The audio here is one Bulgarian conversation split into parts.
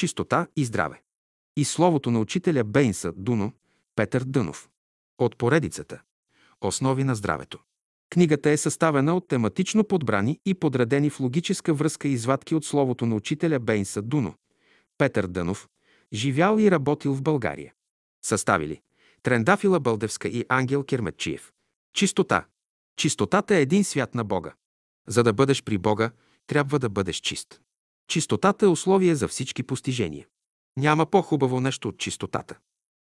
чистота и здраве. И словото на учителя Бейнса Дуно, Петър Дънов. От поредицата Основи на здравето. Книгата е съставена от тематично подбрани и подредени в логическа връзка извадки от словото на учителя Бейнса Дуно, Петър Дънов, живял и работил в България. Съставили Трендафила Бълдевска и Ангел Керметчиев. Чистота. Чистотата е един свят на Бога. За да бъдеш при Бога, трябва да бъдеш чист. Чистотата е условие за всички постижения. Няма по-хубаво нещо от чистотата.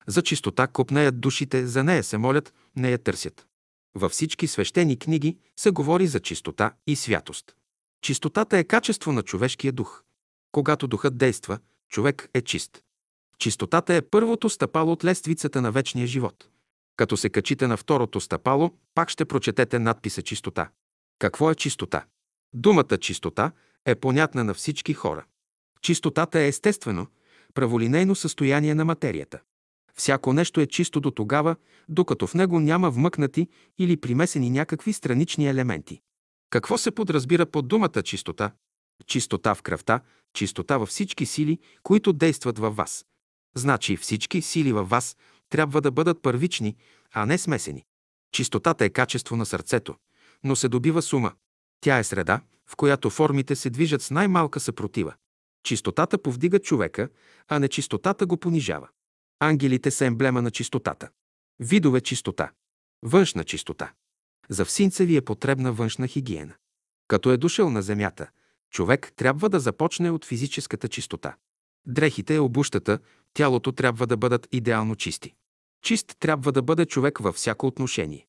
За чистота копнеят душите, за нея се молят, не я търсят. Във всички свещени книги се говори за чистота и святост. Чистотата е качество на човешкия дух. Когато духът действа, човек е чист. Чистотата е първото стъпало от лествицата на вечния живот. Като се качите на второто стъпало, пак ще прочетете надписа чистота. Какво е чистота? Думата чистота е понятна на всички хора. Чистотата е естествено, праволинейно състояние на материята. Всяко нещо е чисто до тогава, докато в него няма вмъкнати или примесени някакви странични елементи. Какво се подразбира под думата чистота? Чистота в кръвта, чистота във всички сили, които действат във вас. Значи всички сили във вас трябва да бъдат първични, а не смесени. Чистотата е качество на сърцето, но се добива сума. Тя е среда, в която формите се движат с най-малка съпротива. Чистотата повдига човека, а не чистотата го понижава. Ангелите са емблема на чистотата. Видове чистота. Външна чистота. За всинца ви е потребна външна хигиена. Като е дошъл на земята, човек трябва да започне от физическата чистота. Дрехите, обущата, тялото трябва да бъдат идеално чисти. Чист трябва да бъде човек във всяко отношение.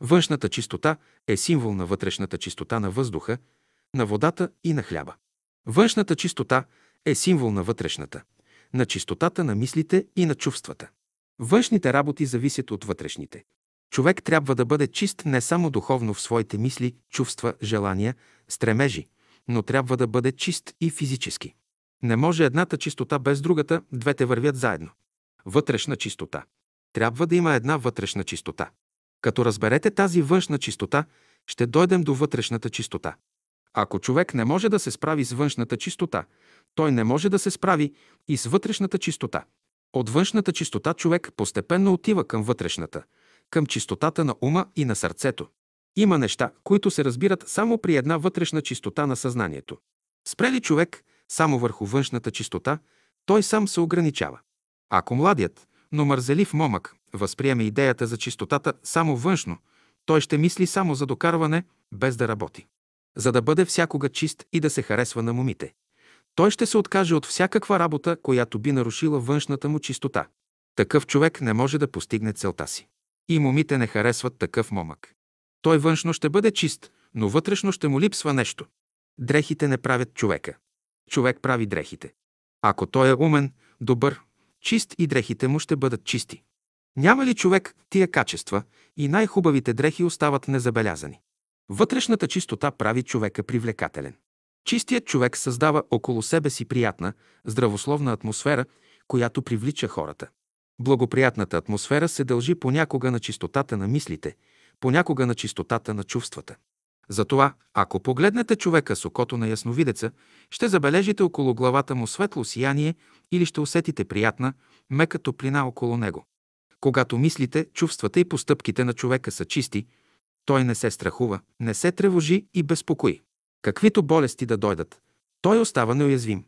Външната чистота е символ на вътрешната чистота на въздуха, на водата и на хляба. Външната чистота е символ на вътрешната, на чистотата на мислите и на чувствата. Външните работи зависят от вътрешните. Човек трябва да бъде чист не само духовно в своите мисли, чувства, желания, стремежи, но трябва да бъде чист и физически. Не може едната чистота без другата, двете вървят заедно. Вътрешна чистота. Трябва да има една вътрешна чистота. Като разберете тази външна чистота, ще дойдем до вътрешната чистота. Ако човек не може да се справи с външната чистота, той не може да се справи и с вътрешната чистота. От външната чистота човек постепенно отива към вътрешната, към чистотата на ума и на сърцето. Има неща, които се разбират само при една вътрешна чистота на съзнанието. Спрели човек само върху външната чистота, той сам се ограничава. Ако младият, но мързелив момък възприеме идеята за чистотата само външно, той ще мисли само за докарване, без да работи. За да бъде всякога чист и да се харесва на момите. Той ще се откаже от всякаква работа, която би нарушила външната му чистота. Такъв човек не може да постигне целта си. И момите не харесват такъв момък. Той външно ще бъде чист, но вътрешно ще му липсва нещо. Дрехите не правят човека. Човек прави дрехите. Ако той е умен, добър, чист и дрехите му ще бъдат чисти. Няма ли човек тия качества и най-хубавите дрехи остават незабелязани? Вътрешната чистота прави човека привлекателен. Чистият човек създава около себе си приятна, здравословна атмосфера, която привлича хората. Благоприятната атмосфера се дължи понякога на чистотата на мислите, понякога на чистотата на чувствата. Затова, ако погледнете човека с окото на ясновидеца, ще забележите около главата му светло сияние или ще усетите приятна, мека топлина около него. Когато мислите, чувствата и постъпките на човека са чисти, той не се страхува, не се тревожи и безпокои. Каквито болести да дойдат, той остава неуязвим.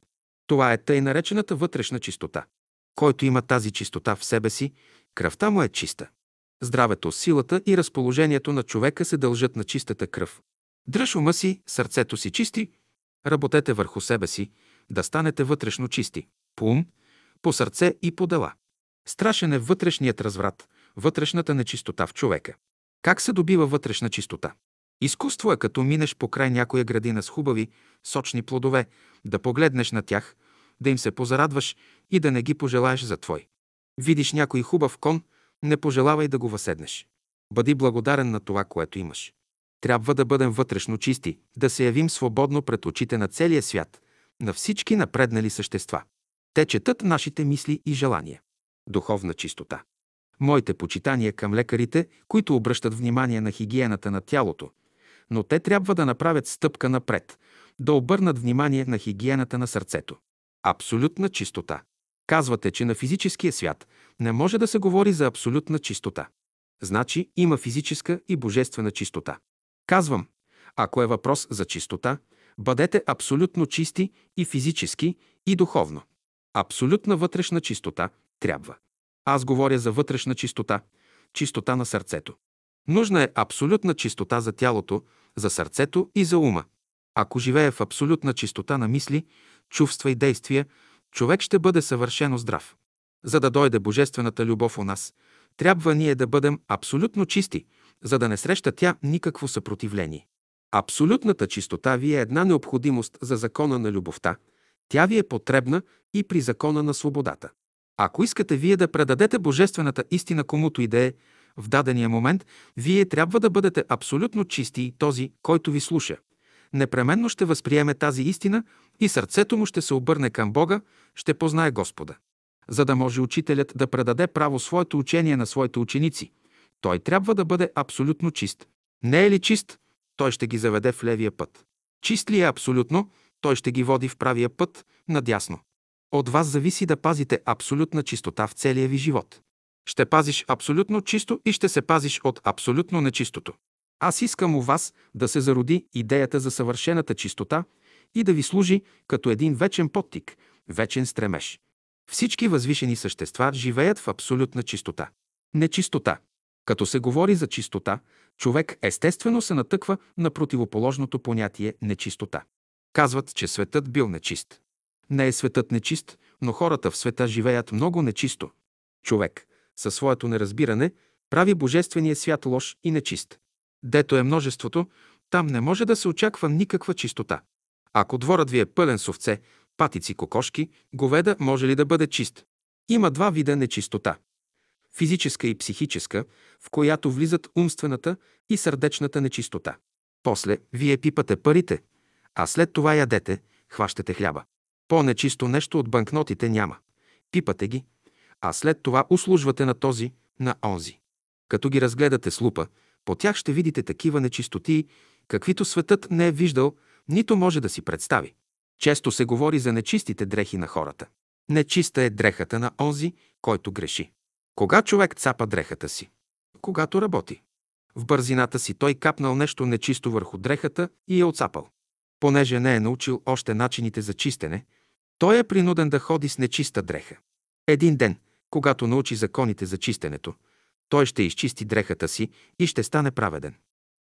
Това е тъй наречената вътрешна чистота. Който има тази чистота в себе си, кръвта му е чиста. Здравето, силата и разположението на човека се дължат на чистата кръв. Дръж ума си, сърцето си чисти, работете върху себе си, да станете вътрешно чисти. По ум, по сърце и по дела. Страшен е вътрешният разврат, вътрешната нечистота в човека. Как се добива вътрешна чистота? Изкуство е като минеш по край някоя градина с хубави, сочни плодове, да погледнеш на тях, да им се позарадваш и да не ги пожелаеш за твой. Видиш някой хубав кон, не пожелавай да го въседнеш. Бъди благодарен на това, което имаш. Трябва да бъдем вътрешно чисти, да се явим свободно пред очите на целия свят, на всички напреднали същества. Те четат нашите мисли и желания. Духовна чистота. Моите почитания към лекарите, които обръщат внимание на хигиената на тялото, но те трябва да направят стъпка напред, да обърнат внимание на хигиената на сърцето. Абсолютна чистота. Казвате, че на физическия свят не може да се говори за абсолютна чистота. Значи има физическа и божествена чистота. Казвам, ако е въпрос за чистота, бъдете абсолютно чисти и физически, и духовно. Абсолютна вътрешна чистота трябва. Аз говоря за вътрешна чистота, чистота на сърцето. Нужна е абсолютна чистота за тялото, за сърцето и за ума. Ако живее в абсолютна чистота на мисли, чувства и действия, човек ще бъде съвършено здрав. За да дойде божествената любов у нас, трябва ние да бъдем абсолютно чисти, за да не среща тя никакво съпротивление. Абсолютната чистота ви е една необходимост за закона на любовта. Тя ви е потребна и при закона на свободата. Ако искате вие да предадете божествената истина комуто и да е, в дадения момент, вие трябва да бъдете абсолютно чисти и този, който ви слуша. Непременно ще възприеме тази истина и сърцето му ще се обърне към Бога, ще познае Господа. За да може учителят да предаде право своето учение на своите ученици, той трябва да бъде абсолютно чист. Не е ли чист, той ще ги заведе в левия път. Чист ли е абсолютно, той ще ги води в правия път, надясно. От вас зависи да пазите абсолютна чистота в целия ви живот. Ще пазиш абсолютно чисто и ще се пазиш от абсолютно нечистото. Аз искам у вас да се зароди идеята за съвършената чистота и да ви служи като един вечен подтик, вечен стремеж. Всички възвишени същества живеят в абсолютна чистота. Нечистота. Като се говори за чистота, човек естествено се натъква на противоположното понятие нечистота. Казват, че светът бил нечист. Не е светът нечист, но хората в света живеят много нечисто. Човек, със своето неразбиране, прави божествения свят лош и нечист. Дето е множеството, там не може да се очаква никаква чистота. Ако дворът ви е пълен с овце, патици, кокошки, говеда, може ли да бъде чист? Има два вида нечистота – физическа и психическа, в която влизат умствената и сърдечната нечистота. После вие пипате парите, а след това ядете, хващате хляба. По-нечисто нещо от банкнотите няма. Пипате ги, а след това услужвате на този, на онзи. Като ги разгледате с лупа, по тях ще видите такива нечистоти, каквито светът не е виждал, нито може да си представи. Често се говори за нечистите дрехи на хората. Нечиста е дрехата на онзи, който греши. Кога човек цапа дрехата си? Когато работи. В бързината си той капнал нещо нечисто върху дрехата и е оцапал. Понеже не е научил още начините за чистене, той е принуден да ходи с нечиста дреха. Един ден, когато научи законите за чистенето, той ще изчисти дрехата си и ще стане праведен.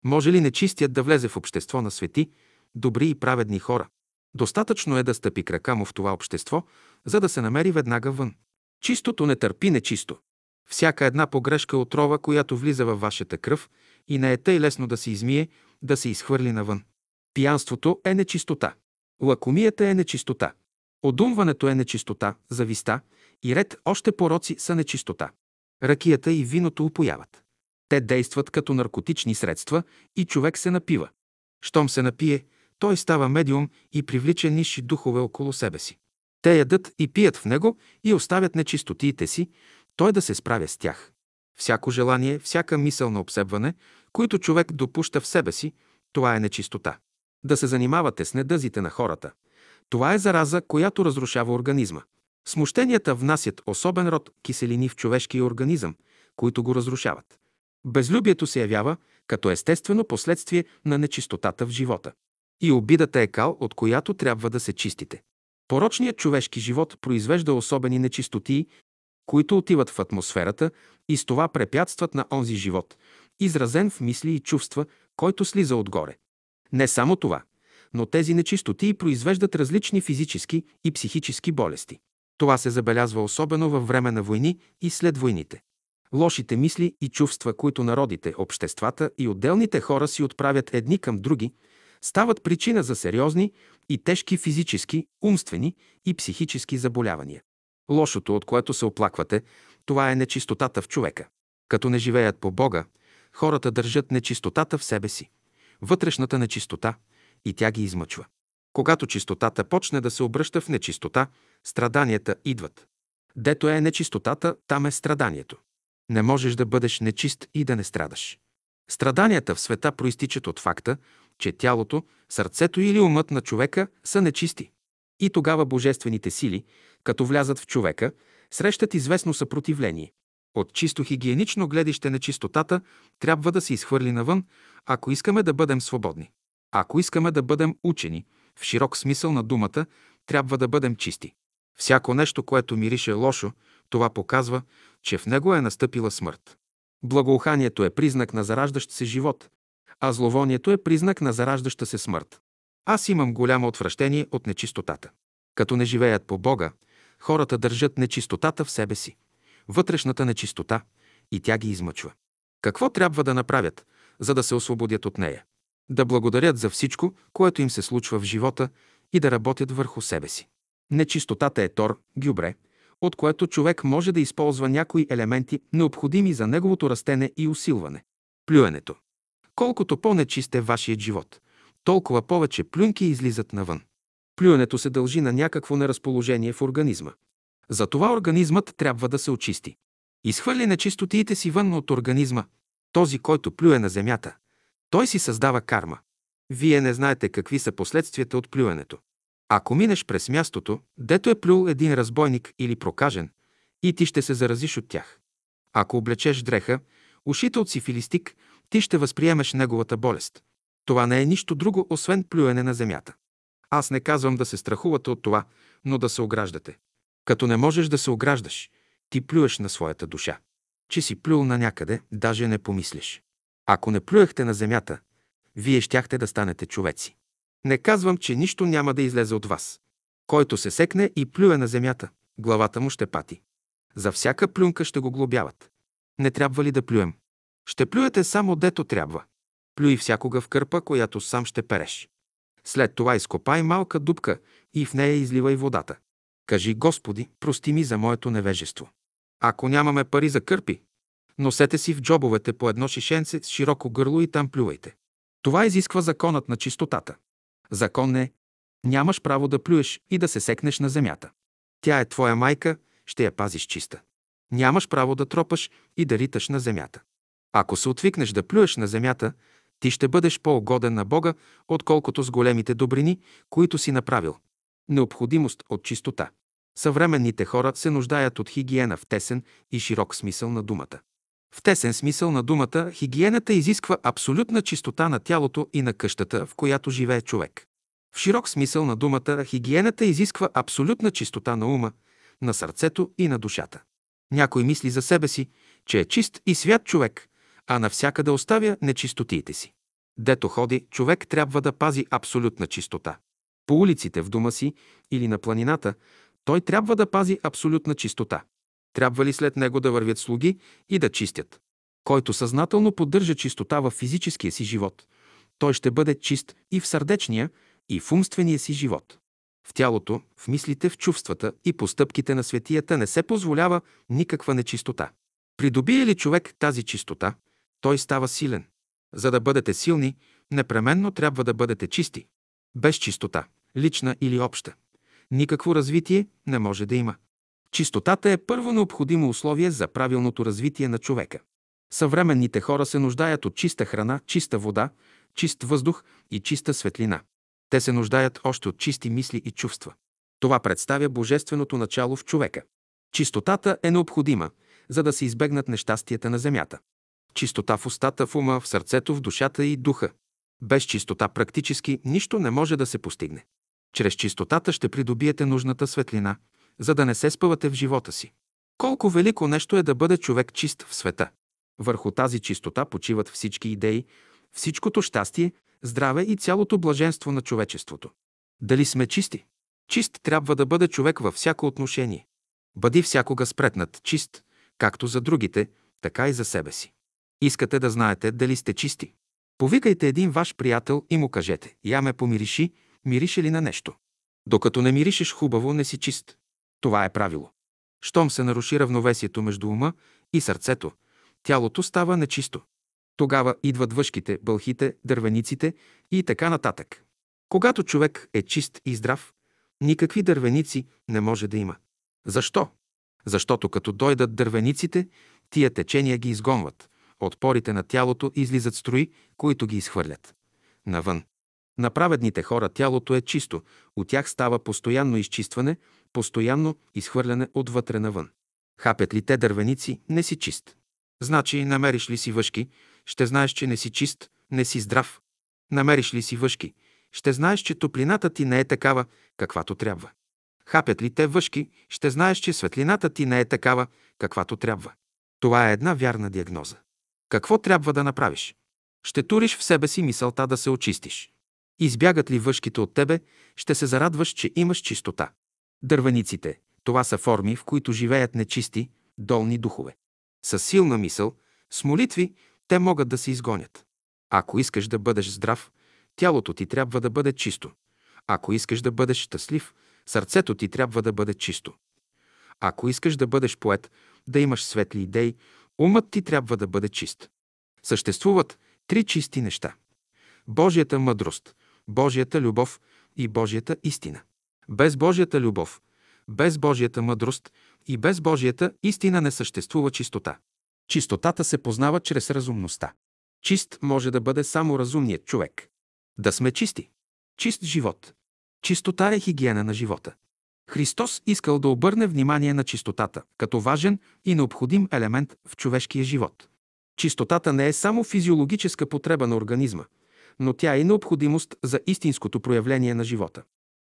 Може ли нечистият да влезе в общество на свети, добри и праведни хора? Достатъчно е да стъпи крака му в това общество, за да се намери веднага вън. Чистото не търпи нечисто. Всяка една погрешка отрова, която влиза във вашата кръв и не е тъй лесно да се измие, да се изхвърли навън. Пиянството е нечистота. Лакомията е нечистота. Одумването е нечистота, зависта и ред още пороци са нечистота. Ракията и виното упояват. Те действат като наркотични средства и човек се напива. Щом се напие, той става медиум и привлича нисши духове около себе си. Те ядат и пият в него и оставят нечистотиите си, той да се справя с тях. Всяко желание, всяка мисъл на обсебване, които човек допуща в себе си, това е нечистота. Да се занимавате с недъзите на хората. Това е зараза, която разрушава организма. Смущенията внасят особен род киселини в човешкия организъм, които го разрушават. Безлюбието се явява като естествено последствие на нечистотата в живота. И обидата е кал, от която трябва да се чистите. Порочният човешки живот произвежда особени нечистотии, които отиват в атмосферата и с това препятстват на онзи живот, изразен в мисли и чувства, който слиза отгоре. Не само това, но тези нечистотии произвеждат различни физически и психически болести. Това се забелязва особено във време на войни и след войните. Лошите мисли и чувства, които народите, обществата и отделните хора си отправят едни към други, стават причина за сериозни и тежки физически, умствени и психически заболявания. Лошото, от което се оплаквате, това е нечистотата в човека. Като не живеят по Бога, хората държат нечистотата в себе си, вътрешната нечистота, и тя ги измъчва. Когато чистотата почне да се обръща в нечистота, страданията идват. Дето е нечистотата, там е страданието. Не можеш да бъдеш нечист и да не страдаш. Страданията в света проистичат от факта, че тялото, сърцето или умът на човека са нечисти. И тогава божествените сили, като влязат в човека, срещат известно съпротивление. От чисто хигиенично гледище на чистотата трябва да се изхвърли навън, ако искаме да бъдем свободни. Ако искаме да бъдем учени, в широк смисъл на думата, трябва да бъдем чисти. Всяко нещо, което мирише лошо, това показва, че в него е настъпила смърт. Благоуханието е признак на зараждащ се живот, а зловонието е признак на зараждаща се смърт. Аз имам голямо отвращение от нечистотата. Като не живеят по Бога, хората държат нечистотата в себе си, вътрешната нечистота, и тя ги измъчва. Какво трябва да направят, за да се освободят от нея? Да благодарят за всичко, което им се случва в живота и да работят върху себе си. Нечистотата е тор, гюбре, от което човек може да използва някои елементи, необходими за неговото растене и усилване. Плюенето. Колкото по-нечист е вашият живот, толкова повече плюнки излизат навън. Плюенето се дължи на някакво неразположение в организма. Затова организмът трябва да се очисти. Изхвърли нечистотиите си вън от организма. Този, който плюе на земята, той си създава карма. Вие не знаете какви са последствията от плюенето. Ако минеш през мястото, дето е плюл един разбойник или прокажен, и ти ще се заразиш от тях. Ако облечеш дреха, ушите от сифилистик, ти ще възприемеш неговата болест. Това не е нищо друго, освен плюене на земята. Аз не казвам да се страхувате от това, но да се ограждате. Като не можеш да се ограждаш, ти плюеш на своята душа. Че си плюл на някъде, даже не помислиш. Ако не плюехте на земята, вие щяхте да станете човеци. Не казвам, че нищо няма да излезе от вас. Който се секне и плюе на земята, главата му ще пати. За всяка плюнка ще го глобяват. Не трябва ли да плюем? Ще плюете само дето трябва. Плюй всякога в кърпа, която сам ще переш. След това изкопай малка дупка и в нея изливай водата. Кажи, Господи, прости ми за моето невежество. Ако нямаме пари за кърпи, носете си в джобовете по едно шишенце с широко гърло и там плювайте. Това изисква законът на чистотата. Закон е, нямаш право да плюеш и да се секнеш на земята. Тя е твоя майка, ще я пазиш чиста. Нямаш право да тропаш и да риташ на земята. Ако се отвикнеш да плюеш на земята, ти ще бъдеш по-угоден на Бога, отколкото с големите добрини, които си направил. Необходимост от чистота. Съвременните хора се нуждаят от хигиена в тесен и широк смисъл на думата. В тесен смисъл на думата, хигиената изисква абсолютна чистота на тялото и на къщата, в която живее човек. В широк смисъл на думата, хигиената изисква абсолютна чистота на ума, на сърцето и на душата. Някой мисли за себе си, че е чист и свят човек, а навсякъде оставя нечистотиите си. Дето ходи, човек трябва да пази абсолютна чистота. По улиците в дома си или на планината, той трябва да пази абсолютна чистота. Трябва ли след него да вървят слуги и да чистят? Който съзнателно поддържа чистота в физическия си живот, той ще бъде чист и в сърдечния, и в умствения си живот. В тялото, в мислите, в чувствата и постъпките на светията не се позволява никаква нечистота. Придобие ли човек тази чистота, той става силен. За да бъдете силни, непременно трябва да бъдете чисти. Без чистота, лична или обща, никакво развитие не може да има. Чистотата е първо необходимо условие за правилното развитие на човека. Съвременните хора се нуждаят от чиста храна, чиста вода, чист въздух и чиста светлина. Те се нуждаят още от чисти мисли и чувства. Това представя божественото начало в човека. Чистотата е необходима, за да се избегнат нещастията на земята. Чистота в устата, в ума, в сърцето, в душата и духа. Без чистота практически нищо не може да се постигне. Чрез чистотата ще придобиете нужната светлина, за да не се спъвате в живота си. Колко велико нещо е да бъде човек чист в света. Върху тази чистота почиват всички идеи, всичкото щастие, здраве и цялото блаженство на човечеството. Дали сме чисти? Чист трябва да бъде човек във всяко отношение. Бъди всякога спретнат, чист, както за другите, така и за себе си. Искате да знаете дали сте чисти? Повикайте един ваш приятел и му кажете, я ме помириши, мирише ли на нещо. Докато не миришеш хубаво, не си чист. Това е правило. Щом се наруши равновесието между ума и сърцето, тялото става нечисто. Тогава идват въшките, бълхите, дървениците и така нататък. Когато човек е чист и здрав, никакви дървеници не може да има. Защо? Защото като дойдат дървениците, тия течения ги изгонват. От порите на тялото излизат строи, които ги изхвърлят. Навън. На праведните хора тялото е чисто, от тях става постоянно изчистване, постоянно изхвърляне отвътре навън. Хапят ли те дървеници, не си чист. Значи, намериш ли си въшки, ще знаеш, че не си чист, не си здрав. Намериш ли си въшки, ще знаеш, че топлината ти не е такава, каквато трябва. Хапят ли те въшки, ще знаеш, че светлината ти не е такава, каквато трябва. Това е една вярна диагноза. Какво трябва да направиш? Ще туриш в себе си мисълта да се очистиш. Избягат ли въшките от тебе, ще се зарадваш, че имаш чистота. Дървениците – това са форми, в които живеят нечисти, долни духове. С силна мисъл, с молитви, те могат да се изгонят. Ако искаш да бъдеш здрав, тялото ти трябва да бъде чисто. Ако искаш да бъдеш щастлив, сърцето ти трябва да бъде чисто. Ако искаш да бъдеш поет, да имаш светли идеи, умът ти трябва да бъде чист. Съществуват три чисти неща. Божията мъдрост, Божията любов и Божията истина. Без Божията любов, без Божията мъдрост и без Божията истина не съществува чистота. Чистотата се познава чрез разумността. Чист може да бъде само разумният човек. Да сме чисти. Чист живот. Чистота е хигиена на живота. Христос искал да обърне внимание на чистотата, като важен и необходим елемент в човешкия живот. Чистотата не е само физиологическа потреба на организма, но тя е необходимост за истинското проявление на живота.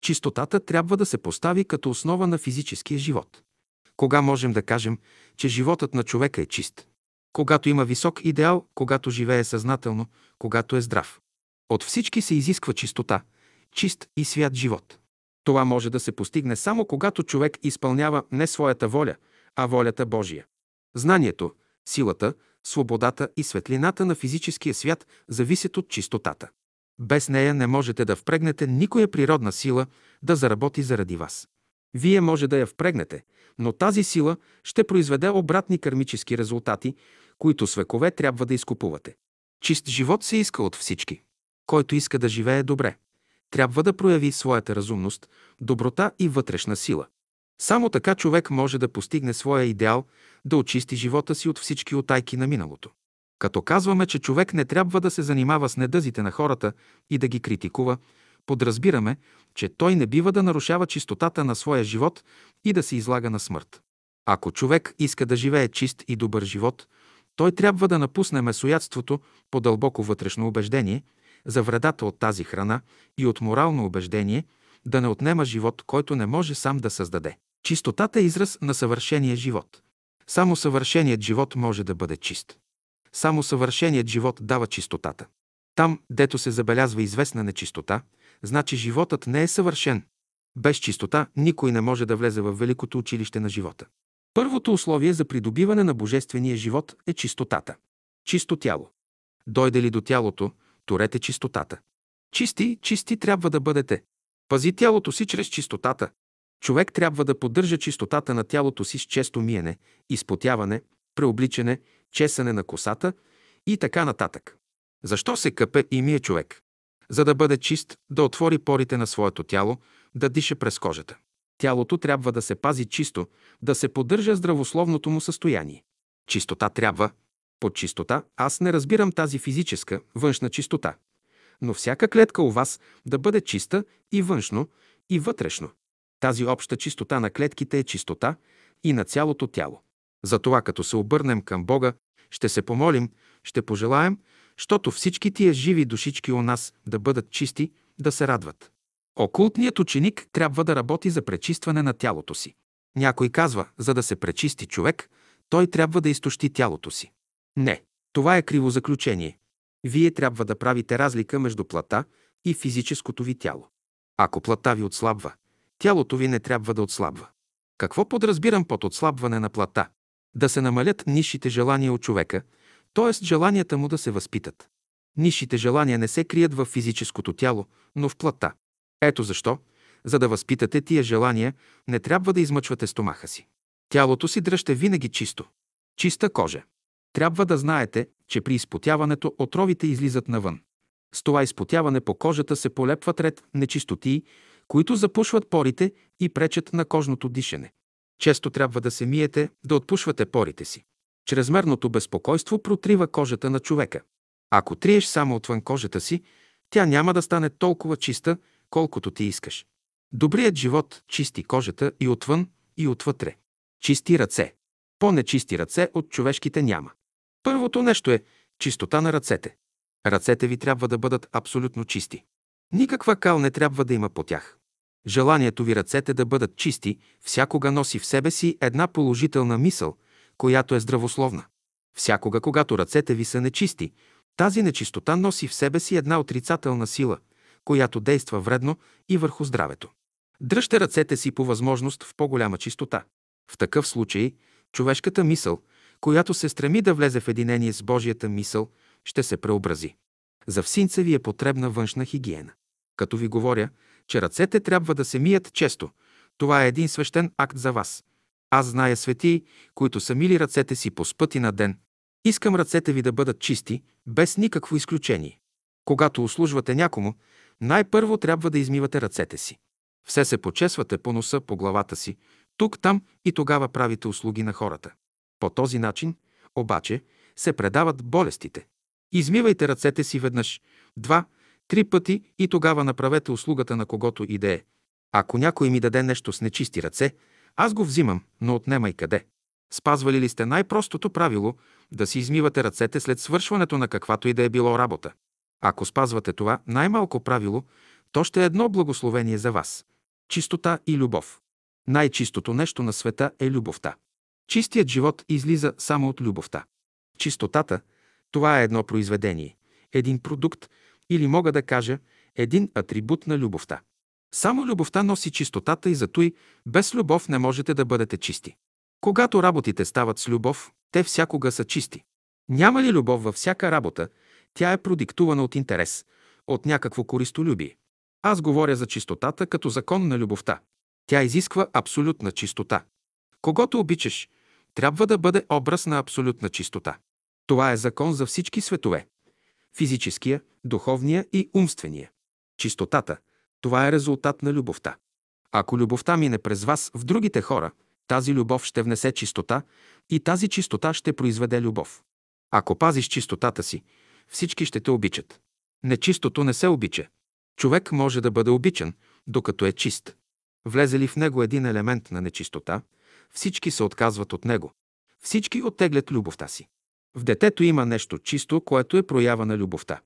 Чистотата трябва да се постави като основа на физическия живот. Кога можем да кажем, че животът на човека е чист? Когато има висок идеал, когато живее съзнателно, когато е здрав. От всички се изисква чистота, чист и свят живот. Това може да се постигне само когато човек изпълнява не своята воля, а волята Божия. Знанието, силата, свободата и светлината на физическия свят зависят от чистотата. Без нея не можете да впрегнете никоя природна сила да заработи заради вас. Вие може да я впрегнете, но тази сила ще произведе обратни кармически резултати, които с векове трябва да изкупувате. Чист живот се иска от всички. Който иска да живее добре, трябва да прояви своята разумност, доброта и вътрешна сила. Само така човек може да постигне своя идеал, да очисти живота си от всички отайки на миналото. Като казваме, че човек не трябва да се занимава с недъзите на хората и да ги критикува, подразбираме, че той не бива да нарушава чистотата на своя живот и да се излага на смърт. Ако човек иска да живее чист и добър живот, той трябва да напусне месоядството по дълбоко вътрешно убеждение за вредата от тази храна и от морално убеждение да не отнема живот, който не може сам да създаде. Чистотата е израз на съвършения живот. Само съвършеният живот може да бъде чист. Само съвършеният живот дава чистотата. Там, дето се забелязва известна нечистота, значи животът не е съвършен. Без чистота никой не може да влезе в великото училище на живота. Първото условие за придобиване на божествения живот е чистотата. Чисто тяло. Дойде ли до тялото, турете чистотата. Чисти, чисти трябва да бъдете. Пази тялото си чрез чистотата. Човек трябва да поддържа чистотата на тялото си с често миене, изпотяване, преобличане, чесане на косата и така нататък. Защо се къпе и мие човек? За да бъде чист, да отвори порите на своето тяло, да диша през кожата. Тялото трябва да се пази чисто, да се поддържа здравословното му състояние. Чистота трябва. Под чистота аз не разбирам тази физическа, външна чистота. Но всяка клетка у вас да бъде чиста и външно, и вътрешно. Тази обща чистота на клетките е чистота и на цялото тяло. Затова, като се обърнем към Бога, ще се помолим, ще пожелаем, щото всички тия живи душички у нас да бъдат чисти, да се радват. Окултният ученик трябва да работи за пречистване на тялото си. Някой казва, за да се пречисти човек, той трябва да изтощи тялото си. Не, това е криво заключение. Вие трябва да правите разлика между плата и физическото ви тяло. Ако плата ви отслабва, тялото ви не трябва да отслабва. Какво подразбирам под отслабване на плата? Да се намалят нишите желания от човека, т.е. желанията му да се възпитат. Нишите желания не се крият в физическото тяло, но в плата. Ето защо, за да възпитате тия желания, не трябва да измъчвате стомаха си. Тялото си дръжте винаги чисто. Чиста кожа. Трябва да знаете, че при изпотяването отровите излизат навън. С това изпотяване по кожата се полепват ред нечистотии, които запушват порите и пречат на кожното дишане. Често трябва да се миете, да отпушвате порите си. Чрезмерното безпокойство протрива кожата на човека. Ако триеш само отвън кожата си, тя няма да стане толкова чиста, колкото ти искаш. Добрият живот чисти кожата и отвън, и отвътре. Чисти ръце. По-нечисти ръце от човешките няма. Първото нещо е чистота на ръцете. Ръцете ви трябва да бъдат абсолютно чисти. Никаква кал не трябва да има по тях. Желанието ви ръцете да бъдат чисти всякога носи в себе си една положителна мисъл, която е здравословна. Всякога, когато ръцете ви са нечисти, тази нечистота носи в себе си една отрицателна сила, която действа вредно и върху здравето. Дръжте ръцете си по възможност в по-голяма чистота. В такъв случай, човешката мисъл, която се стреми да влезе в единение с Божията мисъл, ще се преобрази. За всинца ви е потребна външна хигиена. Като ви говоря, че ръцете трябва да се мият често, това е един свещен акт за вас. Аз зная светии, които са мили ръцете си по спъти на ден. Искам ръцете ви да бъдат чисти, без никакво изключение. Когато услужвате някому, най-първо трябва да измивате ръцете си. Все се почесвате по носа, по главата си, тук, там и тогава правите услуги на хората. По този начин, обаче, се предават болестите. Измивайте ръцете си веднъж, два, три пъти и тогава направете услугата на когото и да е. Ако някой ми даде нещо с нечисти ръце, аз го взимам, но отнемай къде. Спазвали ли сте най-простото правило да си измивате ръцете след свършването на каквато и да е било работа? Ако спазвате това най-малко правило, то ще е едно благословение за вас. Чистота и любов. Най-чистото нещо на света е любовта. Чистият живот излиза само от любовта. Чистотата – това е едно произведение, един продукт или мога да кажа един атрибут на любовта. Само любовта носи чистотата и зато и без любов не можете да бъдете чисти. Когато работите стават с любов, те всякога са чисти. Няма ли любов във всяка работа, тя е продиктувана от интерес, от някакво користолюбие. Аз говоря за чистотата като закон на любовта. Тя изисква абсолютна чистота. Когато обичаш, трябва да бъде образ на абсолютна чистота. Това е закон за всички светове – физическия, духовния и умствения. Чистотата – това е резултат на любовта. Ако любовта мине през вас в другите хора, тази любов ще внесе чистота и тази чистота ще произведе любов. Ако пазиш чистотата си, всички ще те обичат. Нечистото не се обича. Човек може да бъде обичан, докато е чист. Влезе ли в него един елемент на нечистота, всички се отказват от него. Всички оттеглят любовта си. В детето има нещо чисто, което е проява на любовта.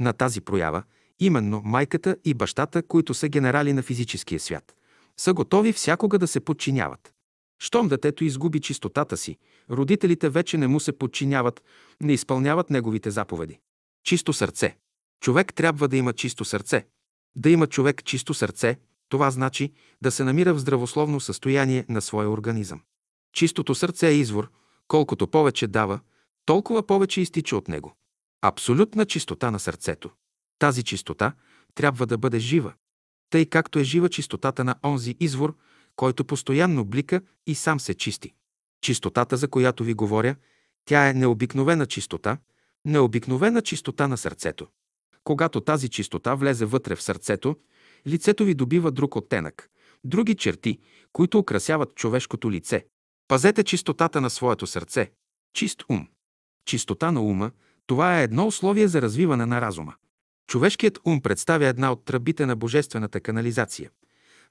На тази проява, именно майката и бащата, които са генерали на физическия свят, са готови всякога да се подчиняват. Щом детето изгуби чистотата си, родителите вече не му се подчиняват, не изпълняват неговите заповеди. Чисто сърце. Човек трябва да има чисто сърце. Да има човек чисто сърце, това значи да се намира в здравословно състояние на своя организъм. Чистото сърце е извор, колкото повече дава, толкова повече изтича от него. Абсолютна чистота на сърцето. Тази чистота трябва да бъде жива, тъй както е жива чистотата на онзи извор, който постоянно блика и сам се чисти. Чистотата, за която ви говоря, тя е необикновена чистота, необикновена чистота на сърцето. Когато тази чистота влезе вътре в сърцето, лицето ви добива друг оттенък, други черти, които украсяват човешкото лице. Пазете чистотата на своето сърце. Чист ум. Чистота на ума – това е едно условие за развиване на разума. Човешкият ум представя една от тръбите на божествената канализация,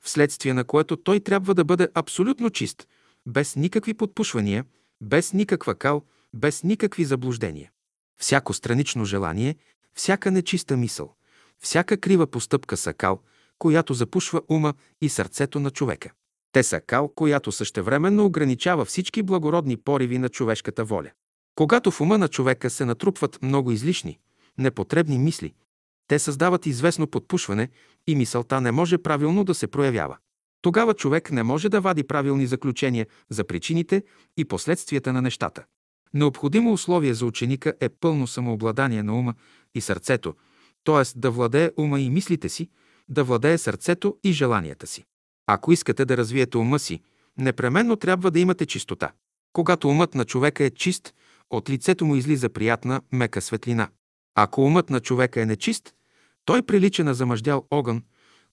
вследствие на което той трябва да бъде абсолютно чист, без никакви подпушвания, без никаква кал, без никакви заблуждения. Всяко странично желание, всяка нечиста мисъл, всяка крива постъпка са кал, която запушва ума и сърцето на човека. Те са кал, която същевременно ограничава всички благородни пориви на човешката воля. Когато в ума на човека се натрупват много излишни, непотребни мисли, те създават известно подпушване и мисълта не може правилно да се проявява. Тогава човек не може да вади правилни заключения за причините и последствията на нещата. Необходимо условие за ученика е пълно самообладание на ума и сърцето, т.е. да владее ума и мислите си, да владее сърцето и желанията си. Ако искате да развиете ума си, непременно трябва да имате чистота. Когато умът на човека е чист, от лицето му излиза приятна, мека светлина. Ако умът на човека е нечист, той прилича на замъждял огън,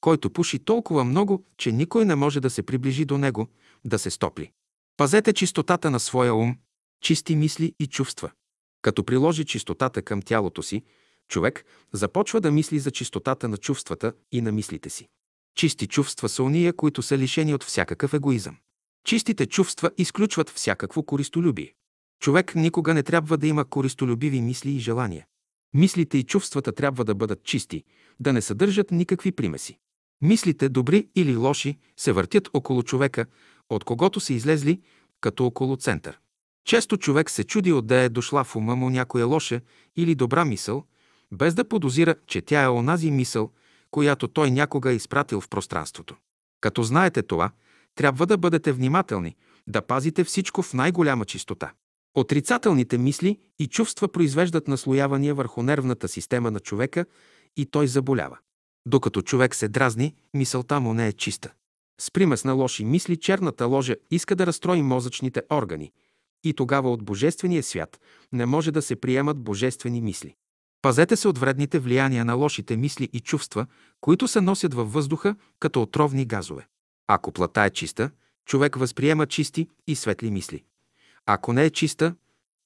който пуши толкова много, че никой не може да се приближи до него, да се стопли. Пазете чистотата на своя ум, чисти мисли и чувства. Като приложи чистотата към тялото си, Човек започва да мисли за чистотата на чувствата и на мислите си. Чисти чувства са уния, които са лишени от всякакъв егоизъм. Чистите чувства изключват всякакво користолюбие. Човек никога не трябва да има користолюбиви мисли и желания. Мислите и чувствата трябва да бъдат чисти, да не съдържат никакви примеси. Мислите, добри или лоши, се въртят около човека, от когото са излезли, като около център. Често човек се чуди отде е дошла в ума му някоя лоша или добра мисъл, без да подозира, че тя е онази мисъл, която той някога е изпратил в пространството. Като знаете това, трябва да бъдете внимателни, да пазите всичко в най-голяма чистота. Отрицателните мисли и чувства произвеждат наслоявания върху нервната система на човека и той заболява. Докато човек се дразни, мисълта му не е чиста. С примес на лоши мисли черната ложа иска да разстрои мозъчните органи и тогава от Божествения свят не може да се приемат божествени мисли. Пазете се от вредните влияния на лошите мисли и чувства, които се носят във въздуха като отровни газове. Ако плата е чиста, човек възприема чисти и светли мисли. Ако не е чиста,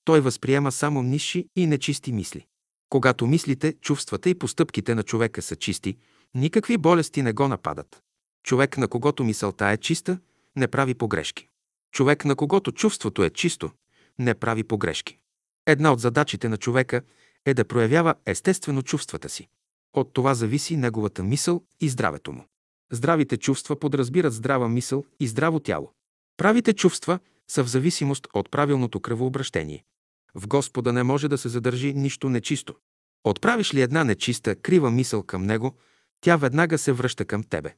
той възприема само нисши и нечисти мисли. Когато мислите, чувствата и постъпките на човека са чисти, никакви болести не го нападат. Човек, на когото мисълта е чиста, не прави погрешки. Човек, на когото чувството е чисто, не прави погрешки. Една от задачите на човека е да проявява естествено чувствата си. От това зависи неговата мисъл и здравето му. Здравите чувства подразбират здрава мисъл и здраво тяло. Правите чувства са в зависимост от правилното кръвообращение. В Господа не може да се задържи нищо нечисто. Отправиш ли една нечиста, крива мисъл към Него, тя веднага се връща към тебе.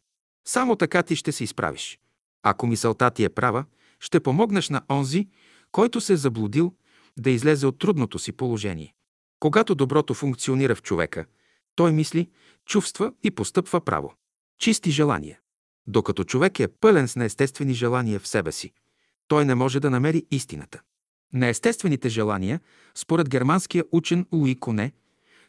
Само така ти ще се изправиш. Ако мисълта ти е права, ще помогнеш на онзи, който се е заблудил, да излезе от трудното си положение. Когато доброто функционира в човека, той мисли, чувства и постъпва право. Чисти желания. Докато човек е пълен с неестествени желания в себе си, той не може да намери истината. Неестествените желания, според германския учен Луи Коне,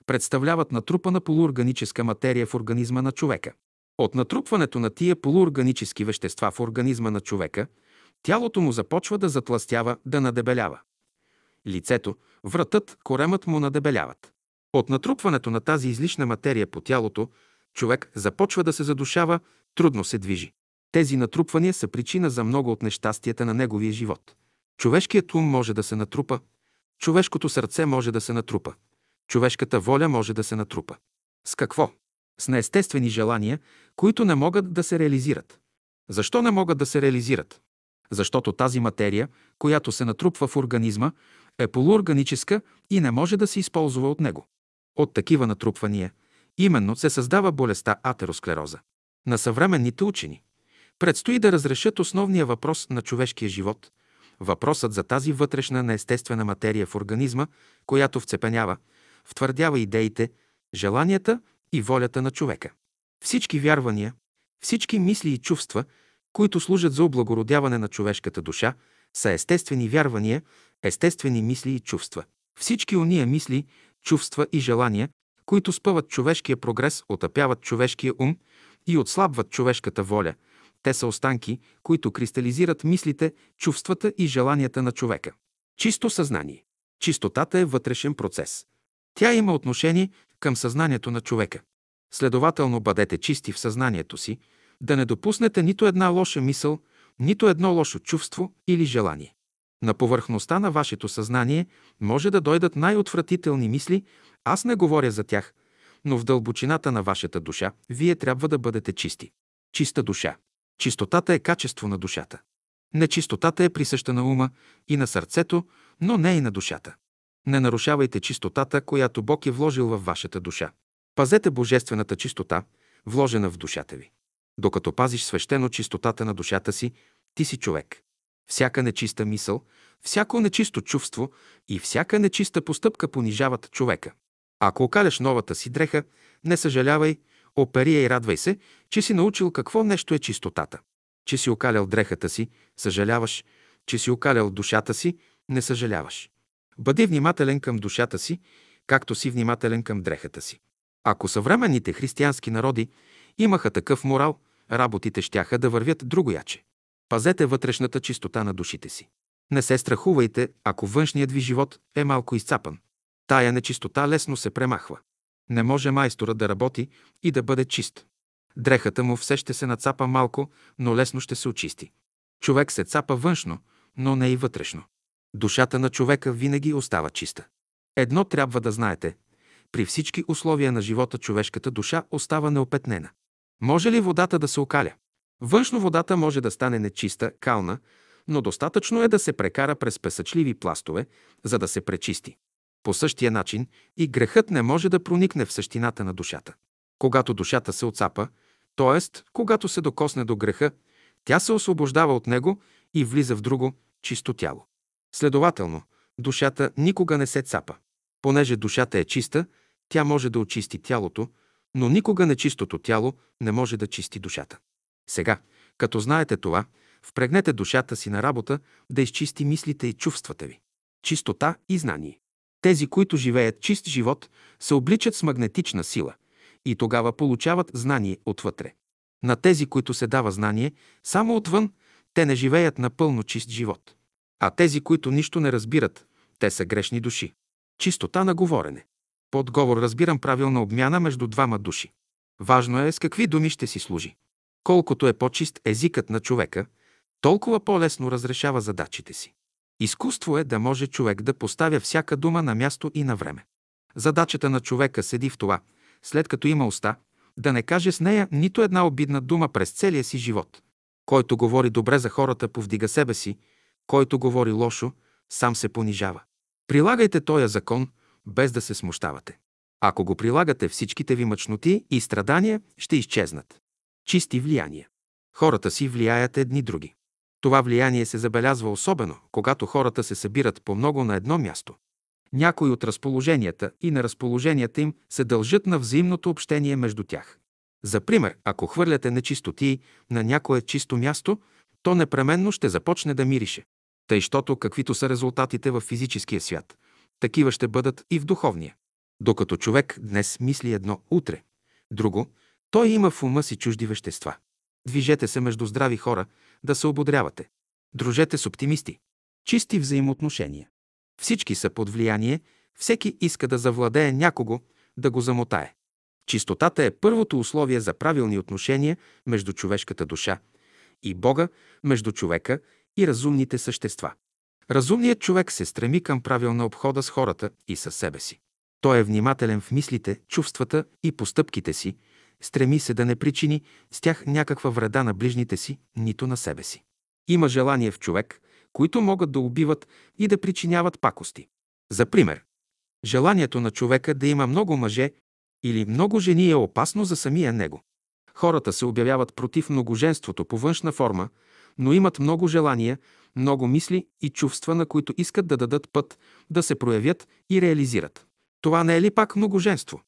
представляват натрупана полуорганическа материя в организма на човека. От натрупването на тия полуорганически вещества в организма на човека, тялото му започва да затластява, да надебелява. Лицето, вратът, коремът му надебеляват. От натрупването на тази излишна материя по тялото, човек започва да се задушава, трудно се движи. Тези натрупвания са причина за много от нещастията на неговия живот. Човешкият ум може да се натрупа, човешкото сърце може да се натрупа, човешката воля може да се натрупа. С какво? С неестествени желания, които не могат да се реализират. Защо не могат да се реализират? Защото тази материя, която се натрупва в организма, е полуорганическа и не може да се използва от него. От такива натрупвания именно се създава болестта атеросклероза. На съвременните учени предстои да разрешат основния въпрос на човешкия живот – въпросът за тази вътрешна неестествена материя в организма, която вцепенява, втвърдява идеите, желанията и волята на човека. Всички вярвания, всички мисли и чувства, които служат за облагородяване на човешката душа, са естествени вярвания, естествени мисли и чувства. Всички уния мисли, чувства и желания, които спъват човешкия прогрес, отъпяват човешкия ум и отслабват човешката воля, те са останки, които кристализират мислите, чувствата и желанията на човека. Чисто съзнание. Чистотата е вътрешен процес. Тя има отношение към съзнанието на човека. Следователно бъдете чисти в съзнанието си, да не допуснете нито една лоша мисъл, нито едно лошо чувство или желание. На повърхността на вашето съзнание може да дойдат най-отвратителни мисли, аз не говоря за тях, но в дълбочината на вашата душа вие трябва да бъдете чисти. Чиста душа. Чистотата е качество на душата. Нечистотата е присъща на ума и на сърцето, но не и на душата. Не нарушавайте чистотата, която Бог е вложил във вашата душа. Пазете божествената чистота, вложена в душата ви. Докато пазиш свещено чистотата на душата си, ти си човек. Всяка нечиста мисъл, всяко нечисто чувство и всяка нечиста постъпка понижават човека. Ако окаляш новата си дреха, не съжалявай, оперия и радвай се, че си научил какво нещо е чистотата. Че си окалял дрехата си, съжаляваш, че си окалял душата си, не съжаляваш. Бъди внимателен към душата си, както си внимателен към дрехата си. Ако съвременните християнски народи имаха такъв морал, работите щяха да вървят другояче. Пазете вътрешната чистота на душите си. Не се страхувайте, ако външният ви живот е малко изцапан. Тая нечистота лесно се премахва. Не може майсторът да работи и да бъде чист. Дрехата му все ще се нацапа малко, но лесно ще се очисти. Човек се цапа външно, но не и вътрешно. Душата на човека винаги остава чиста. Едно трябва да знаете. При всички условия на живота човешката душа остава неопетнена. Може ли водата да се окаля? Външно водата може да стане нечиста, кална, но достатъчно е да се прекара през песъчливи пластове, за да се пречисти. По същия начин и грехът не може да проникне в същината на душата. Когато душата се отцапа, т.е. когато се докосне до греха, тя се освобождава от него и влиза в друго, чисто тяло. Следователно, душата никога не се цапа. Понеже душата е чиста, тя може да очисти тялото, но никога нечистото тяло не може да чисти душата. Сега, като знаете това, впрегнете душата си на работа да изчисти мислите и чувствата ви. Чистота и знание. Тези, които живеят чист живот, се обличат с магнетична сила и тогава получават знание отвътре. На тези, които се дава знание, само отвън, те не живеят напълно чист живот. А тези, които нищо не разбират, те са грешни души. Чистота на говорене. Под говор разбирам правилна обмяна между двама души. Важно е с какви думи ще си служи. Колкото е по-чист езикът на човека, толкова по-лесно разрешава задачите си. Изкуство е да може човек да поставя всяка дума на място и на време. Задачата на човека седи в това, след като има уста, да не каже с нея нито една обидна дума през целия си живот. Който говори добре за хората, повдига себе си, който говори лошо, сам се понижава. Прилагайте този закон, без да се смущавате. Ако го прилагате, всичките ви мъчноти и страдания ще изчезнат. Чисти влияния. Хората си влияят едни други. Това влияние се забелязва особено, когато хората се събират по много на едно място. Някои от разположенията и неразположенията им се дължат на взаимното общение между тях. За пример, ако хвърляте нечистоти на някое чисто място, то непременно ще започне да мирише. Тъй, щото каквито са резултатите в физическия свят, такива ще бъдат и в духовния. Докато човек днес мисли едно утре, друго, той има в ума си чужди вещества. Движете се между здрави хора, да се ободрявате. Дружете с оптимисти. Чисти взаимоотношения. Всички са под влияние, всеки иска да завладее някого, да го замотае. Чистотата е първото условие за правилни отношения между човешката душа и Бога, между човека и разумните същества. Разумният човек се стреми към правилна обхода с хората и със себе си. Той е внимателен в мислите, чувствата и постъпките си, стреми се да не причини с тях някаква вреда на ближните си, нито на себе си. Има желание в човек, които могат да убиват и да причиняват пакости. За пример, желанието на човека да има много мъже или много жени е опасно за самия него. Хората се обявяват против многоженството по външна форма, но имат много желания, много мисли и чувства, на които искат да дадат път, да се проявят и реализират. Това не е ли пак многоженство?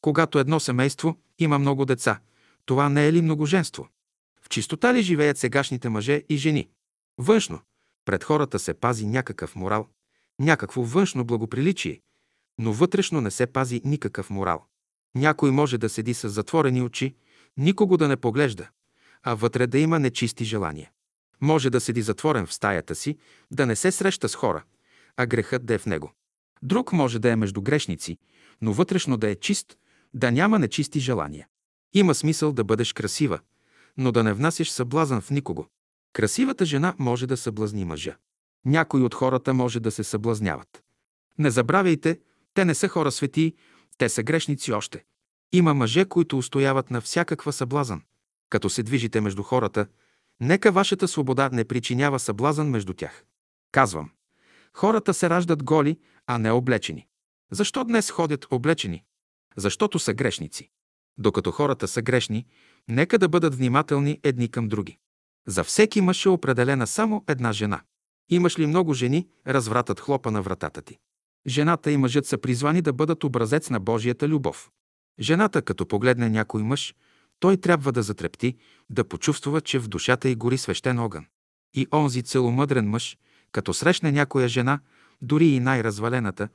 Когато едно семейство има много деца, това не е ли многоженство? В чистота ли живеят сегашните мъже и жени? Външно, пред хората се пази някакъв морал, някакво външно благоприличие, но вътрешно не се пази никакъв морал. Някой може да седи с затворени очи, никого да не поглежда, а вътре да има нечисти желания. Може да седи затворен в стаята си, да не се среща с хора, а грехът да е в него. Друг може да е между грешници, но вътрешно да е чист, да няма нечисти желания. Има смисъл да бъдеш красива, но да не внасяш съблазън в никого. Красивата жена може да съблазни мъжа. Някои от хората може да се съблазняват. Не забравяйте, те не са хора светии, те са грешници още. Има мъже, които устояват на всякаква съблазън. Като се движите между хората, нека вашата свобода не причинява съблазън между тях. Казвам, хората се раждат голи, а не облечени. Защо днес ходят облечени? Защото са грешници. Докато хората са грешни, нека да бъдат внимателни едни към други. За всеки мъж е определена само една жена. Имаш ли много жени, развратът хлопа на вратата ти. Жената и мъжът са призвани да бъдат образец на Божията любов. Жената, като погледне някой мъж, той трябва да затрепти, да почувства, че в душата й гори свещен огън. И онзи целомъдрен мъж, като срещне някоя жена, дори и най-развалената,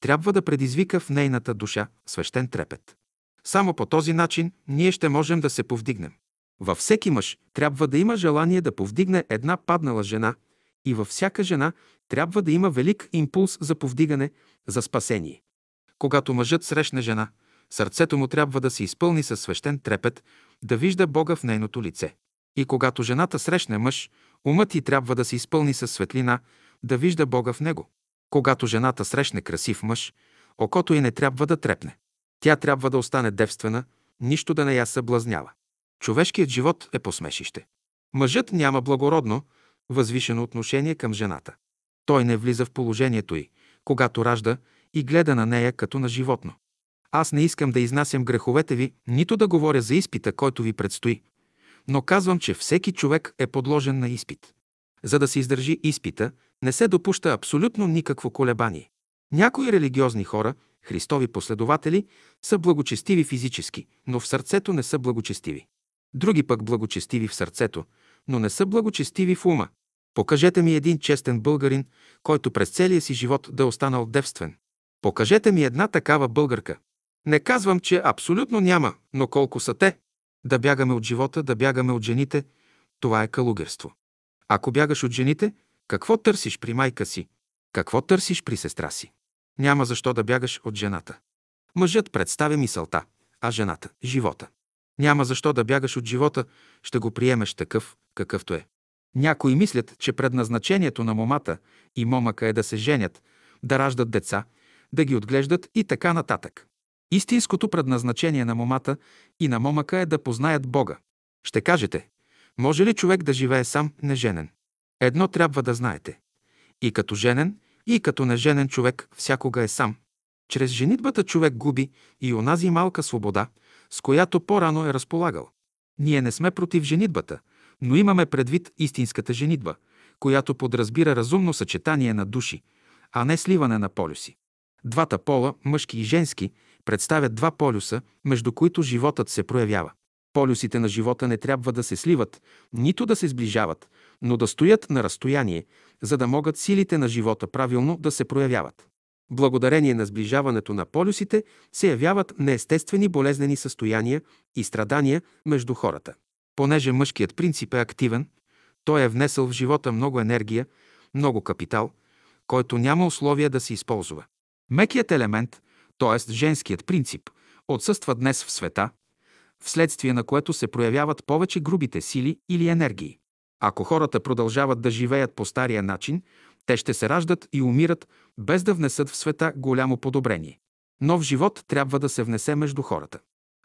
трябва да предизвика в нейната душа свещен трепет. Само по този начин ние ще можем да се повдигнем. Във всеки мъж трябва да има желание да повдигне една паднала жена и във всяка жена трябва да има велик импулс за повдигане, за спасение. Когато мъжът срещне жена, Сърцето му трябва да се изпълни със свещен трепет, да вижда Бога в нейното лице. И когато жената срещне мъж, умът й трябва да се изпълни със светлина, да вижда Бога в него. Когато жената срещне красив мъж, окото й не трябва да трепне. Тя трябва да остане девствена, нищо да не я съблазнява. Човешкият живот е посмешище. Мъжът няма благородно, възвишено отношение към жената. Той не влиза в положението й, когато ражда и гледа на нея като на животно. Аз не искам да изнасям греховете ви, нито да говоря за изпита, който ви предстои, но казвам, че всеки човек е подложен на изпит. За да се издържи изпита, не се допуща абсолютно никакво колебание. Някои религиозни хора, Христови последователи, са благочестиви физически, но в сърцето не са благочестиви. Други пък благочестиви в сърцето, но не са благочестиви в ума. Покажете ми един честен българин, който през целия си живот да е останал девствен. Покажете ми една такава българка. Не казвам, че абсолютно няма, но колко са те? Да бягаме от живота, да бягаме от жените, това е калугерство. Ако бягаш от жените, какво търсиш при майка си? Какво търсиш при сестра си? Няма защо да бягаш от жената. Мъжът представя мисълта, а жената – живота. Няма защо да бягаш от живота, ще го приемеш такъв, какъвто е. Някои мислят, че предназначението на момата и момъка е да се женят, да раждат деца, да ги отглеждат и така нататък. Истинското предназначение на момата и на момъка е да познаят Бога. Ще кажете, може ли човек да живее сам неженен? Едно трябва да знаете. И като женен, и като неженен човек всякога е сам. Чрез женитбата човек губи и онази малка свобода, с която по-рано е разполагал. Ние не сме против женитбата, но имаме предвид истинската женитба, която подразбира разумно съчетание на души, а не сливане на полюси. Двата пола, мъжки и женски, представят два полюса, между които животът се проявява. Полюсите на живота не трябва да се сливат, нито да се сближават, но да стоят на разстояние, за да могат силите на живота правилно да се проявяват. Благодарение на сближаването на полюсите се явяват неестествени болезнени състояния и страдания между хората. Понеже мъжкият принцип е активен, той е внесъл в живота много енергия, много капитал, който няма условия да се използва. Мекият елемент, т.е. женският принцип, отсъства днес в света, вследствие на което се проявяват повече грубите сили или енергии. Ако хората продължават да живеят по стария начин, те ще се раждат и умират, без да внесат в света голямо подобрение. Нов живот трябва да се внесе между хората.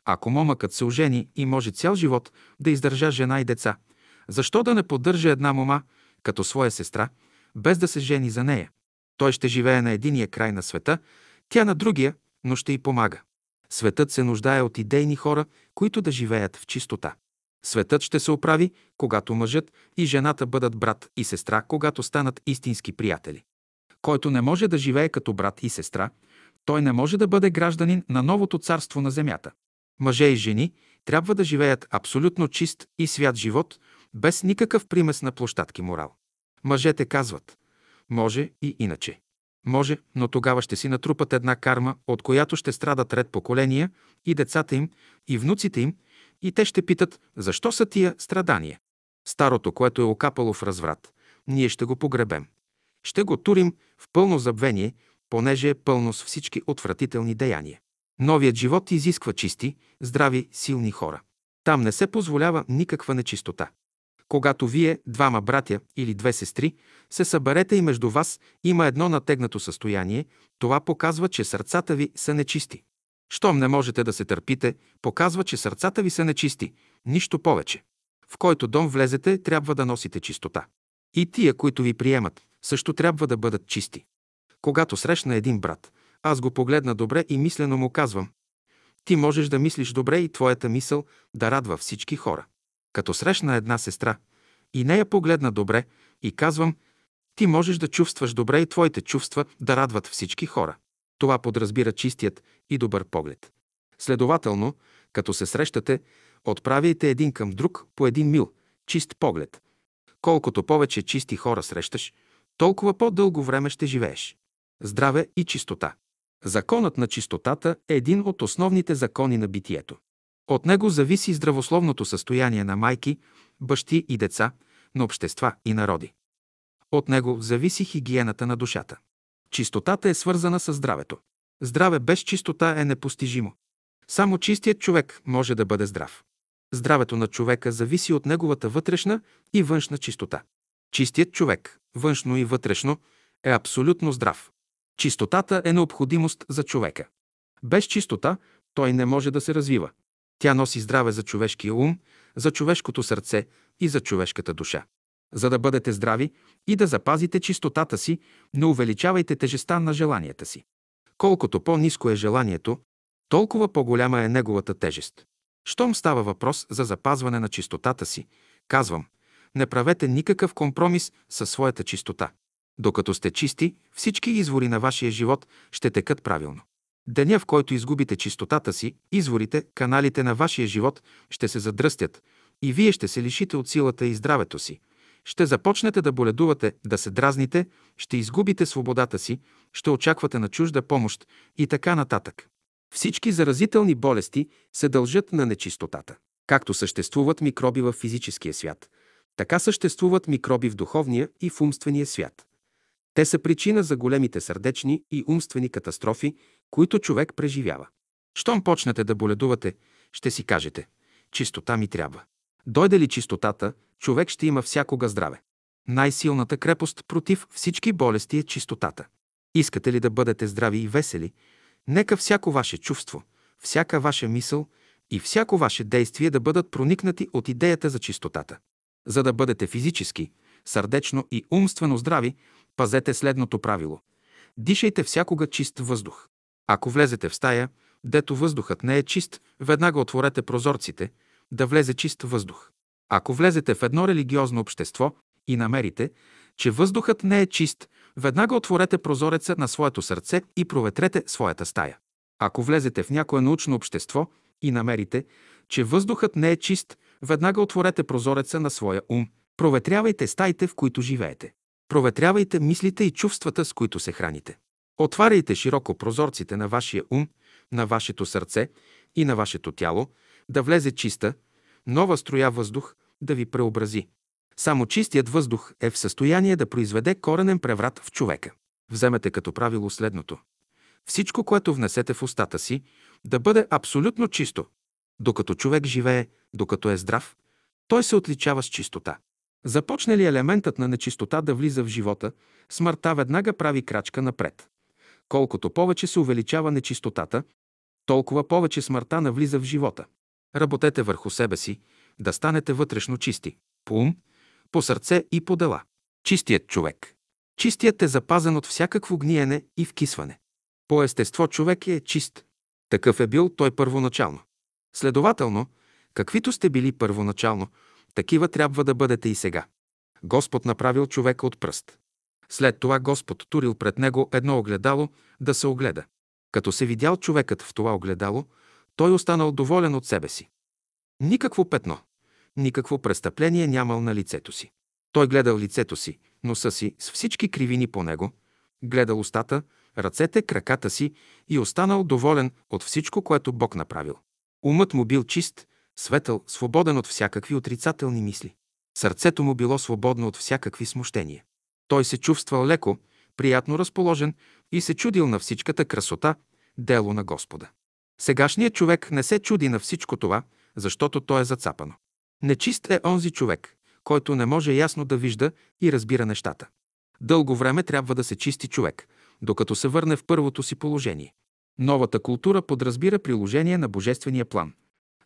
Ако момъкът се ожени и може цял живот да издържа жена и деца, защо да не поддържа една мома като своя сестра, без да се жени за нея? Той ще живее на единия край на света, тя на другия, но ще й помага. Светът се нуждае от идейни хора, които да живеят в чистота. Светът ще се оправи, когато мъжът и жената бъдат брат и сестра, когато станат истински приятели. Който не може да живее като брат и сестра, той не може да бъде гражданин на новото царство на земята. Мъже и жени трябва да живеят абсолютно чист и свят живот, без никакъв примес на площадки морал. Мъжете казват, може и иначе. Може, но тогава ще си натрупат една карма, от която ще страдат ред поколения и децата им, и внуците им, и те ще питат, защо са тия страдания. Старото, което е окапало в разврат, ние ще го погребем. Ще го турим в пълно забвение, понеже е пълно с всички отвратителни деяния. Новият живот изисква чисти, здрави, силни хора. Там не се позволява никаква нечистота. Когато вие, двама братя или две сестри, се съберете и между вас има едно натегнато състояние, това показва, че сърцата ви са нечисти. Щом не можете да се търпите, показва, че сърцата ви са нечисти, нищо повече. В който дом влезете, трябва да носите чистота. И тия, които ви приемат, също трябва да бъдат чисти. Когато срещна един брат, аз го погледна добре и мислено му казвам, ти можеш да мислиш добре и твоята мисъл да радва всички хора. Като срещна една сестра и нея погледна добре и казвам, ти можеш да чувстваш добре и твоите чувства да радват всички хора. Това подразбира чистият и добър поглед. Следователно, като се срещате, отправяйте един към друг по един мил, чист поглед. Колкото повече чисти хора срещаш, толкова по-дълго време ще живееш. Здраве и чистота. Законът на чистотата е един от основните закони на битието. От него зависи здравословното състояние на майки, бащи и деца, на общества и народи. От него зависи хигиената на душата. Чистотата е свързана с здравето. Здраве без чистота е непостижимо. Само чистият човек може да бъде здрав. Здравето на човека зависи от неговата вътрешна и външна чистота. Чистият човек, външно и вътрешно, е абсолютно здрав. Чистотата е необходимост за човека. Без чистота той не може да се развива. Тя носи здраве за човешкия ум, за човешкото сърце и за човешката душа. За да бъдете здрави и да запазите чистотата си, не увеличавайте тежестта на желанията си. Колкото по-низко е желанието, толкова по-голяма е неговата тежест. Щом става въпрос за запазване на чистотата си, казвам, не правете никакъв компромис със своята чистота. Докато сте чисти, всички извори на вашия живот ще текат правилно. Деня, в който изгубите чистотата си, изворите, каналите на вашия живот ще се задръстят и вие ще се лишите от силата и здравето си. Ще започнете да боледувате, да се дразните, ще изгубите свободата си, ще очаквате на чужда помощ и така нататък. Всички заразителни болести се дължат на нечистотата. Както съществуват микроби в физическия свят, така съществуват микроби в духовния и в умствения свят. Те са причина за големите сърдечни и умствени катастрофи, които човек преживява. Щом почнете да боледувате, ще си кажете – чистота ми трябва. Дойде ли чистотата, човек ще има всякога здраве. Най-силната крепост против всички болести е чистотата. Искате ли да бъдете здрави и весели, нека всяко ваше чувство, всяка ваша мисъл и всяко ваше действие да бъдат проникнати от идеята за чистотата. За да бъдете физически, сърдечно и умствено здрави, пазете следното правило. Дишайте всякога чист въздух. Ако влезете в стая, дето въздухът не е чист, веднага отворете прозорците, да влезе чист въздух. Ако влезете в едно религиозно общество и намерите, че въздухът не е чист, веднага отворете прозореца на своето сърце и проветрете своята стая. Ако влезете в някое научно общество и намерите, че въздухът не е чист, веднага отворете прозореца на своя ум, проветрявайте стаите, в които живеете. Проветрявайте мислите и чувствата, с които се храните. Отваряйте широко прозорците на вашия ум, на вашето сърце и на вашето тяло, да влезе чиста, нова строя въздух да ви преобрази. Само чистият въздух е в състояние да произведе коренен преврат в човека. Вземете като правило следното. Всичко, което внесете в устата си, да бъде абсолютно чисто. Докато човек живее, докато е здрав, той се отличава с чистота. Започне ли елементът на нечистота да влиза в живота, смъртта веднага прави крачка напред. Колкото повече се увеличава нечистотата, толкова повече смъртта навлиза в живота. Работете върху себе си, да станете вътрешно чисти. По ум, по сърце и по дела. Чистият човек. Чистият е запазен от всякакво гниене и вкисване. По естество човек е чист. Такъв е бил той първоначално. Следователно, каквито сте били първоначално, такива трябва да бъдете и сега. Господ направил човека от пръст. След това Господ турил пред него едно огледало да се огледа. Като се видял човекът в това огледало, той останал доволен от себе си. Никакво петно, никакво престъпление нямал на лицето си. Той гледал лицето си, носа си с всички кривини по него, гледал устата, ръцете, краката си и останал доволен от всичко, което Бог направил. Умът му бил чист, светъл, свободен от всякакви отрицателни мисли. Сърцето му било свободно от всякакви смущения. Той се чувствал леко, приятно разположен и се чудил на всичката красота, дело на Господа. Сегашният човек не се чуди на всичко това, защото то е зацапано. Нечист е онзи човек, който не може ясно да вижда и разбира нещата. Дълго време трябва да се чисти човек, докато се върне в първото си положение. Новата култура подразбира приложение на Божествения план.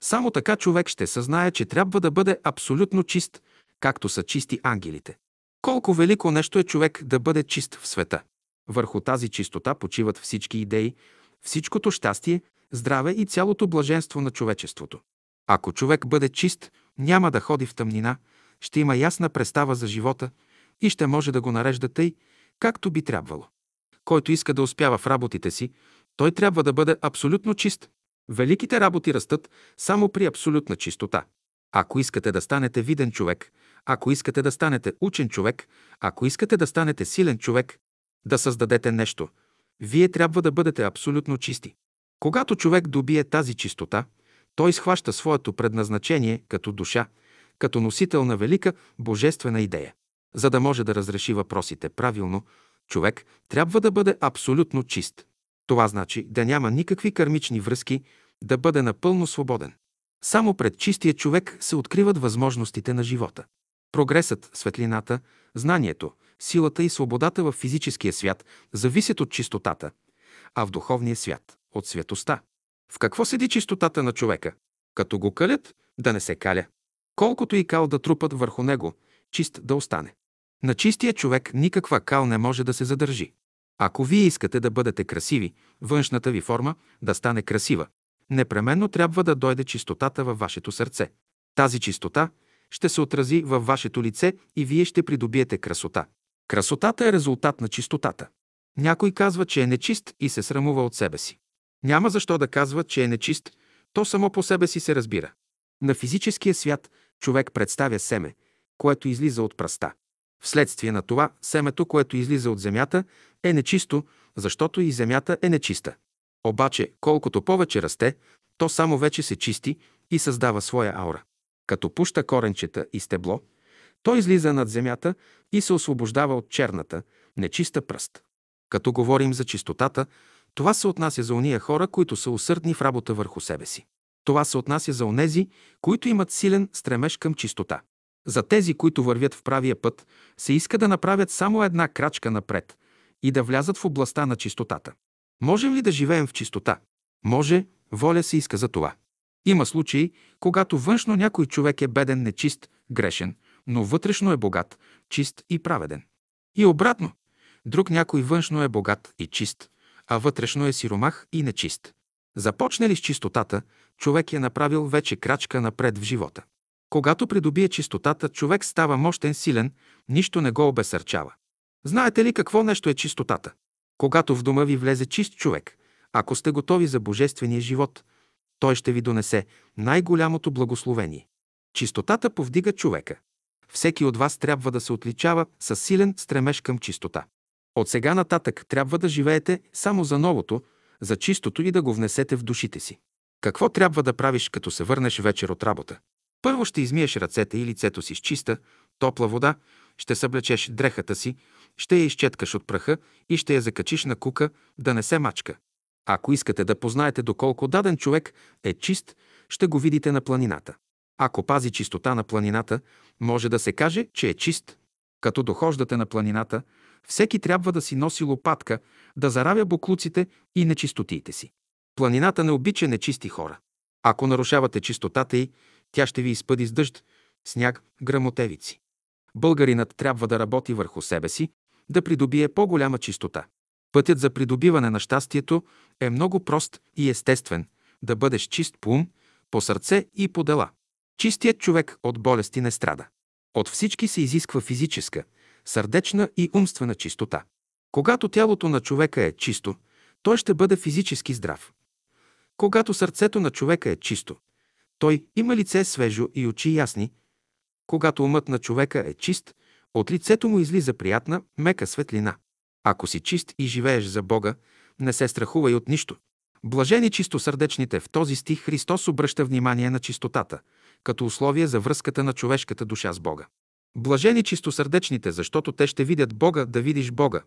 Само така човек ще съзнае, че трябва да бъде абсолютно чист, както са чисти ангелите. Колко велико нещо е човек да бъде чист в света. Върху тази чистота почиват всички идеи, всичкото щастие, здраве и цялото блаженство на човечеството. Ако човек бъде чист, няма да ходи в тъмнина, ще има ясна представа за живота и ще може да го нарежда тъй, както би трябвало. Който иска да успява в работите си, той трябва да бъде абсолютно чист. Великите работи растат само при абсолютна чистота. Ако искате да станете виден човек, ако искате да станете учен човек, ако искате да станете силен човек, да създадете нещо, вие трябва да бъдете абсолютно чисти. Когато човек добие тази чистота, той схваща своето предназначение като душа, като носител на велика божествена идея. За да може да разреши въпросите правилно, човек трябва да бъде абсолютно чист. Това значи да няма никакви кармични връзки, да бъде напълно свободен. Само пред чистия човек се откриват възможностите на живота. Прогресът, светлината, знанието, силата и свободата в физическия свят зависят от чистотата, а в духовния свят – от светоста. В какво седи чистотата на човека? Като го калят, да не се каля. Колкото и кал да трупат върху него, чист да остане. На чистия човек никаква кал не може да се задържи. Ако вие искате да бъдете красиви, външната ви форма да стане красива, непременно трябва да дойде чистотата във вашето сърце. Тази чистота ще се отрази във вашето лице и вие ще придобиете красота. Красотата е резултат на чистотата. Някой казва, че е нечист и се срамува от себе си. Няма защо да казва, че е нечист, то само по себе си се разбира. На физическия свят човек представя семе, което излиза от праста. Вследствие на това, семето, което излиза от земята, е нечисто, защото и земята е нечиста. Обаче, колкото повече расте, то само вече се чисти и създава своя аура. Като пуща коренчета и стебло, той излиза над земята и се освобождава от черната, нечиста пръст. Като говорим за чистотата, това се отнася за уния хора, които са усърдни в работа върху себе си. Това се отнася за онези, които имат силен стремеж към чистота. За тези, които вървят в правия път, се иска да направят само една крачка напред и да влязат в областта на чистотата. Можем ли да живеем в чистота? Може, воля се иска за това. Има случаи, когато външно някой човек е беден, нечист, грешен, но вътрешно е богат, чист и праведен. И обратно, друг някой външно е богат и чист, а вътрешно е сиромах и нечист. Започне ли с чистотата, човек е направил вече крачка напред в живота. Когато придобие чистотата, човек става мощен, силен, нищо не го обесърчава. Знаете ли какво нещо е чистотата? Когато в дома ви влезе чист човек, ако сте готови за божествения живот, той ще ви донесе най-голямото благословение. Чистотата повдига човека. Всеки от вас трябва да се отличава с силен стремеж към чистота. От сега нататък трябва да живеете само за новото, за чистото и да го внесете в душите си. Какво трябва да правиш, като се върнеш вечер от работа? Първо ще измиеш ръцете и лицето си с чиста, топла вода, ще съблечеш дрехата си, ще я изчеткаш от праха и ще я закачиш на кука да не се мачка. Ако искате да познаете доколко даден човек е чист, ще го видите на планината. Ако пази чистота на планината, може да се каже, че е чист. Като дохождате на планината, всеки трябва да си носи лопатка, да заравя буклуците и нечистотиите си. Планината не обича нечисти хора. Ако нарушавате чистотата й, тя ще ви изпъди с дъжд, сняг, грамотевици. Българинът трябва да работи върху себе си, да придобие по-голяма чистота. Пътят за придобиване на щастието е много прост и естествен – да бъдеш чист по ум, по сърце и по дела. Чистият човек от болести не страда. От всички се изисква физическа, сърдечна и умствена чистота. Когато тялото на човека е чисто, той ще бъде физически здрав. Когато сърцето на човека е чисто, той има лице свежо и очи ясни. Когато умът на човека е чист, от лицето му излиза приятна, мека светлина. Ако си чист и живееш за Бога, не се страхувай от нищо. Блажени чистосърдечните в този стих Христос обръща внимание на чистотата, като условие за връзката на човешката душа с Бога. Блажени чистосърдечните, защото те ще видят Бога, да видиш Бога.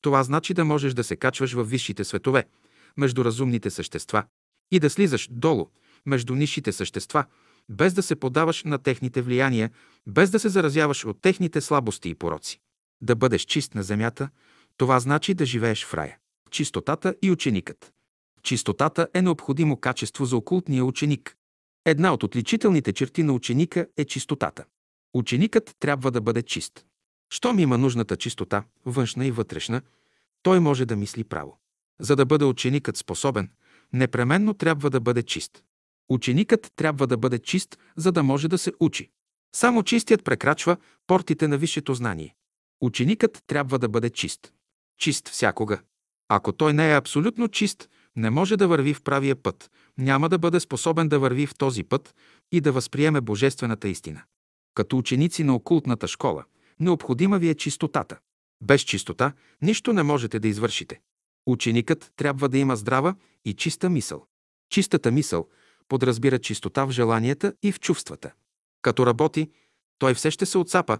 Това значи да можеш да се качваш в висшите светове, между разумните същества, и да слизаш долу, между нишите същества, без да се подаваш на техните влияния, без да се заразяваш от техните слабости и пороци. Да бъдеш чист на земята, това значи да живееш в рая. Чистотата и ученикът. Чистотата е необходимо качество за окултния ученик. Една от отличителните черти на ученика е чистотата. Ученикът трябва да бъде чист. Щом има нужната чистота, външна и вътрешна, той може да мисли право. За да бъде ученикът способен, непременно трябва да бъде чист. Ученикът трябва да бъде чист, за да може да се учи. Само чистият прекрачва портите на висшето знание. Ученикът трябва да бъде чист. Чист всякога. Ако той не е абсолютно чист, не може да върви в правия път, няма да бъде способен да върви в този път и да възприеме божествената истина. Като ученици на окултната школа, необходима ви е чистотата. Без чистота нищо не можете да извършите. Ученикът трябва да има здрава и чиста мисъл. Чистата мисъл подразбира чистота в желанията и в чувствата. Като работи, той все ще се отцапа,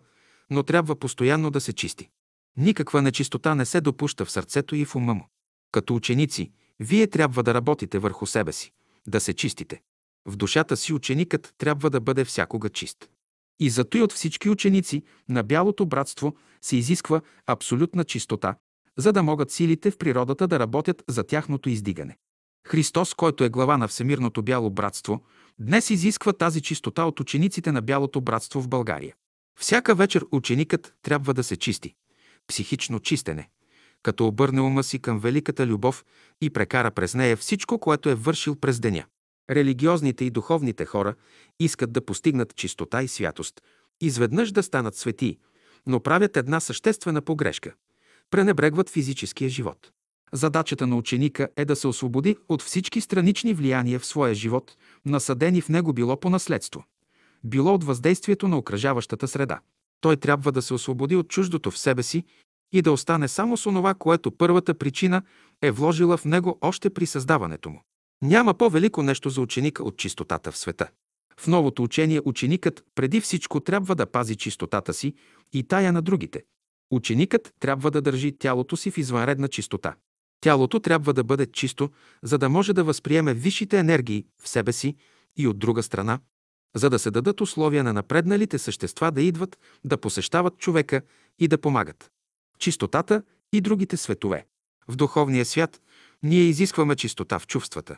но трябва постоянно да се чисти. Никаква нечистота не се допуща в сърцето и в ума му. Като ученици, вие трябва да работите върху себе си, да се чистите. В душата си ученикът трябва да бъде всякога чист. И зато и от всички ученици на Бялото братство се изисква абсолютна чистота, за да могат силите в природата да работят за тяхното издигане. Христос, който е глава на Всемирното бяло братство, днес изисква тази чистота от учениците на Бялото братство в България. Всяка вечер ученикът трябва да се чисти. Психично чистене. Като обърне ума си към великата любов и прекара през нея всичко, което е вършил през деня. Религиозните и духовните хора искат да постигнат чистота и святост, изведнъж да станат светии, но правят една съществена погрешка – пренебрегват физическия живот. Задачата на ученика е да се освободи от всички странични влияния в своя живот, насадени в него било по наследство, било от въздействието на окръжаващата среда. Той трябва да се освободи от чуждото в себе си и да остане само с онова, което първата причина е вложила в него още при създаването му. Няма по-велико нещо за ученика от чистотата в света. В новото учение ученикът преди всичко трябва да пази чистотата си и тая на другите. Ученикът трябва да държи тялото си в извънредна чистота. Тялото трябва да бъде чисто, за да може да възприеме висшите енергии в себе си и от друга страна, за да се дадат условия на напредналите същества да идват, да посещават човека и да помагат. Чистотата и другите светове. В духовния свят ние изискваме чистота в чувствата,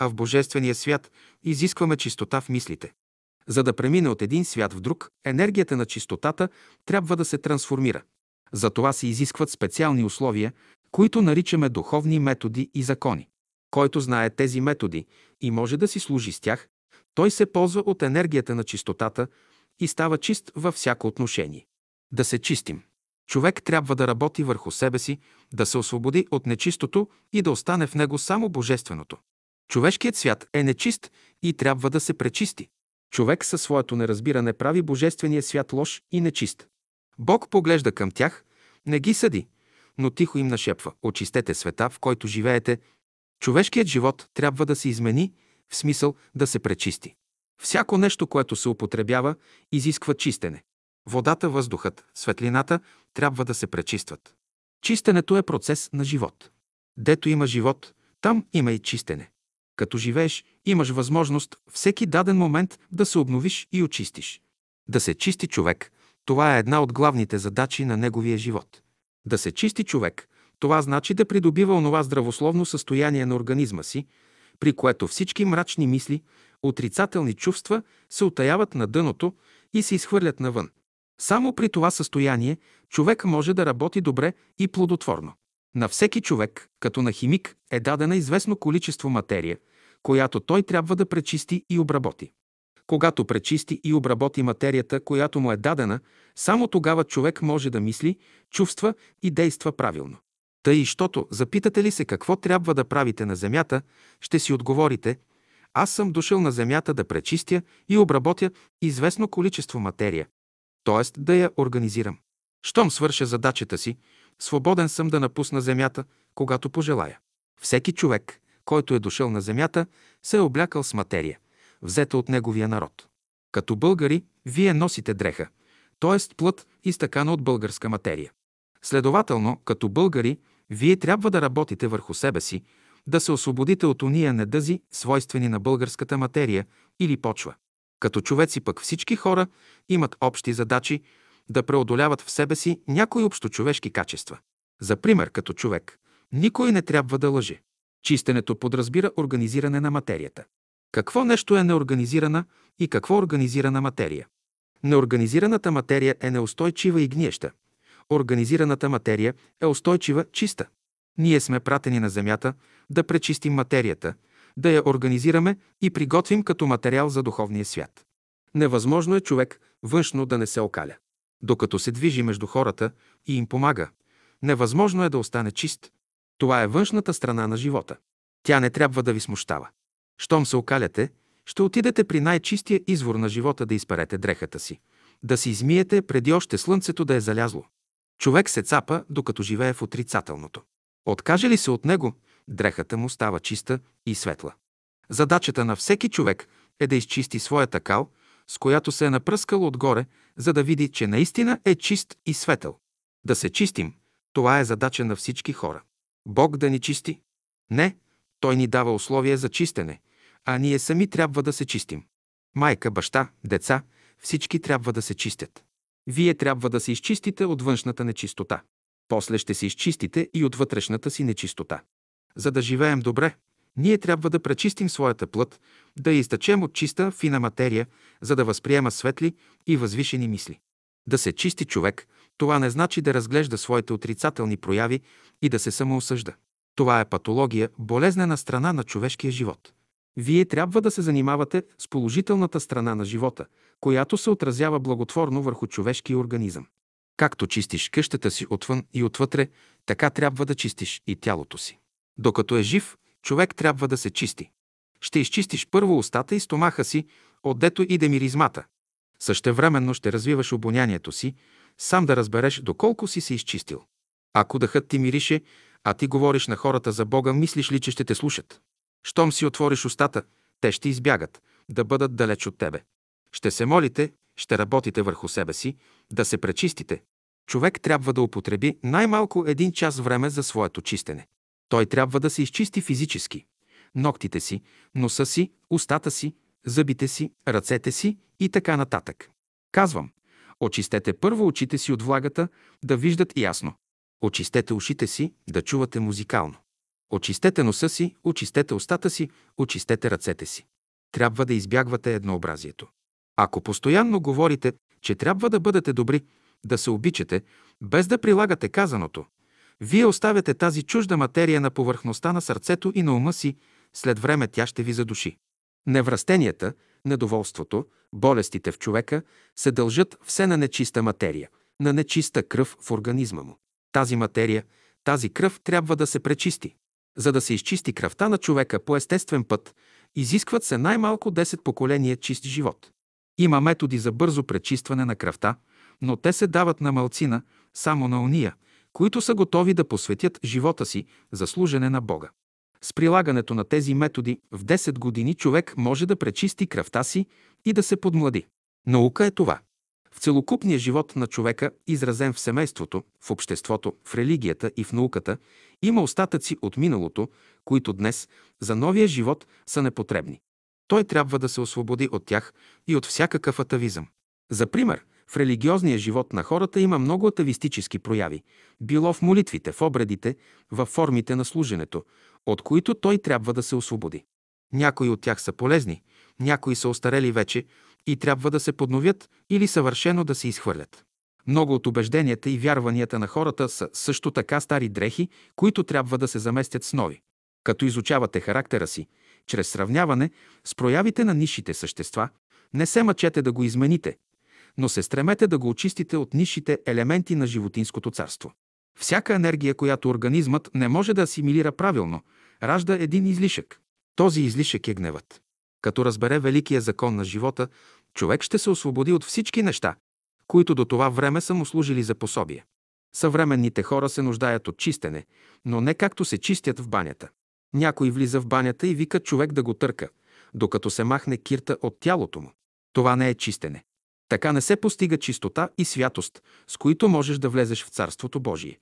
а в Божествения свят изискваме чистота в мислите. За да премине от един свят в друг, енергията на чистотата трябва да се трансформира. За това се изискват специални условия, които наричаме духовни методи и закони. Който знае тези методи и може да си служи с тях, той се ползва от енергията на чистотата и става чист във всяко отношение. Да се чистим. Човек трябва да работи върху себе си, да се освободи от нечистото и да остане в него само божественото. Човешкият свят е нечист и трябва да се пречисти. Човек със своето неразбиране прави божествения свят лош и нечист. Бог поглежда към тях, не ги съди, но тихо им нашепва «Очистете света, в който живеете». Човешкият живот трябва да се измени, в смисъл да се пречисти. Всяко нещо, което се употребява, изисква чистене. Водата, въздухът, светлината трябва да се пречистват. Чистенето е процес на живот. Дето има живот, там има и чистене. Като живееш, имаш възможност всеки даден момент да се обновиш и очистиш. Да се чисти човек, това е една от главните задачи на неговия живот. Да се чисти човек, това значи да придобива онова здравословно състояние на организма си, при което всички мрачни мисли, отрицателни чувства се отаяват на дъното и се изхвърлят навън. Само при това състояние човек може да работи добре и плодотворно. На всеки човек, като на химик, е дадена известно количество материя, която той трябва да пречисти и обработи. Когато пречисти и обработи материята, която му е дадена, само тогава човек може да мисли, чувства и действа правилно. Тъй, и щото, запитате ли се какво трябва да правите на земята, ще си отговорите – аз съм дошъл на земята да пречистя и обработя известно количество материя, т.е. да я организирам. Щом свърша задачата си, свободен съм да напусна земята, когато пожелая. Всеки човек, който е дошъл на земята, се е облякал с материя, взета от неговия народ. Като българи, вие носите дреха, т.е. плът, изтъкана от българска материя. Следователно, като българи, вие трябва да работите върху себе си, да се освободите от уния недъзи, свойствени на българската материя или почва. Като човеци пък всички хора имат общи задачи да преодоляват в себе си някои общочовешки качества. За пример, като човек, никой не трябва да лъже. Чистенето подразбира организиране на материята. Какво нещо е неорганизирана и какво организирана материя? Неорганизираната материя е неустойчива и гниеща. Организираната материя е устойчива, чиста. Ние сме пратени на Земята да пречистим материята, да я организираме и приготвим като материал за духовния свят. Невъзможно е човек външно да не се окаля. Докато се движи между хората и им помага, невъзможно е да остане чист. Това е външната страна на живота. Тя не трябва да ви смущава. Щом се окаляте, ще отидете при най-чистия извор на живота да изперете дрехата си, да си измиете преди още слънцето да е залязло. Човек се цапа, докато живее в отрицателното. Откаже ли се от него, дрехата му става чиста и светла. Задачата на всеки човек е да изчисти своята кал, с която се е напръскал отгоре, за да види, че наистина е чист и светъл. Да се чистим, това е задача на всички хора. Бог да ни чисти? Не, Той ни дава условия за чистене, а ние сами трябва да се чистим. Майка, баща, деца, всички трябва да се чистят. Вие трябва да се изчистите от външната нечистота. После ще се изчистите и от вътрешната си нечистота. За да живеем добре, ние трябва да пречистим своята плът, да я изтъчем от чиста, фина материя, за да възприема светли и възвишени мисли. Да се чисти човек, това не значи да разглежда своите отрицателни прояви и да се самоосъжда. Това е патология, болезнена страна на човешкия живот. Вие трябва да се занимавате с положителната страна на живота, която се отразява благотворно върху човешкия организъм. Както чистиш къщата си отвън и отвътре, така трябва да чистиш и тялото си. Докато е жив, човек трябва да се чисти. Ще изчистиш първо устата и стомаха си, отдето иде миризмата. Същевременно ще развиваш обонянието си, сам да разбереш доколко си се изчистил. Ако дъхът ти мирише, а ти говориш на хората за Бога, мислиш ли, че ще те слушат? Щом си отвориш устата, те ще избягат, да бъдат далеч от тебе. Ще се молите, ще работите върху себе си, да се пречистите. Човек трябва да употреби най-малко един час време за своето чистене. Той трябва да се изчисти физически. Ноктите си, носа си, устата си, зъбите си, ръцете си и така нататък. Казвам, очистете първо очите си от влагата, да виждат ясно. Очистете ушите си, да чувате музикално. Очистете носа си, очистете устата си, очистете ръцете си. Трябва да избягвате еднообразието. Ако постоянно говорите, че трябва да бъдете добри, да се обичате, без да прилагате казаното, вие оставяте тази чужда материя на повърхността на сърцето и на ума си, след време тя ще ви задуши. Неврастенията, недоволството, болестите в човека се дължат все на нечиста материя, на нечиста кръв в организма му. Тази материя, тази кръв трябва да се пречисти. За да се изчисти кръвта на човека по естествен път, изискват се най-малко 10 поколения чист живот. Има методи за бързо пречистване на кръвта, но те се дават на малцина, само на уния, които са готови да посветят живота си за служене на Бога. С прилагането на тези методи в 10 години човек може да пречисти кръвта си и да се подмлади. Наука е това. В целокупния живот на човека, изразен в семейството, в обществото, в религията и в науката, има остатъци от миналото, които днес за новия живот са непотребни. Той трябва да се освободи от тях и от всякакъв атавизъм. За пример, в религиозния живот на хората има много атавистически прояви, било в молитвите, в обредите, в формите на служенето, от които той трябва да се освободи. Някои от тях са полезни, някои са остарели вече и трябва да се подновят или съвършено да се изхвърлят. Много от убежденията и вярванията на хората са също така стари дрехи, които трябва да се заместят с нови. Като изучавате характера си, чрез сравняване с проявите на нишите същества, не се мъчете да го измените, но се стремете да го очистите от нишите елементи на животинското царство. Всяка енергия, която организмът не може да асимилира правилно, ражда един излишък. Този излишък е гневът. Като разбере великия закон на живота, човек ще се освободи от всички неща, които до това време са му служили за пособие. Съвременните хора се нуждаят от чистене, но не както се чистят в банята. Някой влиза в банята и вика човек да го търка, докато се махне кирта от тялото му. Това не е чистене. Така не се постига чистота и святост, с които можеш да влезеш в Царството Божие.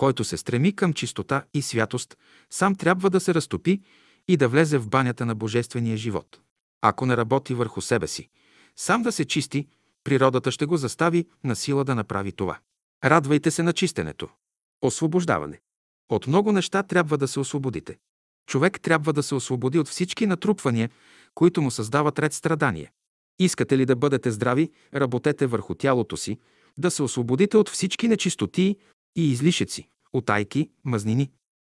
Който се стреми към чистота и святост, сам трябва да се разтопи и да влезе в банята на Божествения живот. Ако не работи върху себе си, сам да се чисти, природата ще го застави на сила да направи това. Радвайте се на чистенето. Освобождаване. От много неща трябва да се освободите. Човек трябва да се освободи от всички натрупвания, които му създават ред страдания. Искате ли да бъдете здрави, работете върху тялото си, да се освободите от всички нечистоти и излишеци, отайки, мазнини.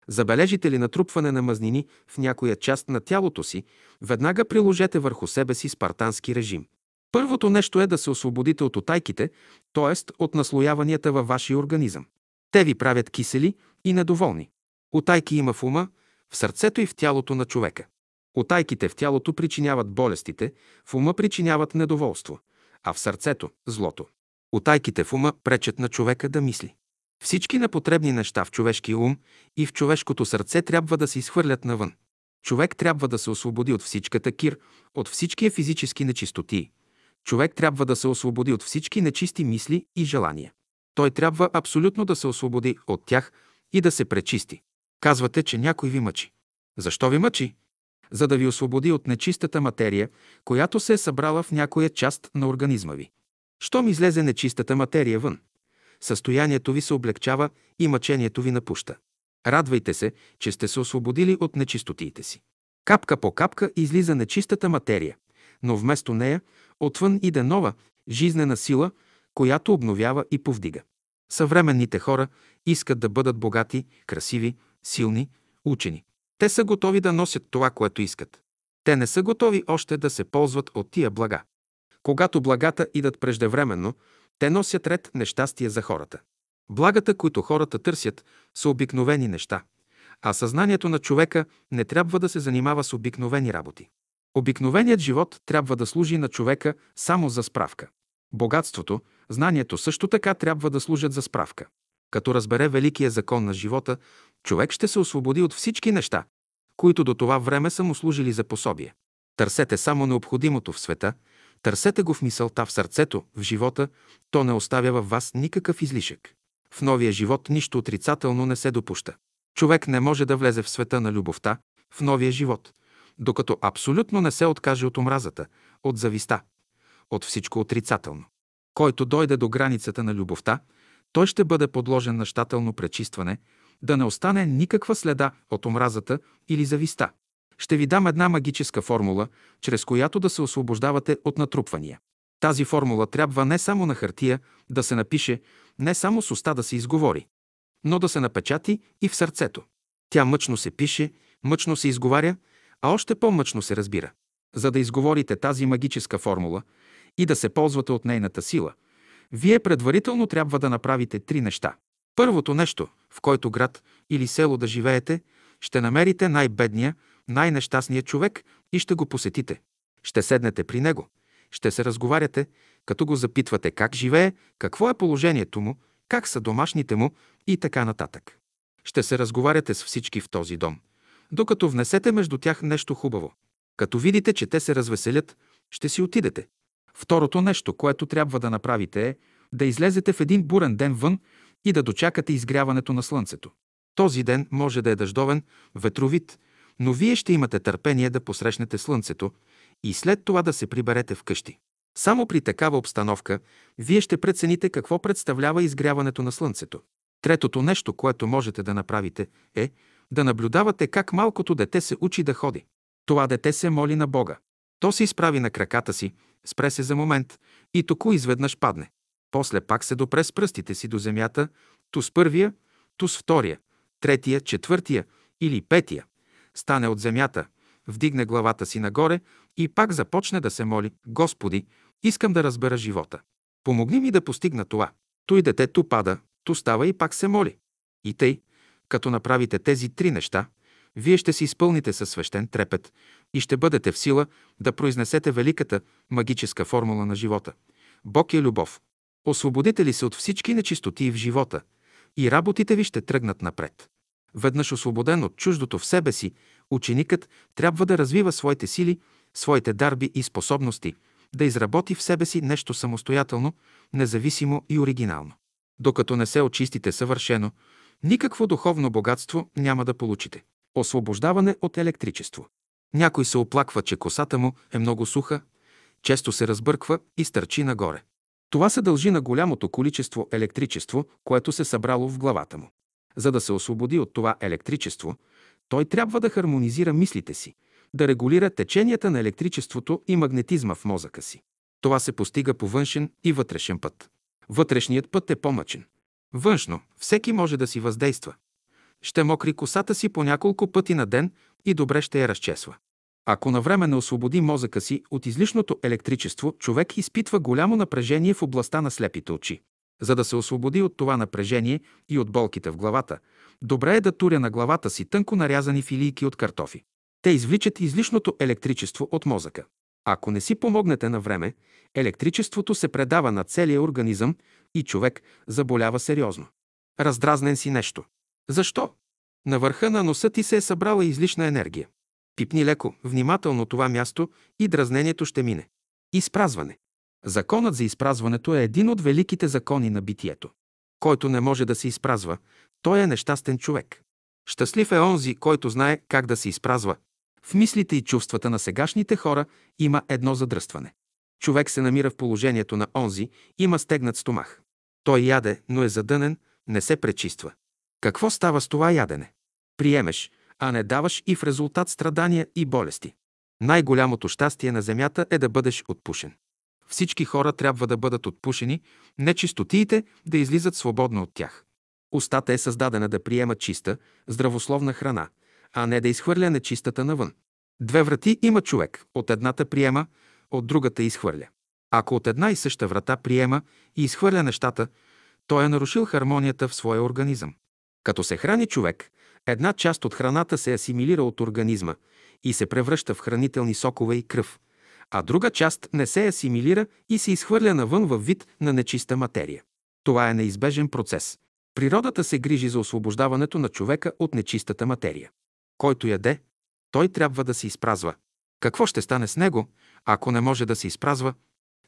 Забележите ли натрупване на мазнини в някоя част на тялото си, веднага приложете върху себе си спартански режим. Първото нещо е да се освободите от отайките, т.е. от наслояванията във вашия организъм. Те ви правят кисели и недоволни. Отайки има в ума, в сърцето и в тялото на човека. Отайките в тялото причиняват болестите, в ума причиняват недоволство, а в сърцето – злото. Отайките в ума пречат на човека да мисли. Всички непотребни неща в човешкия ум и в човешкото сърце трябва да се изхвърлят навън. Човек трябва да се освободи от всичката кир, от всички физически нечистоти. Човек трябва да се освободи от всички нечисти мисли и желания. Той трябва абсолютно да се освободи от тях и да се пречисти. Казвате, че някой ви мъчи. Защо ви мъчи? за да ви освободи от нечистата материя, която се е събрала в някоя част на организма ви. Щом излезе нечистата материя вън, състоянието ви се облегчава и мъчението ви напуща. Радвайте се, че сте се освободили от нечистотиите си. Капка по капка излиза нечистата материя, но вместо нея отвън иде нова, жизнена сила, която обновява и повдига. Съвременните хора искат да бъдат богати, красиви, силни, учени. Те са готови да носят това, което искат. Те не са готови още да се ползват от тия блага. Когато благата идат преждевременно, те носят ред нещастие за хората. Благата, които хората търсят, са обикновени неща, а съзнанието на човека не трябва да се занимава с обикновени работи. Обикновеният живот трябва да служи на човека само за справка. Богатството, знанието също така трябва да служат за справка. Като разбере великия закон на живота, човек ще се освободи от всички неща, които до това време са му служили за пособие. Търсете само необходимото в света, търсете го в мисълта, в сърцето, в живота, то не оставя във вас никакъв излишък. В новия живот нищо отрицателно не се допуща. Човек не може да влезе в света на любовта, в новия живот, докато абсолютно не се откаже от омразата, от зависта, от всичко отрицателно. Който дойде до границата на любовта, той ще бъде подложен на щателно пречистване, да не остане никаква следа от омразата или зависта. Ще ви дам една магическа формула, чрез която да се освобождавате от натрупвания. Тази формула трябва не само на хартия да се напише, не само с уста да се изговори, но да се напечати и в сърцето. Тя мъчно се пише, мъчно се изговаря, а още по-мъчно се разбира. За да изговорите тази магическа формула и да се ползвате от нейната сила, вие предварително трябва да направите три неща. Първото нещо, в който град или село да живеете, ще намерите най-бедния, най-нещастния човек и ще го посетите. Ще седнете при него, ще се разговаряте, като го запитвате как живее, какво е положението му, как са домашните му и така нататък. Ще се разговаряте с всички в този дом, докато внесете между тях нещо хубаво. Като видите, че те се развеселят, ще си отидете. Второто нещо, което трябва да направите е да излезете в един бурен ден вън и да дочакате изгряването на слънцето. Този ден може да е дъждовен, ветровит, но вие ще имате търпение да посрещнете слънцето и след това да се приберете вкъщи. Само при такава обстановка вие ще прецените какво представлява изгряването на слънцето. Третото нещо, което можете да направите, е да наблюдавате как малкото дете се учи да ходи. Това дете се моли на Бога. То се изправи на краката си, спре се за момент и току изведнъж падне. После пак се допре с пръстите си до земята, ту с първия, ту с втория, третия, четвъртия или петия. Стане от земята, вдигне главата си нагоре и пак започне да се моли «Господи, искам да разбера живота. Помогни ми да постигна това». Той детето пада, ту става и пак се моли. И тъй, като направите тези три неща, вие ще се изпълните със свещен трепет и ще бъдете в сила да произнесете великата магическа формула на живота. Бог е любов. Освободите ли се от всички нечистоти в живота и работите ви ще тръгнат напред. Веднъж освободен от чуждото в себе си, ученикът трябва да развива своите сили, своите дарби и способности, да изработи в себе си нещо самостоятелно, независимо и оригинално. Докато не се очистите съвършено, никакво духовно богатство няма да получите. Освобождаване от електричество. Някой се оплаква, че косата му е много суха, често се разбърква и стърчи нагоре. Това се дължи на голямото количество електричество, което се събрало в главата му. За да се освободи от това електричество, той трябва да хармонизира мислите си, да регулира теченията на електричеството и магнетизма в мозъка си. Това се постига по външен и вътрешен път. Вътрешният път е по-мъчен. Външно всеки може да си въздейства. Ще мокри косата си по няколко пъти на ден и добре ще я разчесва. Ако навреме не освободи мозъка си от излишното електричество, човек изпитва голямо напрежение в областта на слепите очи. За да се освободи от това напрежение и от болките в главата, добре е да туря на главата си тънко нарязани филийки от картофи. Те извличат излишното електричество от мозъка. Ако не си помогнете на време, електричеството се предава на целия организъм и човек заболява сериозно. Раздразнен си нещо. Защо? На върха на носа ти се е събрала излишна енергия. Пипни леко, внимателно това място и дразнението ще мине. Изпразване. Законът за изпразването е един от великите закони на битието. Който не може да се изпразва, той е нещастен човек. Щастлив е онзи, който знае как да се изпразва. В мислите и чувствата на сегашните хора има едно задръстване. Човек се намира в положението на онзи, има стегнат стомах. Той яде, но е задънен, не се пречиства. Какво става с това ядене? Приемеш, а не даваш и в резултат страдания и болести. Най-голямото щастие на земята е да бъдеш отпушен. Всички хора трябва да бъдат отпушени, нечистотиите да излизат свободно от тях. Устата е създадена да приема чиста, здравословна храна, а не да изхвърля нечистата навън. Две врати има човек. От едната приема, от другата изхвърля. Ако от една и съща врата приема и изхвърля нещата, той е нарушил хармонията в своя организъм. Като се храни човек, една част от храната се асимилира от организма и се превръща в хранителни сокове и кръв, а друга част не се асимилира и се изхвърля навън във вид на нечиста материя. Това е неизбежен процес. Природата се грижи за освобождаването на човека от нечистата материя. Който яде, той трябва да се изпразва. Какво ще стане с него, ако не може да се изпразва?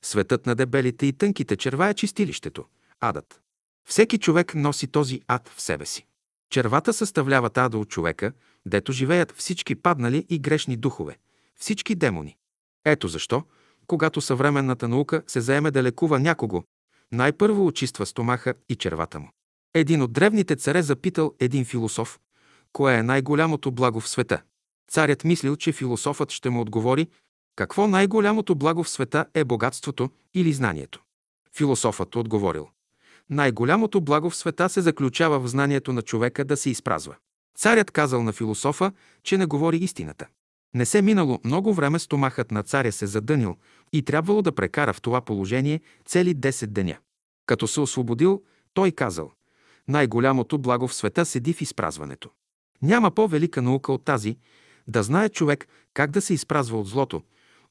Светът на дебелите и тънките черва е чистилището, адът. Всеки човек носи този ад в себе си. Червата съставляват ада от човека, дето живеят всички паднали и грешни духове, всички демони. Ето защо, когато съвременната наука се заеме да лекува някого, най-първо очиства стомаха и червата му. Един от древните царе запитал един философ, кое е най-голямото благо в света. Царят мислил, че философът ще му отговори, какво най-голямото благо в света е богатството или знанието. Философът отговорил, най-голямото благо в света се заключава в знанието на човека да се изпразва. Царят казал на философа, че не говори истината. Не се минало много време, стомахът на царя се задънил и трябвало да прекара в това положение цели 10 деня. Като се освободил, той казал, най-голямото благо в света седи в изпразването. Няма по-велика наука от тази, да знае човек как да се изпразва от злото,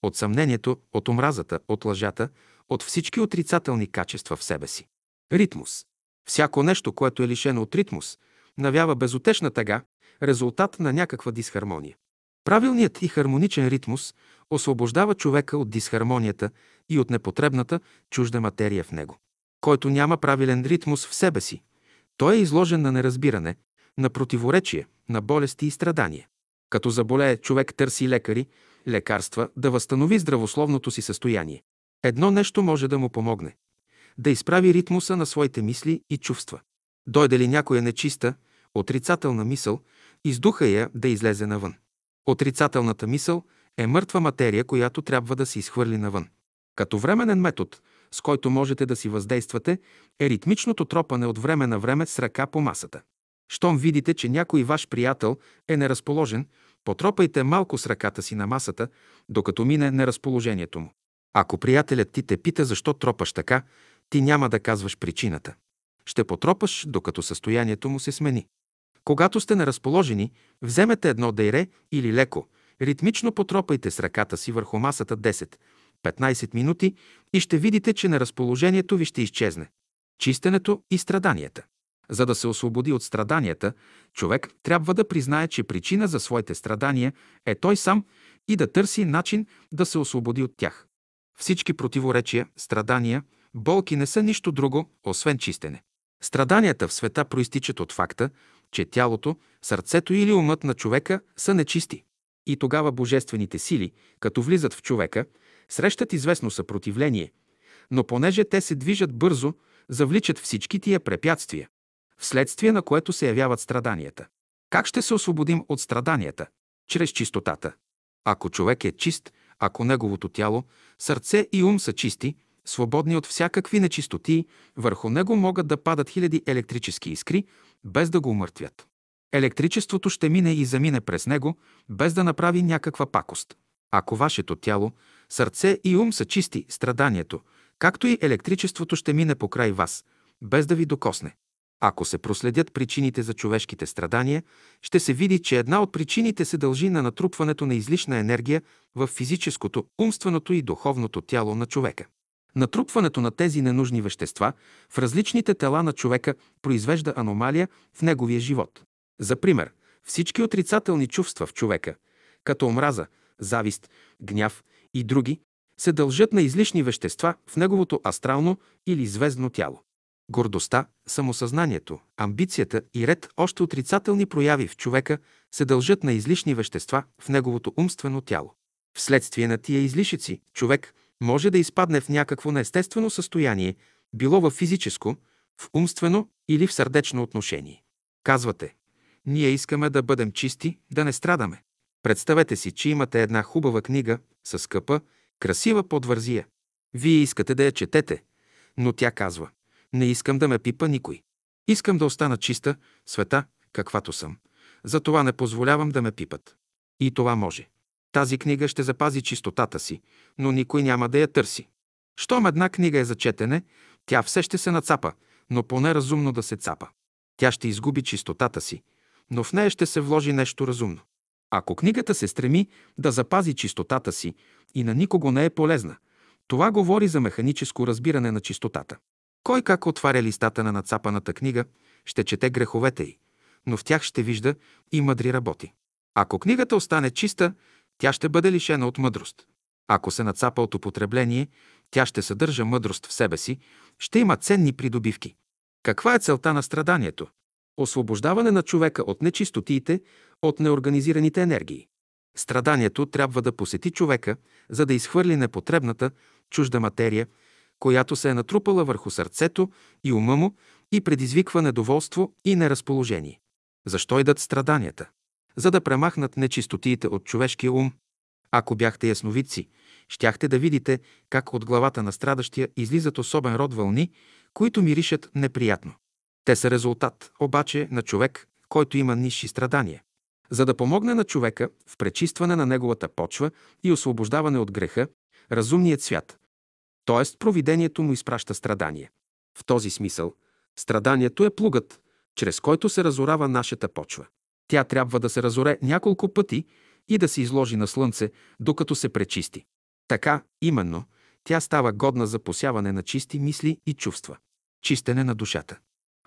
от съмнението, от омразата, от лъжата, от всички отрицателни качества в себе си. Ритмус. Всяко нещо, което е лишено от ритмус, навява безотешна тъга, резултат на някаква дисхармония. Правилният и хармоничен ритмус освобождава човека от дисхармонията и от непотребната чужда материя в него. Който няма правилен ритмус в себе си, той е изложен на неразбиране, на противоречие, на болести и страдания. Като заболее, човек търси лекари, лекарства да възстанови здравословното си състояние. Едно нещо може да му помогне – да изправи ритмуса на своите мисли и чувства. Дойде ли някоя нечиста, отрицателна мисъл, издуха я да излезе навън. Отрицателната мисъл е мъртва материя, която трябва да се изхвърли навън. Като временен метод, с който можете да си въздействате, е ритмичното тропане от време на време с ръка по масата. Щом видите, че някой ваш приятел е неразположен, потропайте малко с ръката си на масата, докато мине неразположението му. Ако приятелят ти те пита защо тропаш така, ти няма да казваш причината. Ще потропаш, докато състоянието му се смени. Когато сте неразположени, вземете едно дейре или леко, ритмично потропайте с ръката си върху масата 10-15 минути и ще видите, че неразположението ви ще изчезне. Чистенето и страданията. За да се освободи от страданията, човек трябва да признае, че причина за своите страдания е той сам и да търси начин да се освободи от тях. Всички противоречия, страдания, болки не са нищо друго, освен чистене. Страданията в света проистичат от факта, че тялото, сърцето или умът на човека са нечисти. И тогава божествените сили, като влизат в човека, срещат известно съпротивление, но понеже те се движат бързо, завличат всички тия препятствия, вследствие на което се явяват страданията. Как ще се освободим от страданията? Чрез чистотата. Ако човек е чист, ако неговото тяло, сърце и ум са чисти, свободни от всякакви нечистоти, върху него могат да падат хиляди електрически искри, без да го умъртвят. Електричеството ще мине и замине през него, без да направи някаква пакост. Ако вашето тяло, сърце и ум са чисти, страданието, както и електричеството ще мине покрай вас, без да ви докосне. Ако се проследят причините за човешките страдания, ще се види, че една от причините се дължи на натрупването на излишна енергия в физическото, умственото и духовното тяло на човека. Натрупването на тези ненужни вещества в различните тела на човека произвежда аномалия в неговия живот. За пример, всички отрицателни чувства в човека, като омраза, завист, гняв и други, се дължат на излишни вещества в неговото астрално или звездно тяло. Гордостта, самосъзнанието, амбицията и ред още отрицателни прояви в човека се дължат на излишни вещества в неговото умствено тяло. Вследствие на тия излишици, човек може да изпадне в някакво неестествено състояние, било в физическо, в умствено или в сърдечно отношение. Казвате, ние искаме да бъдем чисти, да не страдаме. Представете си, че имате една хубава книга с скъпа, красива подвързия. Вие искате да я четете, но тя казва, не искам да ме пипа никой. Искам да остана чиста, света, каквато съм. Затова не позволявам да ме пипат. И това може. Тази книга ще запази чистотата си, но никой няма да я търси. Щом една книга е за четене, тя все ще се нацапа, но поне разумно да се цапа. Тя ще изгуби чистотата си, но в нея ще се вложи нещо разумно. Ако книгата се стреми да запази чистотата си и на никого не е полезна, това говори за механическо разбиране на чистотата. Кой как отваря листата на нацапаната книга, ще чете греховете й, но в тях ще вижда и мъдри работи. Ако книгата остане чиста, тя ще бъде лишена от мъдрост. Ако се нацапа от употребление, тя ще съдържа мъдрост в себе си, ще има ценни придобивки. Каква е целта на страданието? Освобождаване на човека от нечистотиите, от неорганизираните енергии. Страданието трябва да посети човека, за да изхвърли непотребната, чужда материя, която се е натрупала върху сърцето и ума му и предизвиква недоволство и неразположение. Защо идат страданията? За да премахнат нечистотиите от човешкия ум. Ако бяхте ясновидци, щяхте да видите как от главата на страдащия излизат особен род вълни, които миришат неприятно. Те са резултат, обаче, на човек, който има нисши страдания. За да помогне на човека в пречистване на неговата почва и освобождаване от греха, разумният свят, т.е. провидението му изпраща страдание. В този смисъл, страданието е плугът, чрез който се разорава нашата почва. Тя трябва да се разоре няколко пъти и да се изложи на слънце, докато се пречисти. Така, именно, тя става годна за посяване на чисти мисли и чувства. Чистене на душата.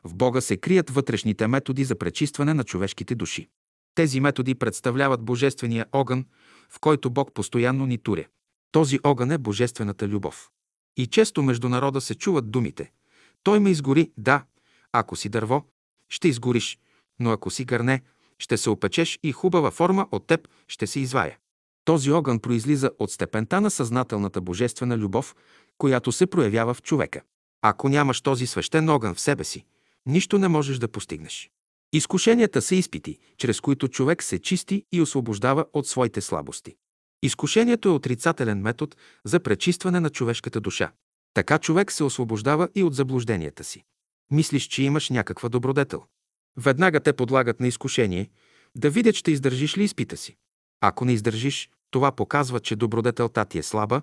В Бога се крият вътрешните методи за пречистване на човешките души. Тези методи представляват божествения огън, в който Бог постоянно ни туря. Този огън е божествената любов. И често между народа се чуват думите. Той ме изгори, да, ако си дърво, ще изгориш, но ако си гърне, ще се опечеш и хубава форма от теб ще се извая. Този огън произлиза от степента на съзнателната божествена любов, която се проявява в човека. Ако нямаш този свещен огън в себе си, нищо не можеш да постигнеш. Изкушенията са изпити, чрез които човек се чисти и освобождава от своите слабости. Изкушението е отрицателен метод за пречистване на човешката душа. Така човек се освобождава и от заблужденията си. Мислиш, че имаш някаква добродетел. Веднага те подлагат на изкушение, да видят, ще издържиш ли изпита си. Ако не издържиш, това показва, че добродетелта ти е слаба,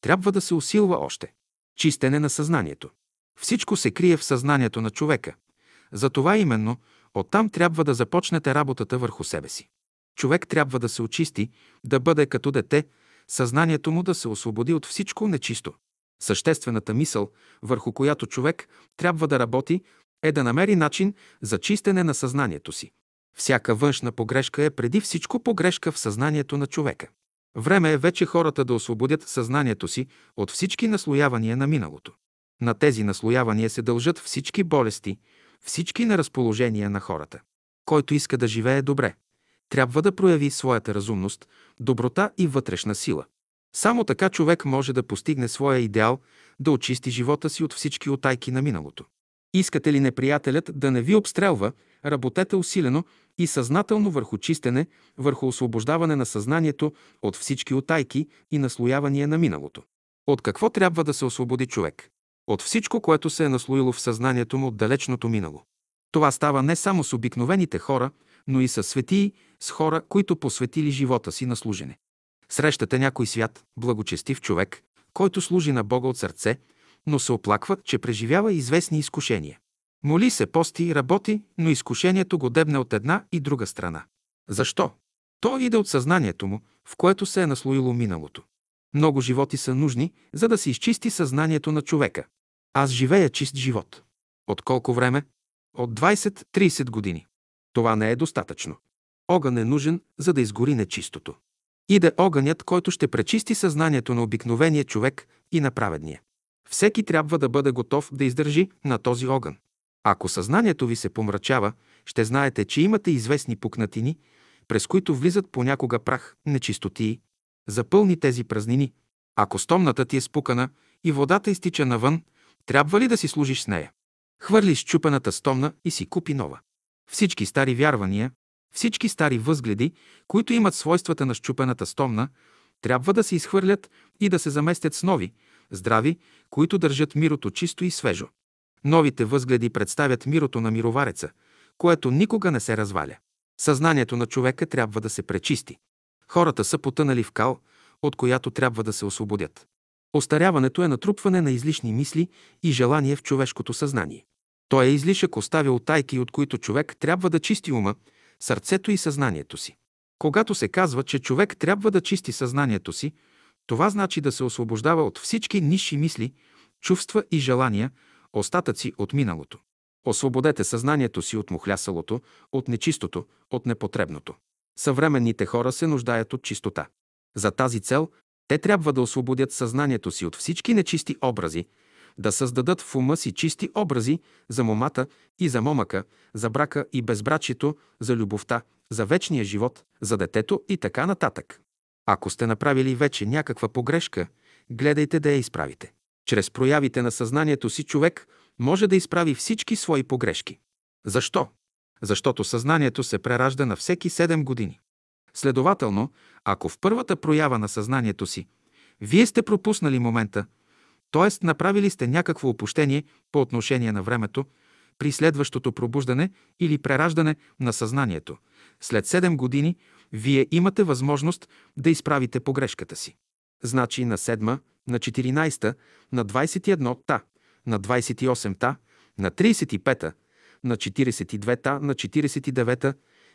трябва да се усилва още. Чистене на съзнанието. Всичко се крие в съзнанието на човека. Затова именно оттам трябва да започнете работата върху себе си. Човек трябва да се очисти, да бъде като дете, съзнанието му да се освободи от всичко нечисто. Съществената мисъл, върху която човек трябва да работи, е да намери начин за чистене на съзнанието си. Всяка външна погрешка е преди всичко погрешка в съзнанието на човека. Време е вече хората да освободят съзнанието си от всички наслоявания на миналото. На тези наслоявания се дължат всички болести, всички неразположения на хората. Който иска да живее добре, трябва да прояви своята разумност, доброта и вътрешна сила. Само така човек може да постигне своя идеал, да очисти живота си от всички отайки на миналото. Искате ли неприятелят да не ви обстрелва, работете усилено и съзнателно върху чистене, върху освобождаване на съзнанието от всички отайки и наслоявания на миналото. От какво трябва да се освободи човек? От всичко, което се е наслоило в съзнанието му от далечното минало. Това става не само с обикновените хора, но и с светии, с хора, които посветили живота си на служене. Срещате някой свят, благочестив човек, който служи на Бога от сърце, но се оплакват, че преживява известни изкушения. Моли се, пости, работи, но изкушението го дебне от една и друга страна. Защо? То иде от съзнанието му, в което се е наслоило миналото. Много животи са нужни, за да се изчисти съзнанието на човека. Аз живея чист живот. От колко време? От 20-30 години. Това не е достатъчно. Огън е нужен, за да изгори нечистото. Иде огънят, който ще пречисти съзнанието на обикновения човек и на праведния. Всеки трябва да бъде готов да издържи на този огън. Ако съзнанието ви се помрачава, ще знаете, че имате известни пукнатини, през които влизат понякога прах, нечистотии. Запълни тези празнини. Ако стомната ти е спукана и водата изтича навън, трябва ли да си служиш с нея? Хвърли щупената стомна и си купи нова. Всички стари вярвания, всички стари възгледи, които имат свойствата на щупената стомна, трябва да се изхвърлят и да се заместят с нови, здрави, които държат мирото чисто и свежо. Новите възгледи представят мирото на мировареца, което никога не се разваля. Съзнанието на човека трябва да се пречисти. Хората са потънали в кал, от която трябва да се освободят. Остаряването е натрупване на излишни мисли и желания в човешкото съзнание. Той е излишък оставя отайки, от които човек трябва да чисти ума, сърцето и съзнанието си. Когато се казва, че човек трябва да чисти съзнанието си, това значи да се освобождава от всички нисши мисли, чувства и желания, остатъци от миналото. Освободете съзнанието си от мухлясалото, от нечистото, от непотребното. Съвременните хора се нуждаят от чистота. За тази цел те трябва да освободят съзнанието си от всички нечисти образи, да създадат в ума си чисти образи за момата и за момъка, за брака и безбрачието, за любовта, за вечния живот, за детето и така нататък. Ако сте направили вече някаква погрешка, гледайте да я изправите. Чрез проявите на съзнанието си човек може да изправи всички свои погрешки. Защо? Защото съзнанието се преражда на всеки 7 години. Следователно, ако в първата проява на съзнанието си вие сте пропуснали момента, т.е. направили сте някакво опущение по отношение на времето, при следващото пробуждане или прераждане на съзнанието, след 7 години вие имате възможност да изправите погрешката си. Значи на 7, на 14, на 21-та, на 28-та, на 35-та, на 42-та, на 49-та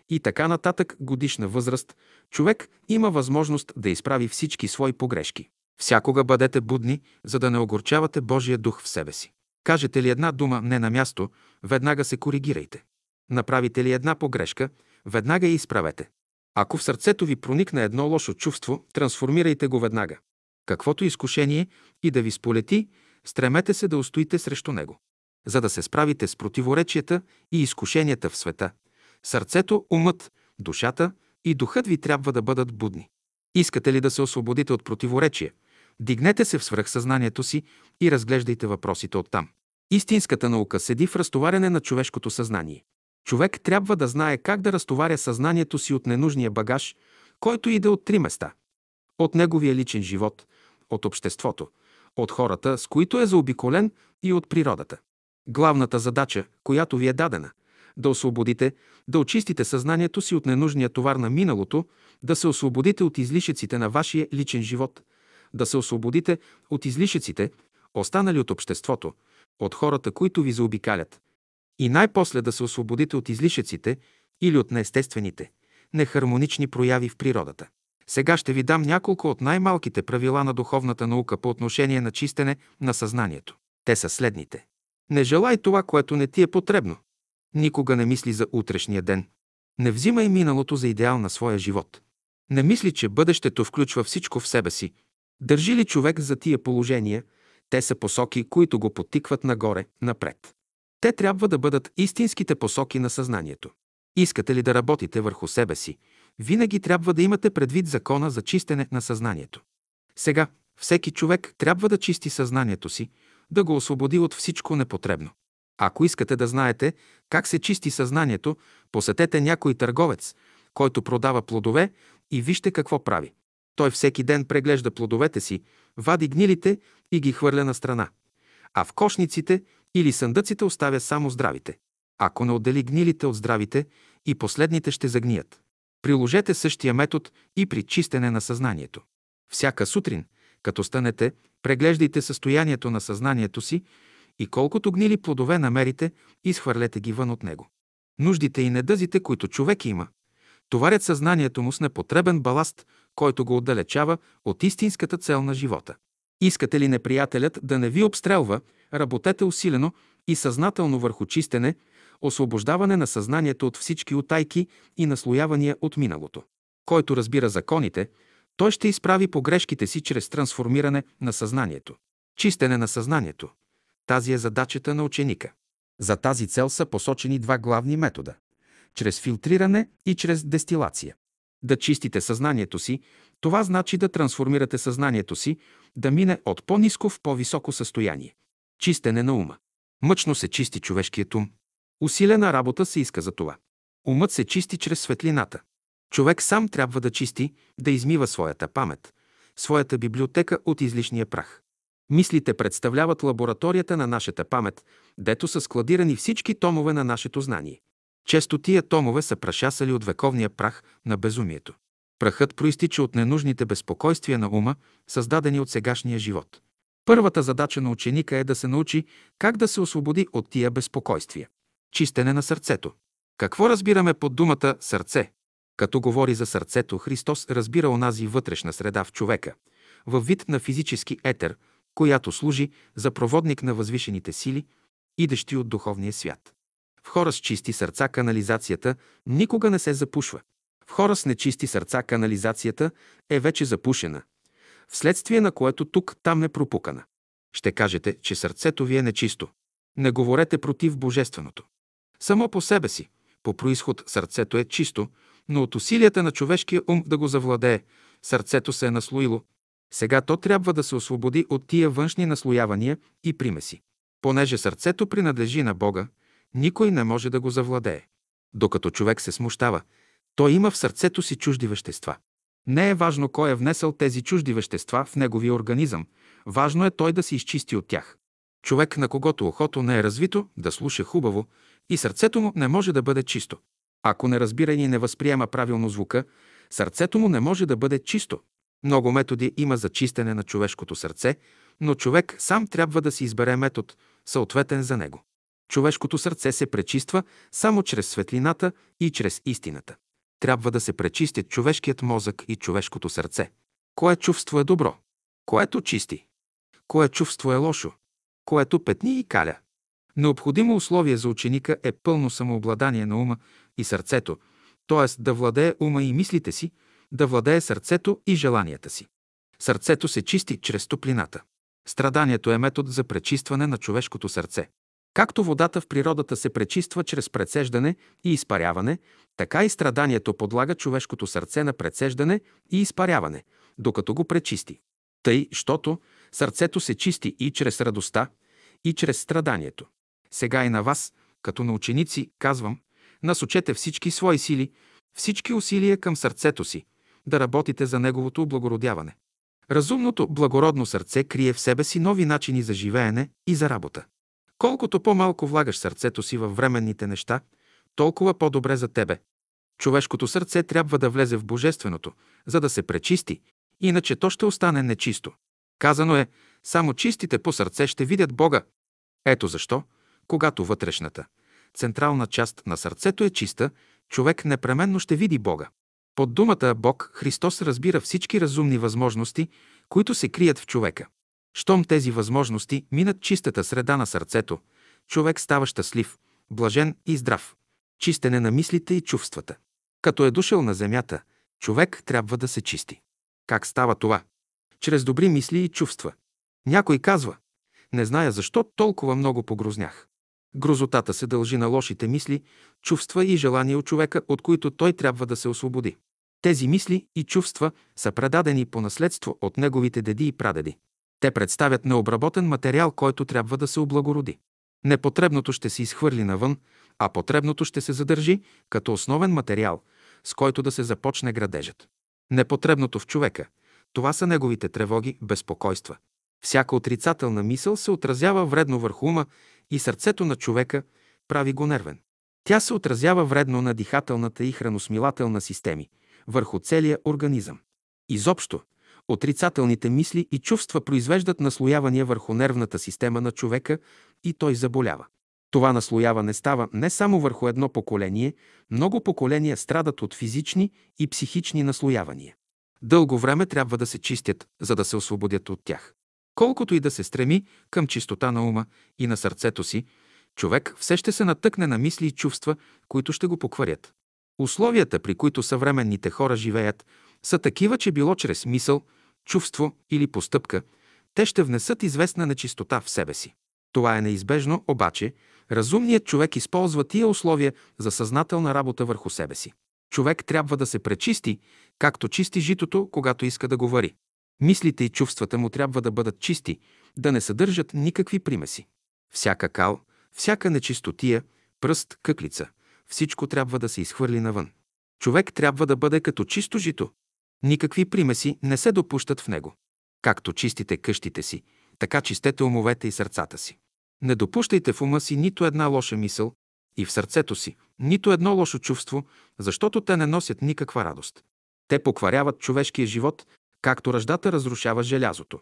и така нататък годишна възраст, човек има възможност да изправи всички свои погрешки. Всякога бъдете будни, за да не огорчавате Божия дух в себе си. Кажете ли една дума не на място, веднага се коригирайте. Направите ли една погрешка, веднага я изправете. Ако в сърцето ви проникне едно лошо чувство, трансформирайте го веднага. Каквото изкушение и да ви сполети, стремете се да устоите срещу него. За да се справите с противоречията и изкушенията в света, сърцето, умът, душата и духът ви трябва да бъдат будни. Искате ли да се освободите от противоречия? Дигнете се в свръхсъзнанието си и разглеждайте въпросите оттам. Истинската наука седи в разтоваряне на човешкото съзнание. Човек трябва да знае как да разтоваря съзнанието си от ненужния багаж, който иде от три места. От неговия личен живот, от обществото, от хората, с които е заобиколен и от природата. Главната задача, която ви е дадена – да освободите, да очистите съзнанието си от ненужния товар на миналото, да се освободите от излишъците на вашия личен живот, да се освободите от излишъците, останали от обществото, от хората, които ви заобикалят, и най-после да се освободите от излишъците или от неестествените, нехармонични прояви в природата. Сега ще ви дам няколко от най-малките правила на духовната наука по отношение на чистене на съзнанието. Те са следните. Не желай това, което не ти е потребно. Никога не мисли за утрешния ден. Не взимай миналото за идеал на своя живот. Не мисли, че бъдещето включва всичко в себе си. Държи ли човек за тия положения, те са посоки, които го потикват нагоре, напред. Те трябва да бъдат истинските посоки на съзнанието. Искате ли да работите върху себе си, винаги трябва да имате предвид закона за чистене на съзнанието. Сега, всеки човек трябва да чисти съзнанието си, да го освободи от всичко непотребно. Ако искате да знаете как се чисти съзнанието, посетете някой търговец, който продава плодове и вижте какво прави. Той всеки ден преглежда плодовете си, вади гнилите и ги хвърля на страна. А в кошниците или съндъците оставя само здравите. Ако не отдели гнилите от здравите, и последните ще загният. Приложете същия метод и при чистене на съзнанието. Всяка сутрин, като станете, преглеждайте състоянието на съзнанието си и колкото гнили плодове намерите, изхвърлете ги вън от него. Нуждите и недъзите, които човек има, товарят съзнанието му с непотребен баласт, който го отдалечава от истинската цел на живота. Искате ли неприятелят да не ви обстрелва, работете усилено и съзнателно върху чистене, освобождаване на съзнанието от всички утайки и наслоявания от миналото. Който разбира законите, той ще изправи погрешките си чрез трансформиране на съзнанието. Чистене на съзнанието. Тази е задачата на ученика. За тази цел са посочени два главни метода – чрез филтриране и чрез дестилация. Да чистите съзнанието си, това значи да трансформирате съзнанието си, да мине от по-низко в по-високо състояние. Чистене на ума. Мъчно се чисти човешкият ум. Усилена работа се иска за това. Умът се чисти чрез светлината. Човек сам трябва да чисти, да измива своята памет, своята библиотека от излишния прах. Мислите представляват лабораторията на нашата памет, дето са складирани всички томове на нашето знание. Често тия томове са прашасали от вековния прах на безумието. Прахът проистича от ненужните безпокойствия на ума, създадени от сегашния живот. Първата задача на ученика е да се научи как да се освободи от тия безпокойствия. Чистене на сърцето. Какво разбираме под думата сърце? Като говори за сърцето, Христос разбира онази вътрешна среда в човека, във вид на физически етер, която служи за проводник на възвишените сили, идещи от духовния свят. В хора с чисти сърца канализацията никога не се запушва. В хора с нечисти сърца канализацията е вече запушена, вследствие на което тук там е пропукана. Ще кажете, че сърцето ви е нечисто. Не говорете против Божественото. Само по себе си, по происход сърцето е чисто, но от усилията на човешкия ум да го завладее, сърцето се е наслоило. Сега то трябва да се освободи от тия външни наслоявания и примеси. Понеже сърцето принадлежи на Бога, никой не може да го завладее. Докато човек се смущава, той има в сърцето си чужди вещества. Не е важно кой е внесъл тези чужди вещества в неговия организъм, важно е той да се изчисти от тях. Човек, на когото охото не е развито, да слуша хубаво и сърцето му не може да бъде чисто. Ако не разбира и не възприема правилно звука, сърцето му не може да бъде чисто. Много методи има за чистене на човешкото сърце, но човек сам трябва да си избере метод, съответен за него. Човешкото сърце се пречиства само чрез светлината и чрез истината. Трябва да се пречистят човешкият мозък и човешкото сърце. Кое чувство е добро? Което чисти? Кое чувство е лошо? Което петни и каля? Необходимо условие за ученика е пълно самообладание на ума и сърцето, т.е. да владее ума и мислите си, да владее сърцето и желанията си. Сърцето се чисти чрез топлината. Страданието е метод за пречистване на човешкото сърце. Както водата в природата се пречиства чрез прецеждане и изпаряване, така и страданието подлага човешкото сърце на прецеждане и изпаряване, докато го пречисти. Тъй, щото сърцето се чисти и чрез радостта, и чрез страданието. Сега и на вас, като на ученици, казвам, насочете всички свои сили, всички усилия към сърцето си, да работите за неговото облагородяване. Разумното, благородно сърце крие в себе си нови начини за живеене и за работа. Колкото по-малко влагаш сърцето си във временните неща, толкова по-добре за тебе. Човешкото сърце трябва да влезе в Божественото, за да се пречисти, иначе то ще остане нечисто. Казано е, само чистите по сърце ще видят Бога. Ето защо, когато вътрешната, централна част на сърцето е чиста, човек непременно ще види Бога. Под думата Бог Христос разбира всички разумни възможности, които се крият в човека. Щом тези възможности минат чистата среда на сърцето, човек става щастлив, блажен и здрав. Чистене на мислите и чувствата. Като е дошъл на земята, човек трябва да се чисти. Как става това? Чрез добри мисли и чувства. Някой казва, не зная защо толкова много погрознях. Грозотата се дължи на лошите мисли, чувства и желания от човека, от които той трябва да се освободи. Тези мисли и чувства са предадени по наследство от неговите деди и прадеди. Те представят необработен материал, който трябва да се облагороди. Непотребното ще се изхвърли навън, а потребното ще се задържи като основен материал, с който да се започне градежът. Непотребното в човека – това са неговите тревоги, безпокойства. Всяка отрицателна мисъл се отразява вредно върху ума и сърцето на човека, прави го нервен. Тя се отразява вредно на дихателната и храносмилателна системи, върху целия организъм. Изобщо, отрицателните мисли и чувства произвеждат наслоявания върху нервната система на човека и той заболява. Това наслояване става не само върху едно поколение, много поколения страдат от физични и психични наслоявания. Дълго време трябва да се чистят, за да се освободят от тях. Колкото и да се стреми към чистота на ума и на сърцето си, човек все ще се натъкне на мисли и чувства, които ще го покварят. Условията, при които съвременните хора живеят, са такива, че било чрез мисъл, чувство или постъпка, те ще внесат известна нечистота в себе си. Това е неизбежно, обаче разумният човек използва тия условия за съзнателна работа върху себе си. Човек трябва да се пречисти, както чисти житото, когато иска да го вари. Мислите и чувствата му трябва да бъдат чисти, да не съдържат никакви примеси. Всяка кал, всяка нечистотия, пръст, къклица, всичко трябва да се изхвърли навън. Човек трябва да бъде като чисто жито. Никакви примеси не се допущат в него. Както чистите къщите си, така чистете умовете и сърцата си. Не допущайте в ума си нито една лоша мисъл и в сърцето си нито едно лошо чувство, защото те не носят никаква радост. Те покваряват човешкия живот, както ръждата разрушава желязото.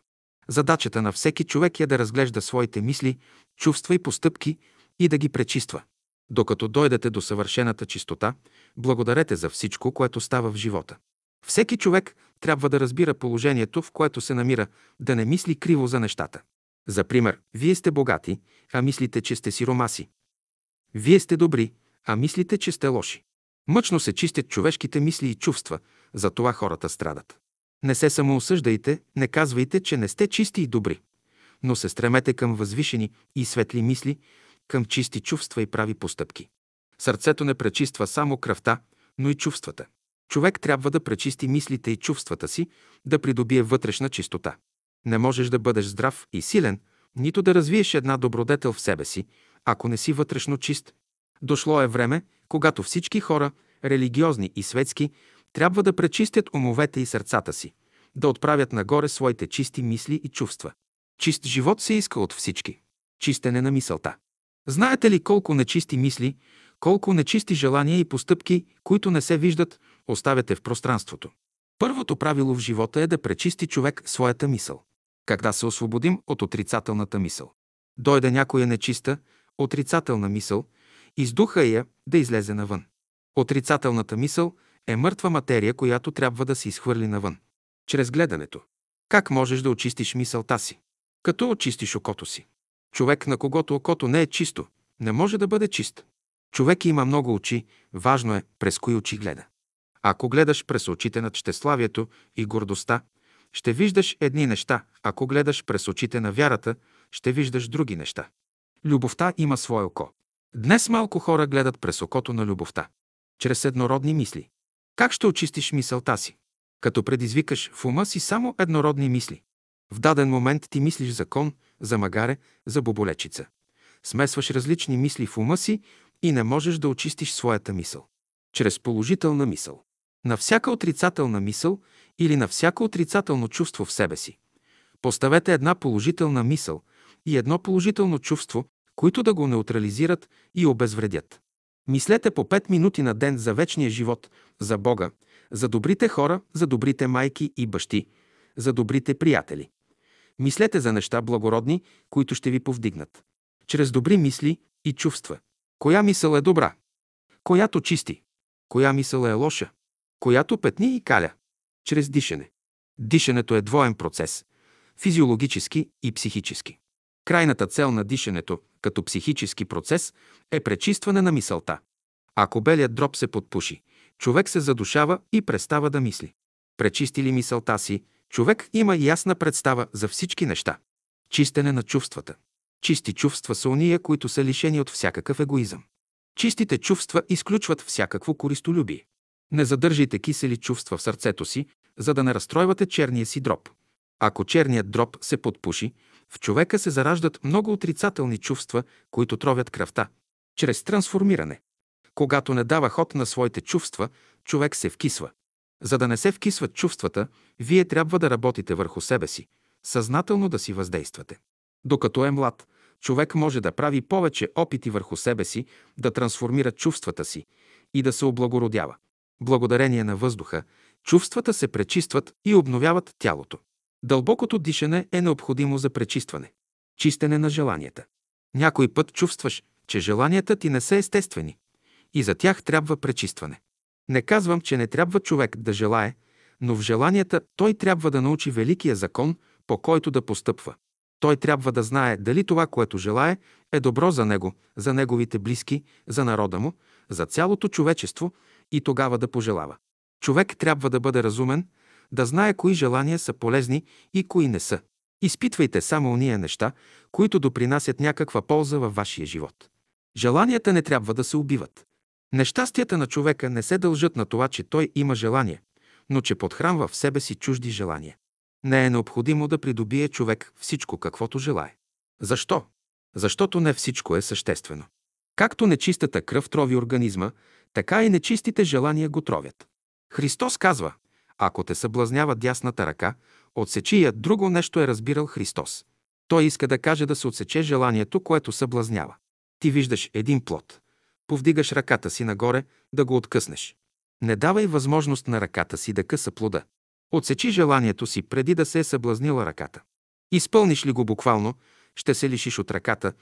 Задачата на всеки човек е да разглежда своите мисли, чувства и постъпки и да ги пречиства. Докато дойдете до съвършената чистота, благодарете за всичко, което става в живота. Всеки човек трябва да разбира положението, в което се намира, да не мисли криво за нещата. За пример, вие сте богати, а мислите, че сте сиромаси. Вие сте добри, а мислите, че сте лоши. Мъчно се чистят човешките мисли и чувства, затова хората страдат. Не се самоосъждайте, не казвайте, че не сте чисти и добри, но се стремете към възвишени и светли мисли, към чисти чувства и прави постъпки. Сърцето не пречиства само кръвта, но и чувствата. Човек трябва да пречисти мислите и чувствата си, да придобие вътрешна чистота. Не можеш да бъдеш здрав и силен, нито да развиеш една добродетел в себе си, ако не си вътрешно чист. Дошло е време, когато всички хора, религиозни и светски, трябва да пречистят умовете и сърцата си, да отправят нагоре своите чисти мисли и чувства. Чист живот се иска от всички. Чистене на мисълта. Знаете ли колко нечисти мисли, колко нечисти желания и постъпки, които не се виждат, оставяте в пространството? Първото правило в живота е да пречисти човек своята мисъл. Когда се освободим от отрицателната мисъл? Дойде някоя нечиста, отрицателна мисъл, издуха я да излезе навън. Отрицателната мисъл е мъртва материя, която трябва да се изхвърли навън. Чрез гледането. Как можеш да очистиш мисълта си? Като очистиш окото си. Човек, на когото окото не е чисто, не може да бъде чист. Човек има много очи, важно е през кои очи гледа. Ако гледаш през очите на щеславието и гордостта, ще виждаш едни неща. Ако гледаш през очите на вярата, ще виждаш други неща. Любовта има свое око. Днес малко хора гледат през окото на любовта. Чрез еднородни мисли. Как ще очистиш мисълта си? Като предизвикаш в ума си само еднородни мисли. В даден момент ти мислиш за кон, за магаре, за боболечица. Смесваш различни мисли в ума си и не можеш да очистиш своята мисъл. Чрез положителна мисъл. На всяка отрицателна мисъл или на всяко отрицателно чувство в себе си. Поставете една положителна мисъл и едно положително чувство, които да го неутрализират и обезвредят. Мислете по 5 минути на ден за вечния живот, за Бога, за добрите хора, за добрите майки и бащи, за добрите приятели. Мислете за неща благородни, които ще ви повдигнат. Чрез добри мисли и чувства. Коя мисъл е добра? Която чисти. Коя мисъл е лоша? Която петни и каля. Чрез дишане. Дишането е двоен процес – физиологически и психически. Крайната цел на дишането, като психически процес, е пречистване на мисълта. Ако белият дроб се подпуши, човек се задушава и престава да мисли. Пречисти ли мисълта си, човек има ясна представа за всички неща. Чистене на чувствата. Чисти чувства са уния, които са лишени от всякакъв егоизъм. Чистите чувства изключват всякакво користолюбие. Не задържайте кисели чувства в сърцето си, за да не разстройвате черния си дроб. Ако черният дроб се подпуши, в човека се зараждат много отрицателни чувства, които тровят кръвта. Чрез трансформиране. Когато не дава ход на своите чувства, човек се вкисва. За да не се вкисват чувствата, вие трябва да работите върху себе си, съзнателно да си въздействате. Докато е млад, човек може да прави повече опити върху себе си, да трансформира чувствата си и да се облагородява. Благодарение на въздуха, чувствата се пречистват и обновяват тялото. Дълбокото дишане е необходимо за пречистване. Чистене на желанията. Някой път чувстваш, че желанията ти не са естествени и за тях трябва пречистване. Не казвам, че не трябва човек да желае, но в желанията той трябва да научи великия закон, по който да постъпва. Той трябва да знае дали това, което желае, е добро за него, за неговите близки, за народа му, за цялото човечество и тогава да пожелава. Човек трябва да бъде разумен, да знае кои желания са полезни и кои не са. Изпитвайте само уния неща, които допринасят някаква полза във вашия живот. Желанията не трябва да се убиват. Нещастията на човека не се дължат на това, че той има желание, но че подхранва в себе си чужди желания. Не е необходимо да придобие човек всичко, каквото желае. Защо? Защото не всичко е съществено. Както нечистата кръв трови организма, така и нечистите желания го тровят. Христос казва, ако те съблазнява дясната ръка, отсечи я, друго нещо е разбирал Христос. Той иска да каже да се отсече желанието, което съблазнява. Ти виждаш един плод. Повдигаш ръката си нагоре да го откъснеш. Не давай възможност на ръката си да къса плода. Отсечи желанието си преди да се е съблазнила ръката. Изпълниш ли го буквално, ще се лишиш от ръката,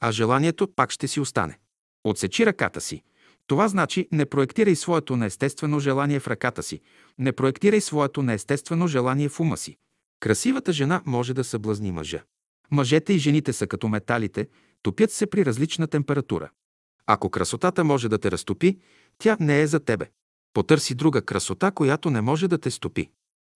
а желанието пак ще си остане. Отсечи ръката си. Това значи не проектирай своето неестествено желание в ръката си, не проектирай своето неестествено желание в ума си. Красивата жена може да съблазни мъжа. Мъжете и жените са като металите, топят се при различна температура. Ако красотата може да те разтопи, тя не е за тебе. Потърси друга красота, която не може да те стопи.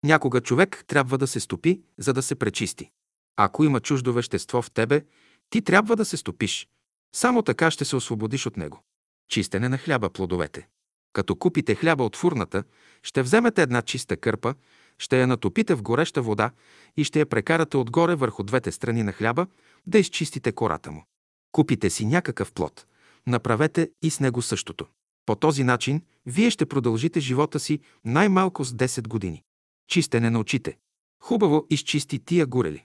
Някога човек трябва да се стопи, за да се пречисти. Ако има чуждо вещество в тебе, ти трябва да се стопиш. Само така ще се освободиш от него. Чистене на хляба плодовете. Като купите хляба от фурната, ще вземете една чиста кърпа, ще я натопите в гореща вода и ще я прекарате отгоре върху двете страни на хляба, да изчистите кората му. Купите си някакъв плод. Направете и с него същото. По този начин вие ще продължите живота си най-малко с 10 години. Чистене на очите. Хубаво изчисти тия гурели.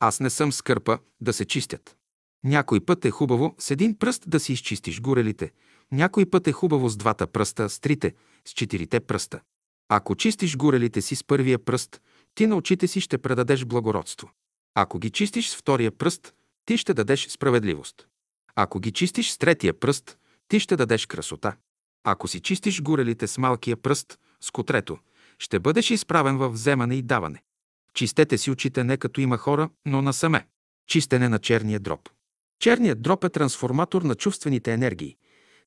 Аз не съм скърпа да се чистят. Някой път е хубаво с един пръст да си изчистиш гурелите, някой път е хубаво с двата пръста, с трите, с четирите пръста. Ако чистиш гурелите си с първия пръст, ти на очите си ще предадеш благородство. Ако ги чистиш с втория пръст, ти ще дадеш справедливост. Ако ги чистиш с третия пръст, ти ще дадеш красота. Ако си чистиш гурелите с малкия пръст, с котрето, ще бъдеш изправен в вземане и даване. Чистете си очите не като има хора, но насаме. Чистене на черния дроб. Черният дроб е трансформатор на чувствените енергии,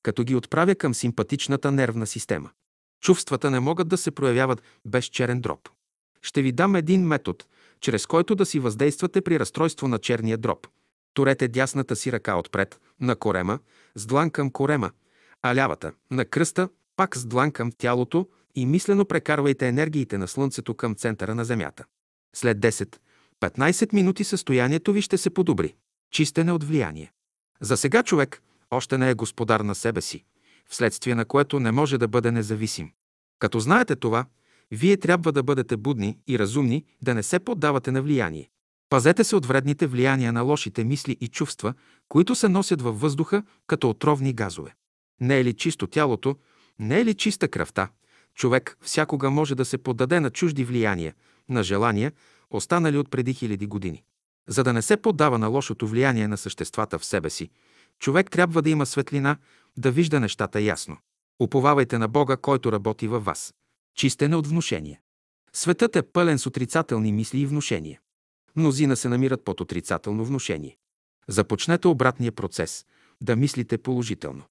като ги отправя към симпатичната нервна система. Чувствата не могат да се проявяват без черен дроб. Ще ви дам един метод, чрез който да си въздействате при разстройство на черния дроб. Турете дясната си ръка отпред, на корема, с длан към корема, а лявата, на кръста, пак с длан към тялото и мислено прекарвайте енергиите на Слънцето към центъра на Земята. След 10-15 минути състоянието ви ще се подобри. Чистене от влияние. За сега човек още не е господар на себе си, вследствие на което не може да бъде независим. Като знаете това, вие трябва да бъдете будни и разумни, да не се поддавате на влияние. Пазете се от вредните влияния на лошите мисли и чувства, които се носят във въздуха като отровни газове. Не е ли чисто тялото, не е ли чиста кръвта, човек всякога може да се поддаде на чужди влияния, на желания, останали от преди хиляди години. За да не се поддава на лошото влияние на съществата в себе си, човек трябва да има светлина, да вижда нещата ясно. Уповавайте на Бога, който работи във вас. Чистене от внушение. Светът е пълен с отрицателни мисли и внушения. Мнозина се намират под отрицателно внушение. Започнете обратния процес – да мислите положително.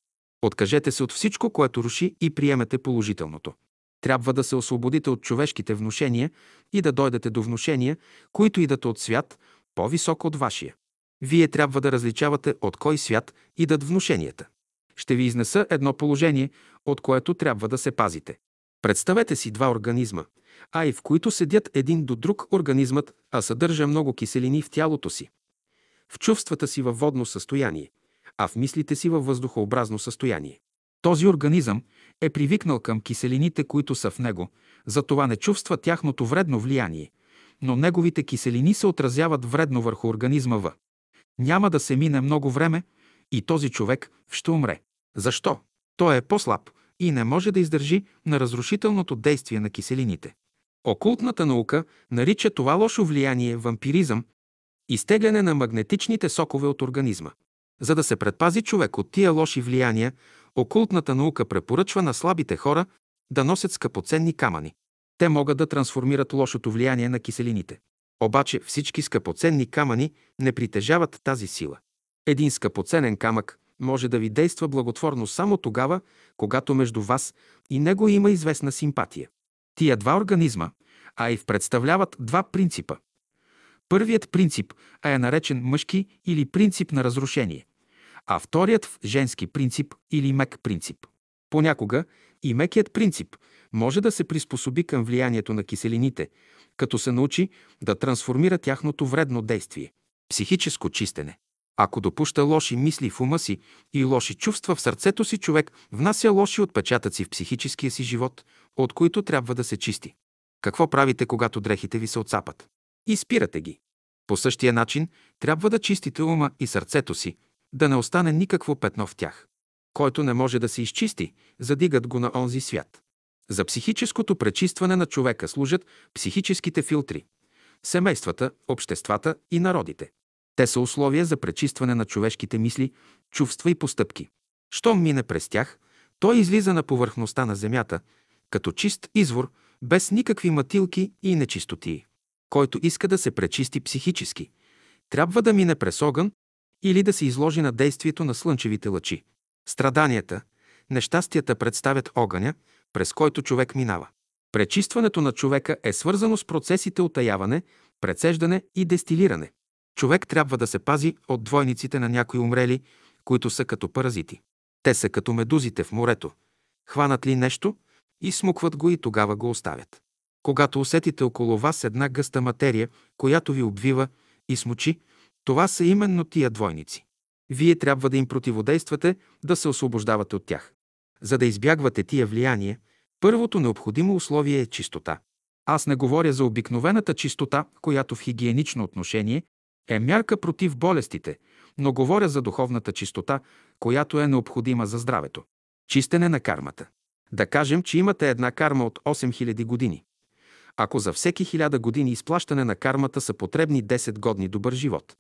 Откажете се от всичко, което руши и приемете положителното. Трябва да се освободите от човешките внушения и да дойдете до внушения, които идат от свят, по-високо от вашия. Вие трябва да различавате от кой свят идат внушенията. Ще ви изнеса едно положение, от което трябва да се пазите. Представете си два организма, а и в които седят един до друг организмът, а съдържа много киселини в тялото си. В чувствата си във водно състояние, а в мислите си във въздухообразно състояние. Този организъм е привикнал към киселините, които са в него, затова не чувства тяхното вредно влияние, но неговите киселини се отразяват вредно върху организма В. Няма да се мине много време и този човек ще умре. Защо? Той е по-слаб и не може да издържи на разрушителното действие на киселините. Окултната наука нарича това лошо влияние вампиризъм, изтегляне на магнетичните сокове от организма. За да се предпази човек от тия лоши влияния, окултната наука препоръчва на слабите хора да носят скъпоценни камъни. Те могат да трансформират лошото влияние на киселините. Обаче всички скъпоценни камъни не притежават тази сила. Един скъпоценен камък може да ви действа благотворно само тогава, когато между вас и него има известна симпатия. Тия два организма, а и в представляват два принципа. Първият принцип е наречен мъжки или принцип на разрушение, а вторият женски принцип или мек принцип. Понякога и мекият принцип може да се приспособи към влиянието на киселините, като се научи да трансформира тяхното вредно действие. Психическо чистене. Ако допуща лоши мисли в ума си и лоши чувства в сърцето си, човек внася лоши отпечатъци в психическия си живот, от които трябва да се чисти. Какво правите, когато дрехите ви се отцапат? Изпирате ги. По същия начин трябва да чистите ума и сърцето си, да не остане никакво петно в тях. Който не може да се изчисти, задигат го на онзи свят. За психическото пречистване на човека служат психическите филтри – семействата, обществата и народите. Те са условия за пречистване на човешките мисли, чувства и постъпки. Щом мине през тях, той излиза на повърхността на земята, като чист извор, без никакви матилки и нечистотии. Който иска да се пречисти психически, трябва да мине през огън или да се изложи на действието на слънчевите лъчи. Страданията, нещастията представят огъня, през който човек минава. Пречистването на човека е свързано с процесите отаяване, прецеждане и дестилиране. Човек трябва да се пази от двойниците на някои умрели, които са като паразити. Те са като медузите в морето. Хванат ли нещо, изсмукват го и тогава го оставят. Когато усетите около вас една гъста материя, която ви обвива и смочи, това са именно тия двойници. Вие трябва да им противодействате, да се освобождавате от тях. За да избягвате тия влияние, първото необходимо условие е чистота. Аз не говоря за обикновената чистота, която в хигиенично отношение е мярка против болестите, но говоря за духовната чистота, която е необходима за здравето. Чистене на кармата. Да кажем, че имате една карма от 8000 години. Ако за всеки 1000 години изплащане на кармата са потребни 10 годни добър живот,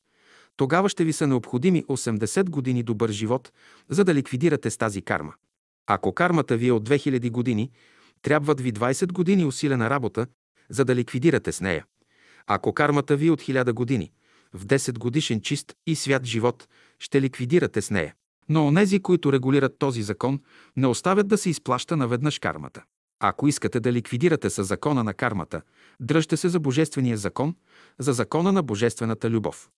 тогава ще ви са необходими 80 години добър живот, за да ликвидирате с тази карма. Ако кармата ви е от 2000 години, трябват ви 20 години усилена работа, за да ликвидирате с нея. Ако кармата ви е от 1000 години, в 10 годишен чист и свят живот ще ликвидирате с нея. Но онези, които регулират този закон, не оставят да се изплаща наведнъж кармата. Ако искате да ликвидирате с закона на кармата, дръжте се за Божествения закон, за закона на Божествената любов.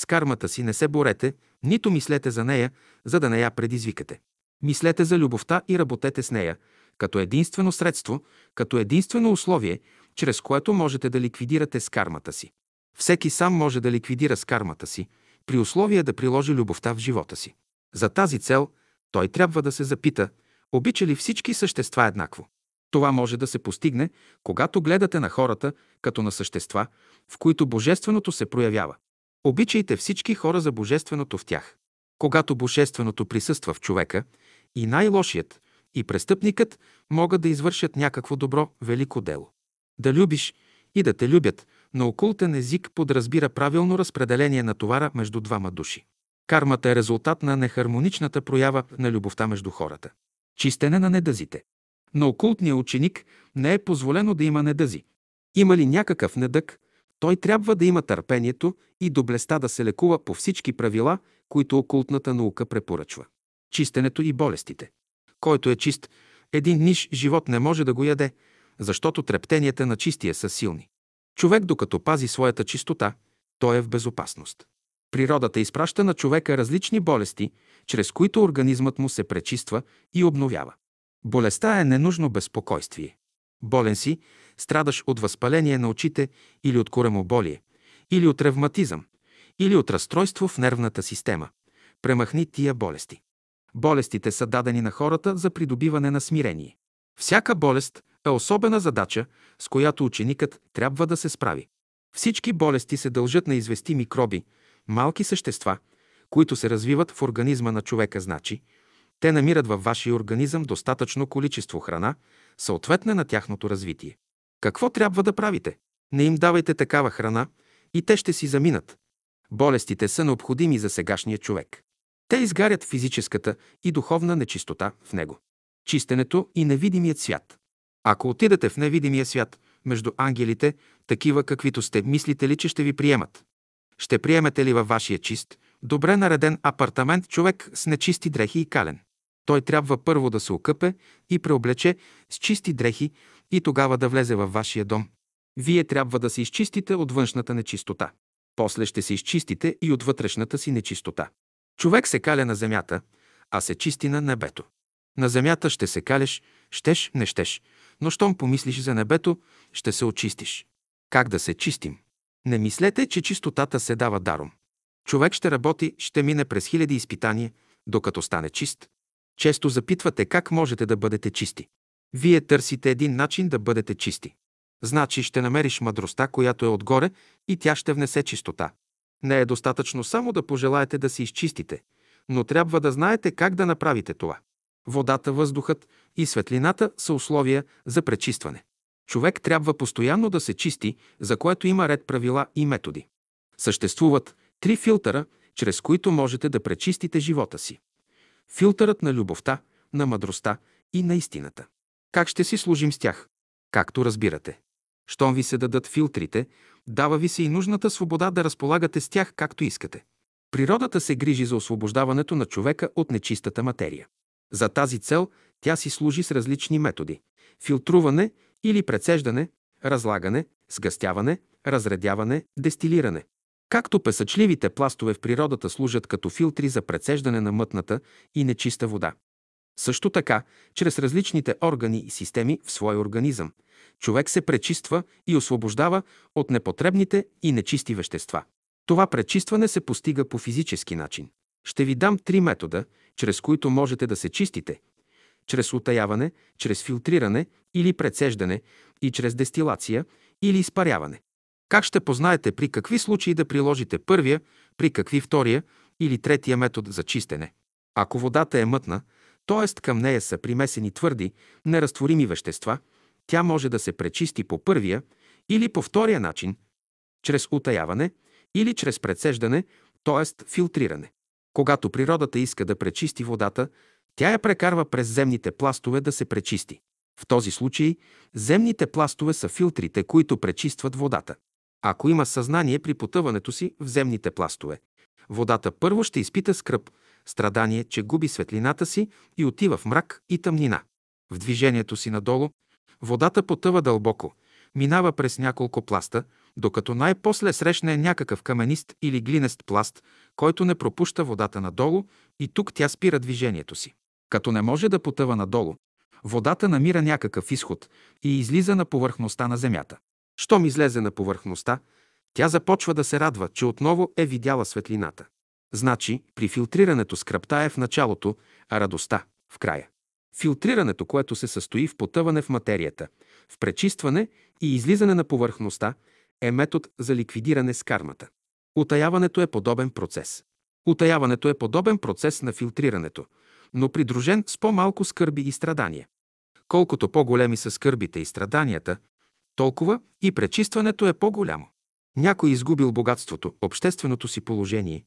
С кармата си не се борете, нито мислете за нея, за да не я предизвикате. Мислете за любовта и работете с нея, като единствено средство, като единствено условие, чрез което можете да ликвидирате с кармата си. Всеки сам може да ликвидира с кармата си, при условие да приложи любовта в живота си. За тази цел той трябва да се запита, обича ли всички същества еднакво. Това може да се постигне, когато гледате на хората като на същества, в които Божественото се проявява. Обичайте всички хора за Божественото в тях. Когато Божественото присъства в човека, и най-лошият, и престъпникът могат да извършат някакво добро, велико дело. Да любиш и да те любят на окултен език подразбира правилно разпределение на товара между двама души. Кармата е резултат на нехармоничната проява на любовта между хората. Чистене на недъзите. На окултния ученик не е позволено да има недъзи. Има ли някакъв недък, той трябва да има търпението и доблестта да се лекува по всички правила, които окултната наука препоръчва. Чистенето и болестите. Който е чист, един ниш живот не може да го яде, защото трептенията на чистия са силни. Човек, докато пази своята чистота, той е в безопасност. Природата изпраща на човека различни болести, чрез които организмът му се пречиства и обновява. Болестта е ненужно безпокойствие. Болен си, страдаш от възпаление на очите или от коремоболие, или от ревматизъм, или от разстройство в нервната система. Премахни тия болести. Болестите са дадени на хората за придобиване на смирение. Всяка болест е особена задача, с която ученикът трябва да се справи. Всички болести се дължат на извести микроби, малки същества, които се развиват в организма на човека, значи, те намират във вашия организъм достатъчно количество храна, съответна на тяхното развитие. Какво трябва да правите? Не им давайте такава храна и те ще си заминат. Болестите са необходими за сегашния човек. Те изгарят физическата и духовна нечистота в него. Чистенето и невидимият свят. Ако отидете в невидимия свят, между ангелите, такива каквито сте, мислите ли, че ще ви приемат? Ще приемете ли във вашия чист, добре нареден апартамент човек с нечисти дрехи и кален? Той трябва първо да се окъпе и преоблече с чисти дрехи и тогава да влезе във вашия дом. Вие трябва да се изчистите от външната нечистота. После ще се изчистите и от вътрешната си нечистота. Човек се каля на земята, а се чисти на небето. На земята ще се калеш, щеш, не щеш, но щом помислиш за небето, ще се очистиш. Как да се чистим? Не мислете, че чистотата се дава даром. Човек ще работи, ще мине през хиляди изпитания, докато стане чист. Често запитвате как можете да бъдете чисти. Вие търсите един начин да бъдете чисти. Значи ще намериш мъдростта, която е отгоре и тя ще внесе чистота. Не е достатъчно само да пожелаете да се изчистите, но трябва да знаете как да направите това. Водата, въздухът и светлината са условия за пречистване. Човек трябва постоянно да се чисти, за което има ред правила и методи. Съществуват три филтъра, чрез които можете да пречистите живота си. Филтърът на любовта, на мъдростта и на истината. Как ще си служим с тях? Както разбирате. Щом ви се дадат филтрите, дава ви се и нужната свобода да разполагате с тях както искате. Природата се грижи за освобождаването на човека от нечистата материя. За тази цел тя си служи с различни методи – филтруване или прецеждане, разлагане, сгъстяване, разредяване, дестилиране. Както песъчливите пластове в природата служат като филтри за прецеждане на мътната и нечиста вода. Също така, чрез различните органи и системи в своя организъм, човек се пречиства и освобождава от непотребните и нечисти вещества. Това пречистване се постига по физически начин. Ще ви дам три метода, чрез които можете да се чистите. Чрез утаяване, чрез филтриране или прецеждане и чрез дестилация или изпаряване. Как ще познаете при какви случаи да приложите първия, при какви втория или третия метод за чистене? Ако водата е мътна, т.е. към нея са примесени твърди, неразтворими вещества, тя може да се пречисти по първия или по втория начин, чрез утаяване или чрез прецеждане, т.е. филтриране. Когато природата иска да пречисти водата, тя я прекарва през земните пластове да се пречисти. В този случай земните пластове са филтрите, които пречистват водата. Ако има съзнание при потъването си в земните пластове, водата първо ще изпита скръп, страдание, че губи светлината си и отива в мрак и тъмнина. В движението си надолу водата потъва дълбоко, минава през няколко пласта, докато най-после срещне някакъв каменист или глинест пласт, който не пропуща водата надолу и тук тя спира движението си. Като не може да потъва надолу, водата намира някакъв изход и излиза на повърхността на земята. Щом излезе на повърхността, тя започва да се радва, че отново е видяла светлината. Значи, при филтрирането скръпта е в началото, а радостта – в края. Филтрирането, което се състои в потъване в материята, в пречистване и излизане на повърхността, е метод за ликвидиране с кармата. Утаяването е подобен процес. Утаяването е подобен процес на филтрирането, но придружен с по-малко скърби и страдания. Колкото по-големи са скърбите и страданията, толкова и пречистването е по-голямо. Някой изгубил богатството, общественото си положение,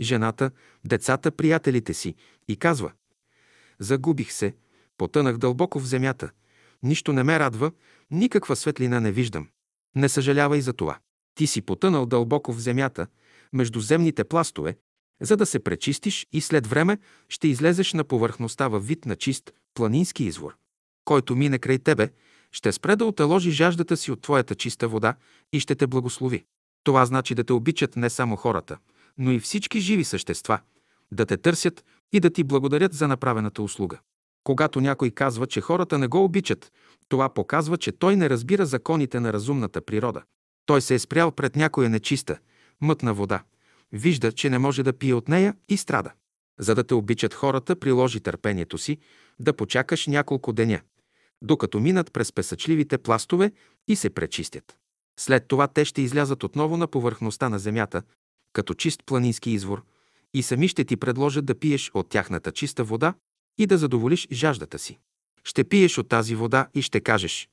жената, децата, приятелите си и казва Загубих се, потънах дълбоко в земята, нищо не ме радва, никаква светлина не виждам. Не съжалявай за това. Ти си потънал дълбоко в земята, между земните пластове, за да се пречистиш и след време ще излезеш на повърхността във вид на чист планински извор. Който мине край тебе, ще спре да оталожи жаждата си от твоята чиста вода и ще те благослови. Това значи да те обичат не само хората, но и всички живи същества, да те търсят и да ти благодарят за направената услуга. Когато някой казва, че хората не го обичат, това показва, че той не разбира законите на разумната природа. Той се е спрял пред някоя нечиста, мътна вода. Вижда, че не може да пие от нея и страда. За да те обичат хората, приложи търпението си, да почакаш няколко деня, докато минат през песъчливите пластове и се пречистят. След това те ще излязат отново на повърхността на земята, като чист планински извор, и сами ще ти предложат да пиеш от тяхната чиста вода и да задоволиш жаждата си. Ще пиеш от тази вода и ще кажеш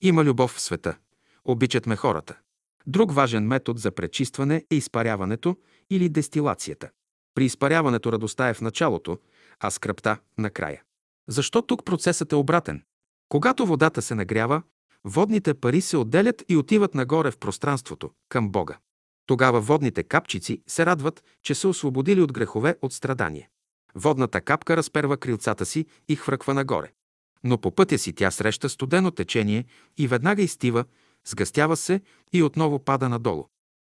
«Има любов в света, обичат ме хората». Друг важен метод за пречистване е изпаряването или дестилацията. При изпаряването радостта е в началото, а скръпта – накрая. Защо тук процесът е обратен? Когато водата се нагрява, водните пари се отделят и отиват нагоре в пространството, към Бога. Тогава водните капчици се радват, че са освободили от грехове, от страдание. Водната капка разперва крилцата си и хвърква нагоре. Но по пътя си тя среща студено течение и веднага изтива, сгъстява се и отново пада надолу.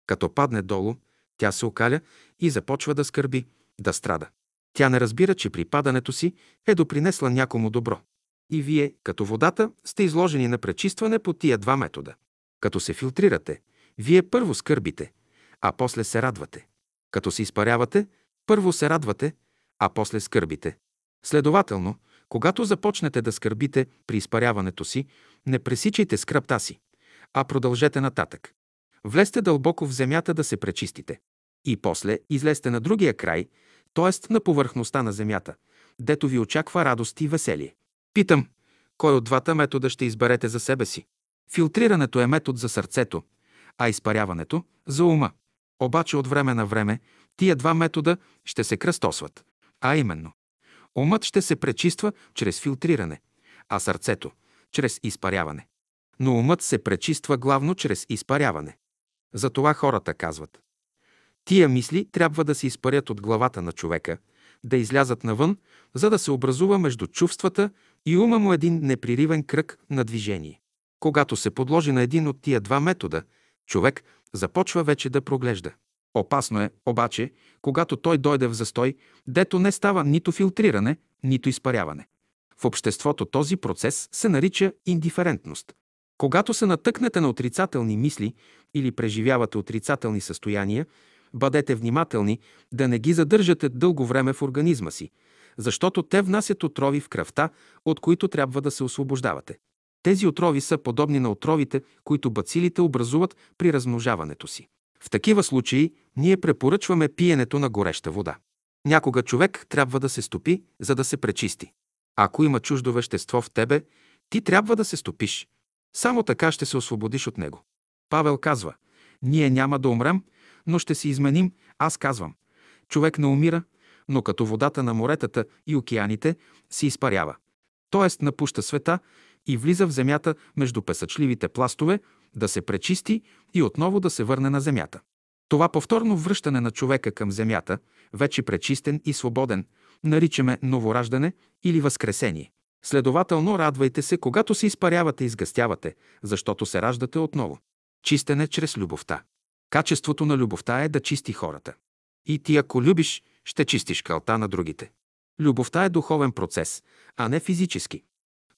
Като падне долу, Тя се окаля и започва да скърби, да страда. Тя не разбира, че при падането си е допринесла някому добро. И вие, като водата, сте изложени на пречистване по тия два метода. Като се филтрирате, вие първо скърбите, а после се радвате. Като се изпарявате, първо се радвате, а после скърбите. Следователно, когато започнете да скърбите при изпаряването си, не пресичайте скръпта си, а продължете нататък. Влезте дълбоко в земята да се пречистите. И после излезте на другия край, т.е. на повърхността на земята, дето ви очаква радост и веселие. Питам, кой от двата метода ще изберете за себе си? Филтрирането е метод за сърцето, а изпаряването – за ума. Обаче от време на време тия два метода ще се кръстосват, а именно умът ще се пречиства чрез филтриране, а сърцето – чрез изпаряване. Но умът се пречиства главно чрез изпаряване. Затова хората казват Тия мисли трябва да се изпарят от главата на човека, да излязат навън, за да се образува между чувствата и ума му един неприривен кръг на движение. Когато се подложи на един от тия два метода, човек започва вече да проглежда. Опасно е, обаче, когато той дойде в застой, дето не става нито филтриране, нито изпаряване. В обществото този процес се нарича индиферентност. Когато се натъкнете на отрицателни мисли или преживявате отрицателни състояния, бъдете внимателни да не ги задържате дълго време в организма си, защото те внасят отрови в кръвта, от които трябва да се освобождавате. Тези отрови са подобни на отровите, които бацилите образуват при размножаването си. В такива случаи ние препоръчваме пиенето на гореща вода. Някога човек трябва да се стопи, за да се пречисти. Ако има чуждо вещество в тебе, ти трябва да се стопиш. Само така ще се освободиш от него. Павел казва, ние няма да умрем, но ще се изменим, аз казвам. Човек не умира, но като водата на моретата и океаните се изпарява. Тоест напуща света и влиза в земята между песъчливите пластове, да се пречисти и отново да се върне на земята. Това повторно връщане на човека към земята, вече пречистен и свободен, наричаме новораждане или възкресение. Следователно, радвайте се, когато се изпарявате и сгъстявате, защото се раждате отново. Чистене чрез любовта. Качеството на любовта е да чисти хората. И ти, ако любиш, ще чистиш кълта на другите. Любовта е духовен процес, а не физически.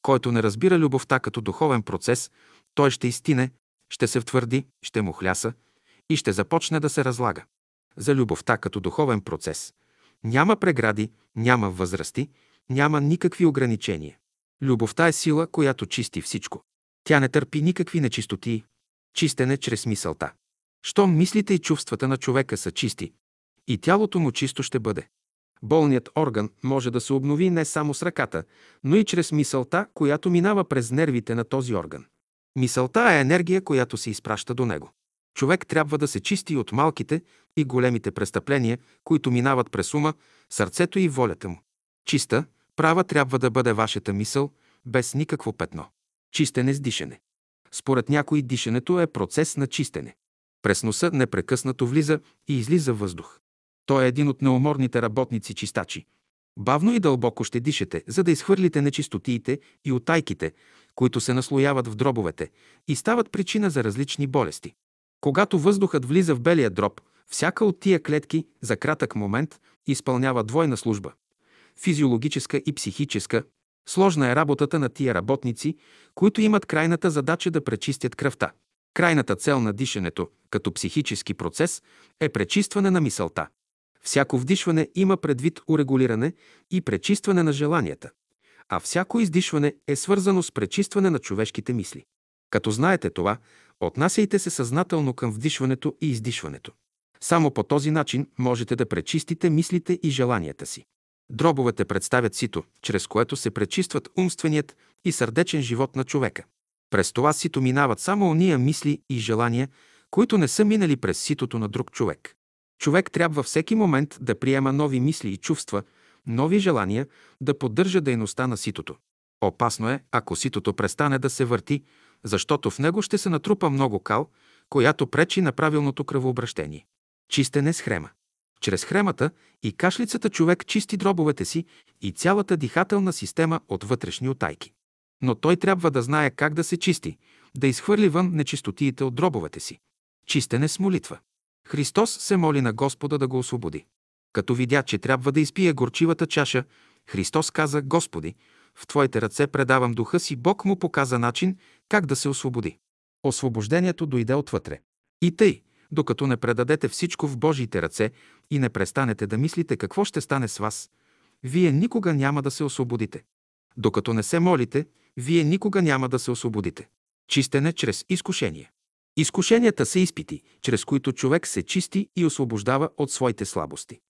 Който не разбира любовта като духовен процес, той ще изтине, ще се втвърди, ще му хляса и ще започне да се разлага. За любовта като духовен процес няма прегради, няма възрасти, няма никакви ограничения. Любовта е сила, която чисти всичко. Тя не търпи никакви нечистоти. Чистене чрез мисълта. Щом мислите и чувствата на човека са чисти, и тялото му чисто ще бъде. Болният орган може да се обнови не само с ръката, но и чрез мисълта, която минава през нервите на този орган. Мисълта е енергия, която се изпраща до него. Човек трябва да се чисти от малките и големите престъпления, които минават през ума, сърцето и волята му. Чиста, права трябва да бъде вашата мисъл, без никакво петно. Чистене с дишане. Според някои дишането е процес на чистене. През носа непрекъснато влиза и излиза въздух. Той е един от неуморните работници чистачи. Бавно и дълбоко ще дишете, за да изхвърлите нечистотиите и отайките, които се наслояват в дробовете и стават причина за различни болести. Когато въздухът влиза в белия дроб, всяка от тия клетки за кратък момент изпълнява двойна служба – физиологическа и психическа. Сложна е работата на тия работници, които имат крайната задача да пречистят кръвта. Крайната цел на дишането, като психически процес, е пречистване на мисълта. Всяко вдишване има предвид урегулиране и пречистване на желанията, а всяко издишване е свързано с пречистване на човешките мисли. Като знаете това, отнасяйте се съзнателно към вдишването и издишването. Само по този начин можете да пречистите мислите и желанията си. Дробовете представят сито, чрез което се пречистват умственият и сърдечен живот на човека. През това сито минават само ония мисли и желания, които не са минали през ситото на друг човек. Човек трябва всеки момент да приема нови мисли и чувства, нови желания, да поддържа дейността на ситото. Опасно е, ако ситото престане да се върти, защото в него ще се натрупа много кал, която пречи на правилното кръвообращение. Чистене с хрема. Чрез хремата и кашлицата човек чисти дробовете си и цялата дихателна система от вътрешни отайки. Но той трябва да знае как да се чисти, да изхвърли вън нечистотиите от дробовете си. Чистене с молитва. Христос се моли на Господа да го освободи. Като видя, че трябва да изпие горчивата чаша, Христос каза, Господи, в Твоите ръце предавам духа си, Бог му показа начин как да се освободи. Освобождението дойде отвътре. И тъй, докато не предадете всичко в Божиите ръце и не престанете да мислите какво ще стане с вас, вие никога няма да се освободите. Докато не се молите, вие никога няма да се освободите. Чистене чрез изкушение. Изкушенията са изпити, чрез които човек се чисти и освобождава от своите слабости.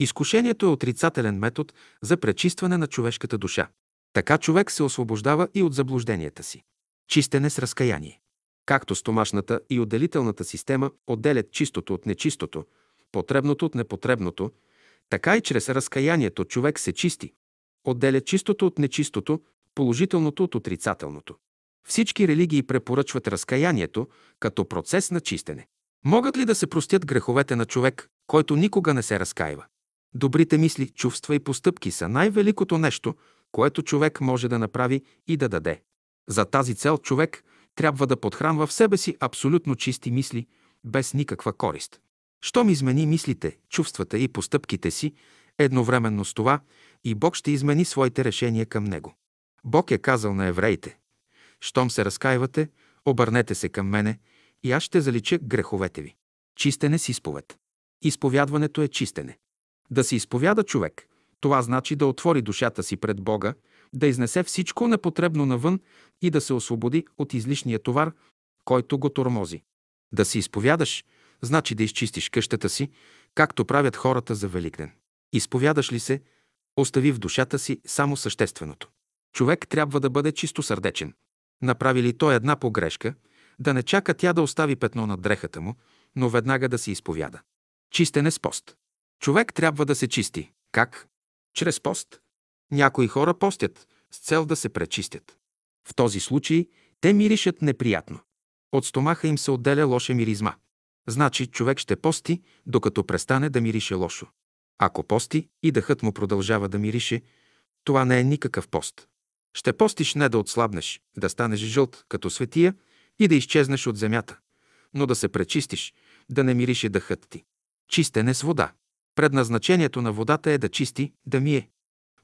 Изкушението е отрицателен метод за пречистване на човешката душа. Така човек се освобождава и от заблужденията си. Чистене с разкаяние. Както стомашната и отделителната система отделят чистото от нечистото, потребното от непотребното, така и чрез разкаянието човек се чисти. Отделя чистото от нечистото, положителното от отрицателното. Всички религии препоръчват разкаянието като процес на чистене. Могат ли да се простят греховете на човек, който никога не се разкаива? Добрите мисли, чувства и постъпки са най-великото нещо, което човек може да направи и да даде. За тази цел човек трябва да подхранва в себе си абсолютно чисти мисли, без никаква корист. Щом измени мислите, чувствата и постъпките си, едновременно с това и Бог ще измени своите решения към него. Бог е казал на евреите, щом се разкаивате, обърнете се към мене и аз ще залича греховете ви. Чистене с изповед. Изповядването е чистене. Да се изповяда човек, това значи да отвори душата си пред Бога, да изнесе всичко непотребно навън и да се освободи от излишния товар, който го тормози. Да се изповядаш, значи да изчистиш къщата си, както правят хората за Великден. Изповядаш ли се, остави в душата си само същественото. Човек трябва да бъде чисто сърдечен. Направи ли той една погрешка, да не чака тя да остави петно на дрехата му, но веднага да се изповяда. Чистене с пост. Човек трябва да се чисти. Как? Чрез пост. Някои хора постят с цел да се пречистят. В този случай те миришат неприятно. От стомаха им се отделя лоша миризма. Значи човек ще пости, докато престане да мирише лошо. Ако пости и дъхът му продължава да мирише, това не е никакъв пост. Ще постиш не да отслабнеш, да станеш жълт като светия и да изчезнеш от земята, но да се пречистиш, да не мирише дъхът ти. Чистене с вода. Предназначението на водата е да чисти, да мие.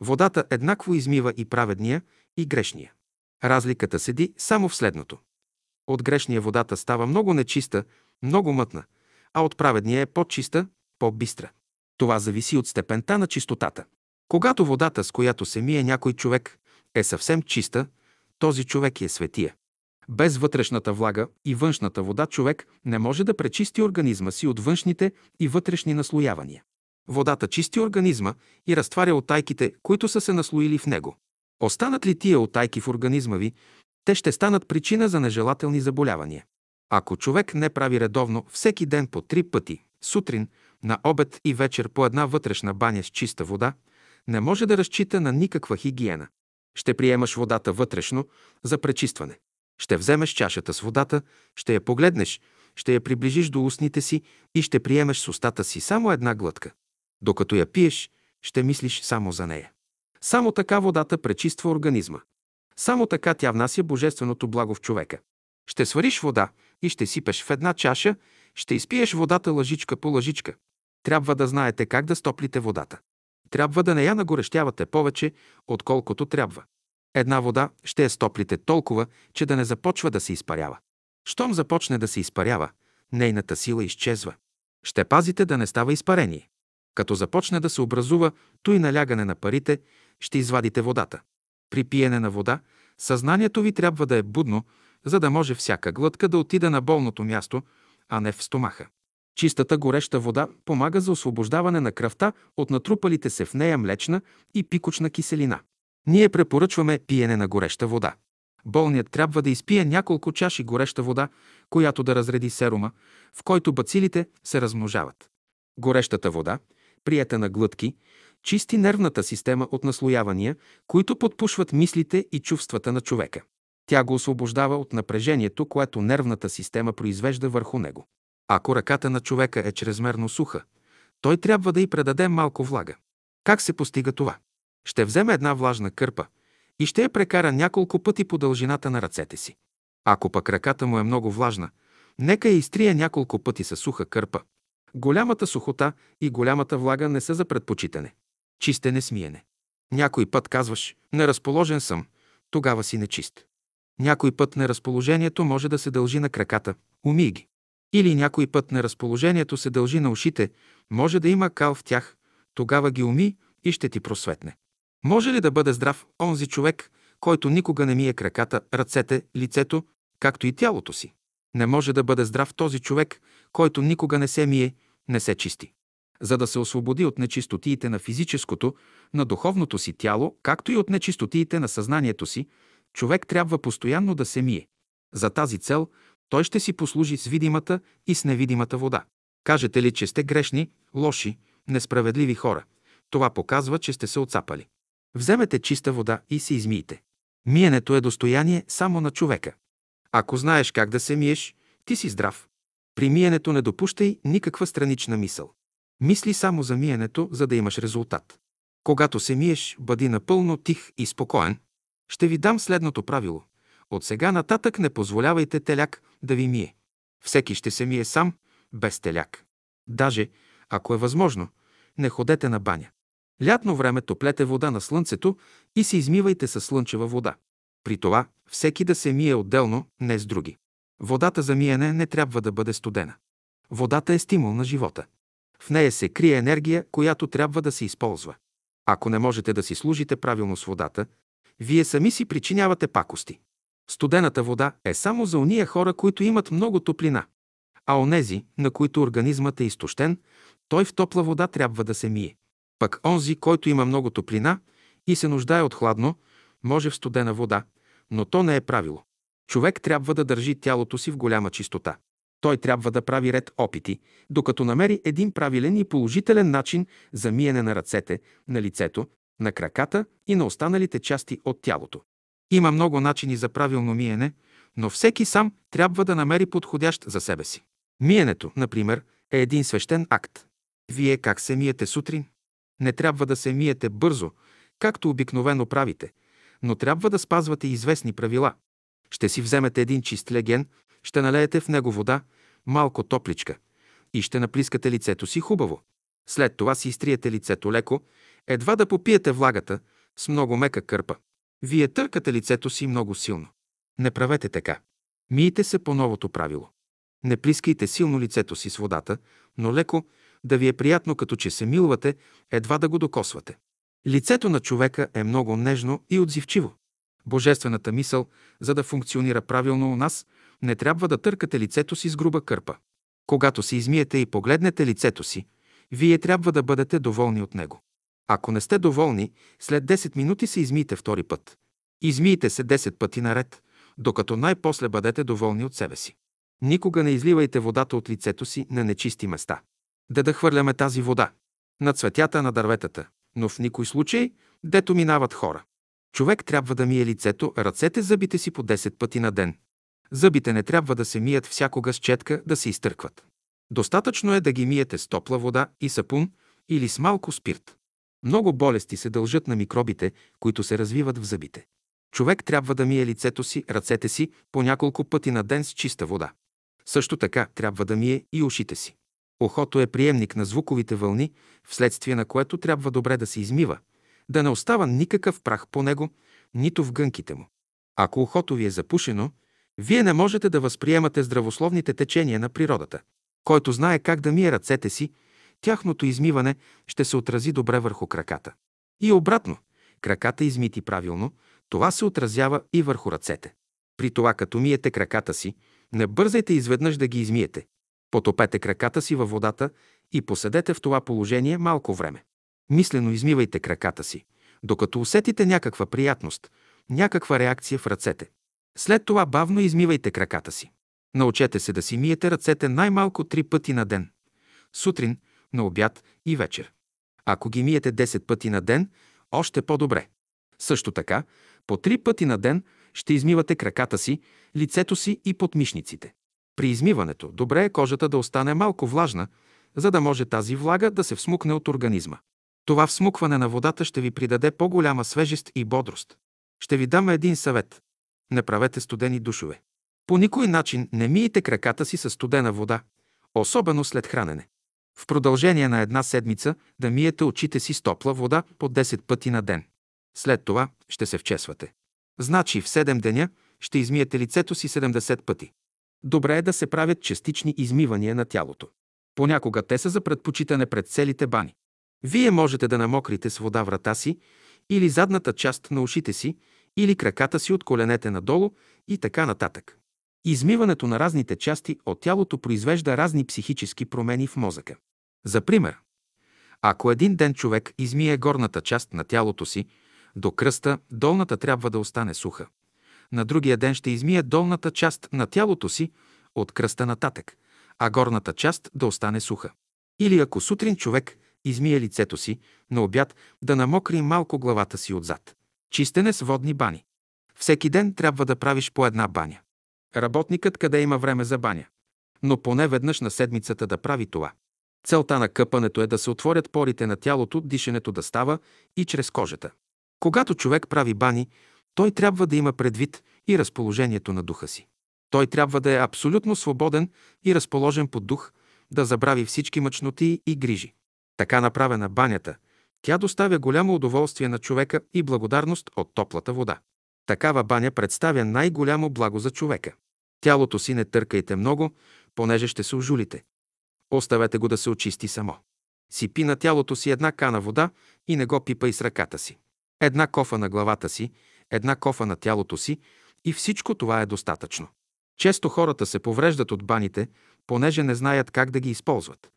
Водата еднакво измива и праведния, и грешния. Разликата седи само в следното. От грешния водата става много нечиста, много мътна, а от праведния е по-чиста, по-бистра. Това зависи от степента на чистотата. Когато водата, с която се мие някой човек, е съвсем чиста, този човек е светия. Без вътрешната влага и външната вода човек не може да пречисти организма си от външните и вътрешни наслоявания. Водата чисти организма и разтваря отайките, които са се наслоили в него. Останат ли тия отайки в организма ви, те ще станат причина за нежелателни заболявания. Ако човек не прави редовно всеки ден по три пъти, сутрин, на обед и вечер по една вътрешна баня с чиста вода, не може да разчита на никаква хигиена. Ще приемаш водата вътрешно за пречистване. Ще вземеш чашата с водата, ще я погледнеш, ще я приближиш до устните си и ще приемеш с устата си само една глътка. Докато я пиеш, ще мислиш само за нея. Само така водата пречиства организма. Само така тя внася божественото благо в човека. Ще свариш вода и ще сипеш в една чаша, ще изпиеш водата лъжичка по лъжичка. Трябва да знаете как да стоплите водата. Трябва да не я нагорещявате повече, отколкото трябва. Една вода ще я стоплите толкова, че да не започва да се изпарява. Щом започне да се изпарява, нейната сила изчезва. Ще пазите да не става изпарение. Като започне да се образува той налягане на парите, ще извадите водата. При пиене на вода, съзнанието ви трябва да е будно, за да може всяка глътка да отида на болното място, а не в стомаха. Чистата гореща вода помага за освобождаване на кръвта от натрупалите се в нея млечна и пикочна киселина. Ние препоръчваме пиене на гореща вода. Болният трябва да изпие няколко чаши гореща вода, която да разреди серума, в който бацилите се размножават. Горещата вода, прията на глътки, чисти нервната система от наслоявания, които подпушват мислите и чувствата на човека. Тя го освобождава от напрежението, което нервната система произвежда върху него. Ако ръката на човека е чрезмерно суха, той трябва да й предаде малко влага. Как се постига това? Ще вземе една влажна кърпа и ще я прекара няколко пъти по дължината на ръцете си. Ако пък ръката му е много влажна, нека я изтрие няколко пъти със суха кърпа. Голямата сухота и голямата влага не са за предпочитане. Чистене смиене. Някой път казваш, неразположен съм, тогава си нечист. Някой път неразположението може да се дължи на краката, умий ги. Или някой път неразположението се дължи на ушите, може да има кал в тях, тогава ги уми и ще ти просветне. Може ли да бъде здрав онзи човек, който никога не мие краката, ръцете, лицето, както и тялото си? Не може да бъде здрав този човек, който никога не се мие, не се чисти. За да се освободи от нечистотиите на физическото, на духовното си тяло, както и от нечистотиите на съзнанието си, човек трябва постоянно да се мие. За тази цел той ще си послужи с видимата и с невидимата вода. Кажете ли, че сте грешни, лоши, несправедливи хора? Това показва, че сте се отцапали. Вземете чиста вода и се измийте. Миенето е достояние само на човека. Ако знаеш как да се миеш, ти си здрав. При миенето не допущай никаква странична мисъл. Мисли само за миенето, за да имаш резултат. Когато се миеш, бъди напълно тих и спокоен. Ще ви дам следното правило. От сега нататък не позволявайте теляк да ви мие. Всеки ще се мие сам, без теляк. Даже, ако е възможно, не ходете на баня. Лятно време топлете вода на слънцето и се измивайте със слънчева вода. При това всеки да се мие отделно, не с други. Водата за миене не трябва да бъде студена. Водата е стимул на живота. В нея се крие енергия, която трябва да се използва. Ако не можете да си служите правилно с водата, вие сами си причинявате пакости. Студената вода е само за уния хора, които имат много топлина. А онези, на които организмът е изтощен, той в топла вода трябва да се мие. Пък онзи, който има много топлина и се нуждае от хладно, може в студена вода, но то не е правило. Човек трябва да държи тялото си в голяма чистота. Той трябва да прави ред опити, докато намери един правилен и положителен начин за миене на ръцете, на лицето, на краката и на останалите части от тялото. Има много начини за правилно миене, но всеки сам трябва да намери подходящ за себе си. Миенето, например, е един свещен акт. Вие как се миете сутрин? Не трябва да се миете бързо, както обикновено правите, но трябва да спазвате известни правила. Ще си вземете един чист леген, ще налеете в него вода, малко топличка и ще наплискате лицето си хубаво. След това си изтриете лицето леко, едва да попиете влагата с много мека кърпа. Вие търкате лицето си много силно. Не правете така. Мийте се по новото правило. Не плискайте силно лицето си с водата, но леко, да ви е приятно, като че се милвате, едва да го докосвате. Лицето на човека е много нежно и отзивчиво. Божествената мисъл, за да функционира правилно у нас, не трябва да търкате лицето си с груба кърпа. Когато се измиете и погледнете лицето си, вие трябва да бъдете доволни от него. Ако не сте доволни, след 10 минути се измийте втори път. Измийте се 10 пъти наред, докато най-после бъдете доволни от себе си. Никога не изливайте водата от лицето си на нечисти места. Да да хвърляме тази вода на цветята на дърветата, но в никой случай, дето минават хора. Човек трябва да мие лицето, ръцете, зъбите си по 10 пъти на ден. Зъбите не трябва да се мият всякога с четка, да се изтъркват. Достатъчно е да ги миете с топла вода и сапун или с малко спирт. Много болести се дължат на микробите, които се развиват в зъбите. Човек трябва да мие лицето си, ръцете си по няколко пъти на ден с чиста вода. Също така трябва да мие и ушите си. Ухото е приемник на звуковите вълни, вследствие на което трябва добре да се измива, да не остава никакъв прах по него, нито в гънките му. Ако ухото ви е запушено, вие не можете да възприемате здравословните течения на природата. Който знае как да мие ръцете си, тяхното измиване ще се отрази добре върху краката. И обратно, краката измити правилно, това се отразява и върху ръцете. При това, като миете краката си, не бързайте изведнъж да ги измиете. Потопете краката си във водата и поседете в това положение малко време. Мислено измивайте краката си, докато усетите някаква приятност, някаква реакция в ръцете. След това бавно измивайте краката си. Научете се да си миете ръцете най-малко три пъти на ден. Сутрин, на обяд и вечер. Ако ги миете 10 пъти на ден, още по-добре. Също така, по три пъти на ден ще измивате краката си, лицето си и подмишниците. При измиването добре е кожата да остане малко влажна, за да може тази влага да се всмукне от организма. Това всмукване на водата ще ви придаде по-голяма свежест и бодрост. Ще ви дам един съвет. Не правете студени душове. По никой начин не миете краката си с студена вода, особено след хранене. В продължение на една седмица да миете очите си с топла вода по 10 пъти на ден. След това ще се вчесвате. Значи в 7 деня ще измиете лицето си 70 пъти. Добре е да се правят частични измивания на тялото. Понякога те са за предпочитане пред целите бани. Вие можете да намокрите с вода врата си или задната част на ушите си, или краката си от коленете надолу и така нататък. Измиването на разните части от тялото произвежда разни психически промени в мозъка. За пример, ако един ден човек измие горната част на тялото си, до кръста долната трябва да остане суха. На другия ден ще измие долната част на тялото си от кръста нататък, а горната част да остане суха. Или ако сутрин човек измие лицето си, на обяд да намокри малко главата си отзад. Чистене с водни бани. Всеки ден трябва да правиш по една баня. Работникът къде има време за баня? Но поне веднъж на седмицата да прави това. Целта на къпането е да се отворят порите на тялото, дишането да става и чрез кожата. Когато човек прави бани, той трябва да има предвид и разположението на духа си. Той трябва да е абсолютно свободен и разположен под дух, да забрави всички мъчноти и грижи. Така направена банята, тя доставя голямо удоволствие на човека и благодарност от топлата вода. Такава баня представя най-голямо благо за човека. Тялото си не търкайте много, понеже ще се ожулите. Оставете го да се очисти само. Сипи на тялото си една кана вода и не го пипай с ръката си. Една кофа на главата си, една кофа на тялото си и всичко това е достатъчно. Често хората се повреждат от баните, понеже не знаят как да ги използват.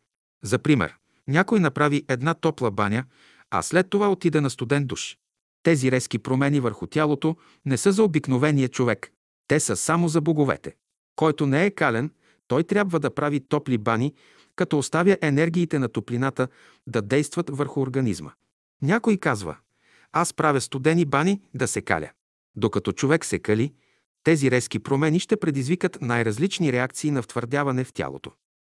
За пример, някой направи една топла баня, а след това отиде на студен душ. Тези резки промени върху тялото не са за обикновения човек. Те са само за боговете. Който не е кален, той трябва да прави топли бани, като оставя енергиите на топлината да действат върху организма. Някой казва, аз правя студени бани да се каля. Докато човек се кали, тези резки промени ще предизвикат най-различни реакции на втвърдяване в тялото.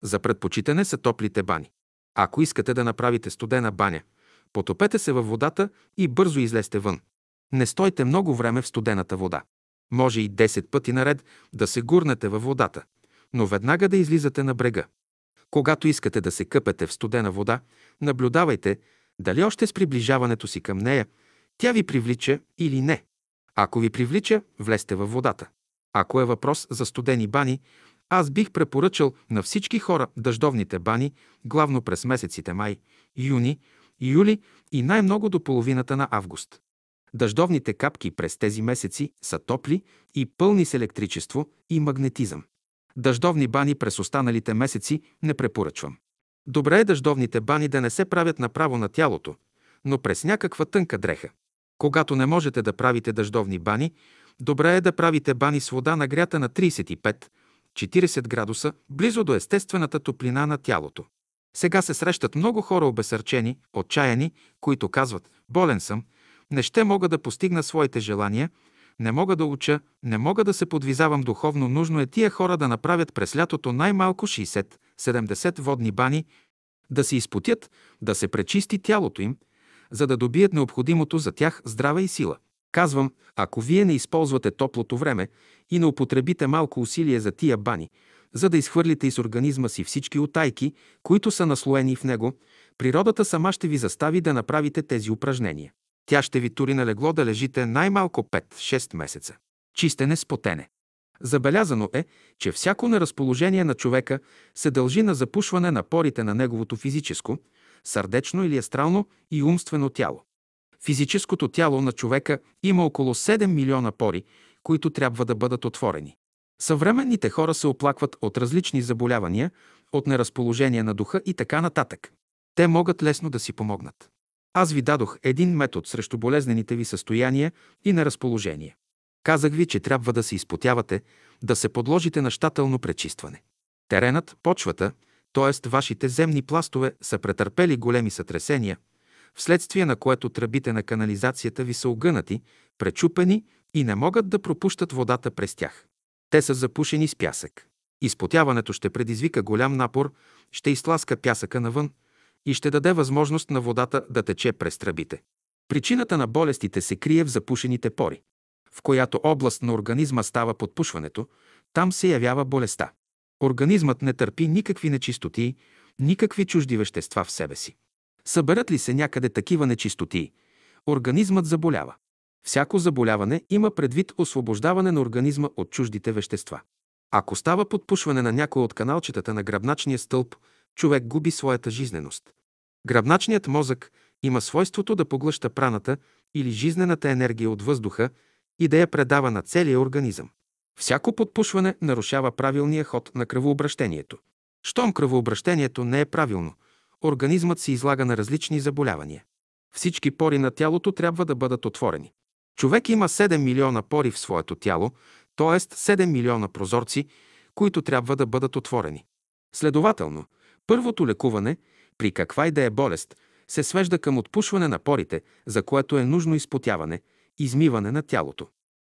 За предпочитане са топлите бани. Ако искате да направите студена баня, потопете се във водата и бързо излезте вън. Не стойте много време в студената вода. Може и 10 пъти наред да се гурнете във водата, но веднага да излизате на брега. Когато искате да се къпете в студена вода, наблюдавайте дали още с приближаването си към нея тя ви привлича или не. Ако ви привлича, влезте във водата. Ако е въпрос за студени бани, аз бих препоръчал на всички хора дъждовните бани, главно през месеците май, юни, юли и най-много до половината на август. Дъждовните капки през тези месеци са топли и пълни с електричество и магнетизъм. Дъждовни бани през останалите месеци не препоръчвам. Добре е дъждовните бани да не се правят направо на тялото, но през някаква тънка дреха. Когато не можете да правите дъждовни бани, добре е да правите бани с вода нагрята на 35-40 градуса, близо до естествената топлина на тялото. Сега се срещат много хора обесърчени, отчаяни, които казват «болен съм», не ще мога да постигна своите желания, не мога да уча, не мога да се подвизавам духовно, нужно е тия хора да направят през лятото най-малко 60-70 водни бани, да се изпотят, да се пречисти тялото им, за да добият необходимото за тях здраве и сила. Казвам, ако вие не използвате топлото време и не употребите малко усилие за тия бани, за да изхвърлите из организма си всички отайки, които са наслоени в него, природата сама ще ви застави да направите тези упражнения. Тя ще ви тури на легло да лежите най-малко 5-6 месеца. Чистене с потене. Забелязано е, че всяко неразположение на човека се дължи на запушване на порите на неговото физическо, сърдечно или астрално и умствено тяло. Физическото тяло на човека има около 7 милиона пори, които трябва да бъдат отворени. Съвременните хора се оплакват от различни заболявания, от неразположение на духа и така нататък. Те могат лесно да си помогнат. Аз ви дадох един метод срещу болезнените ви състояния и неразположение. Казах ви, че трябва да се изпотявате, да се подложите на щателно пречистване. Теренът, почвата, т.е. вашите земни пластове са претърпели големи сътресения, вследствие на което тръбите на канализацията ви са огънати, пречупени и не могат да пропущат водата през тях. Те са запушени с пясък. Изпотяването ще предизвика голям напор, ще изтласка пясъка навън и ще даде възможност на водата да тече през тръбите. Причината на болестите се крие в запушените пори. В която област на организма става подпушването, там се явява болестта. Организмът не търпи никакви нечистоти, никакви чужди вещества в себе си. Съберат ли се някъде такива нечистоти, организмът заболява. Всяко заболяване има предвид освобождаване на организма от чуждите вещества. Ако става подпушване на някой от каналчетата на гръбначния стълб, човек губи своята жизненост. Гръбначният мозък има свойството да поглъща праната или жизнената енергия от въздуха и да я предава на целия организъм. Всяко подпушване нарушава правилния ход на кръвообращението. Щом кръвообращението не е правилно, организмът се излага на различни заболявания. Всички пори на тялото трябва да бъдат отворени. Човек има 7 милиона пори в своето тяло, т.е. 7 милиона прозорци, които трябва да бъдат отворени. Следователно, първото лекуване, при каква и да е болест, се свежда към отпушване на порите, за което е нужно изпотяване, измиване на тялото.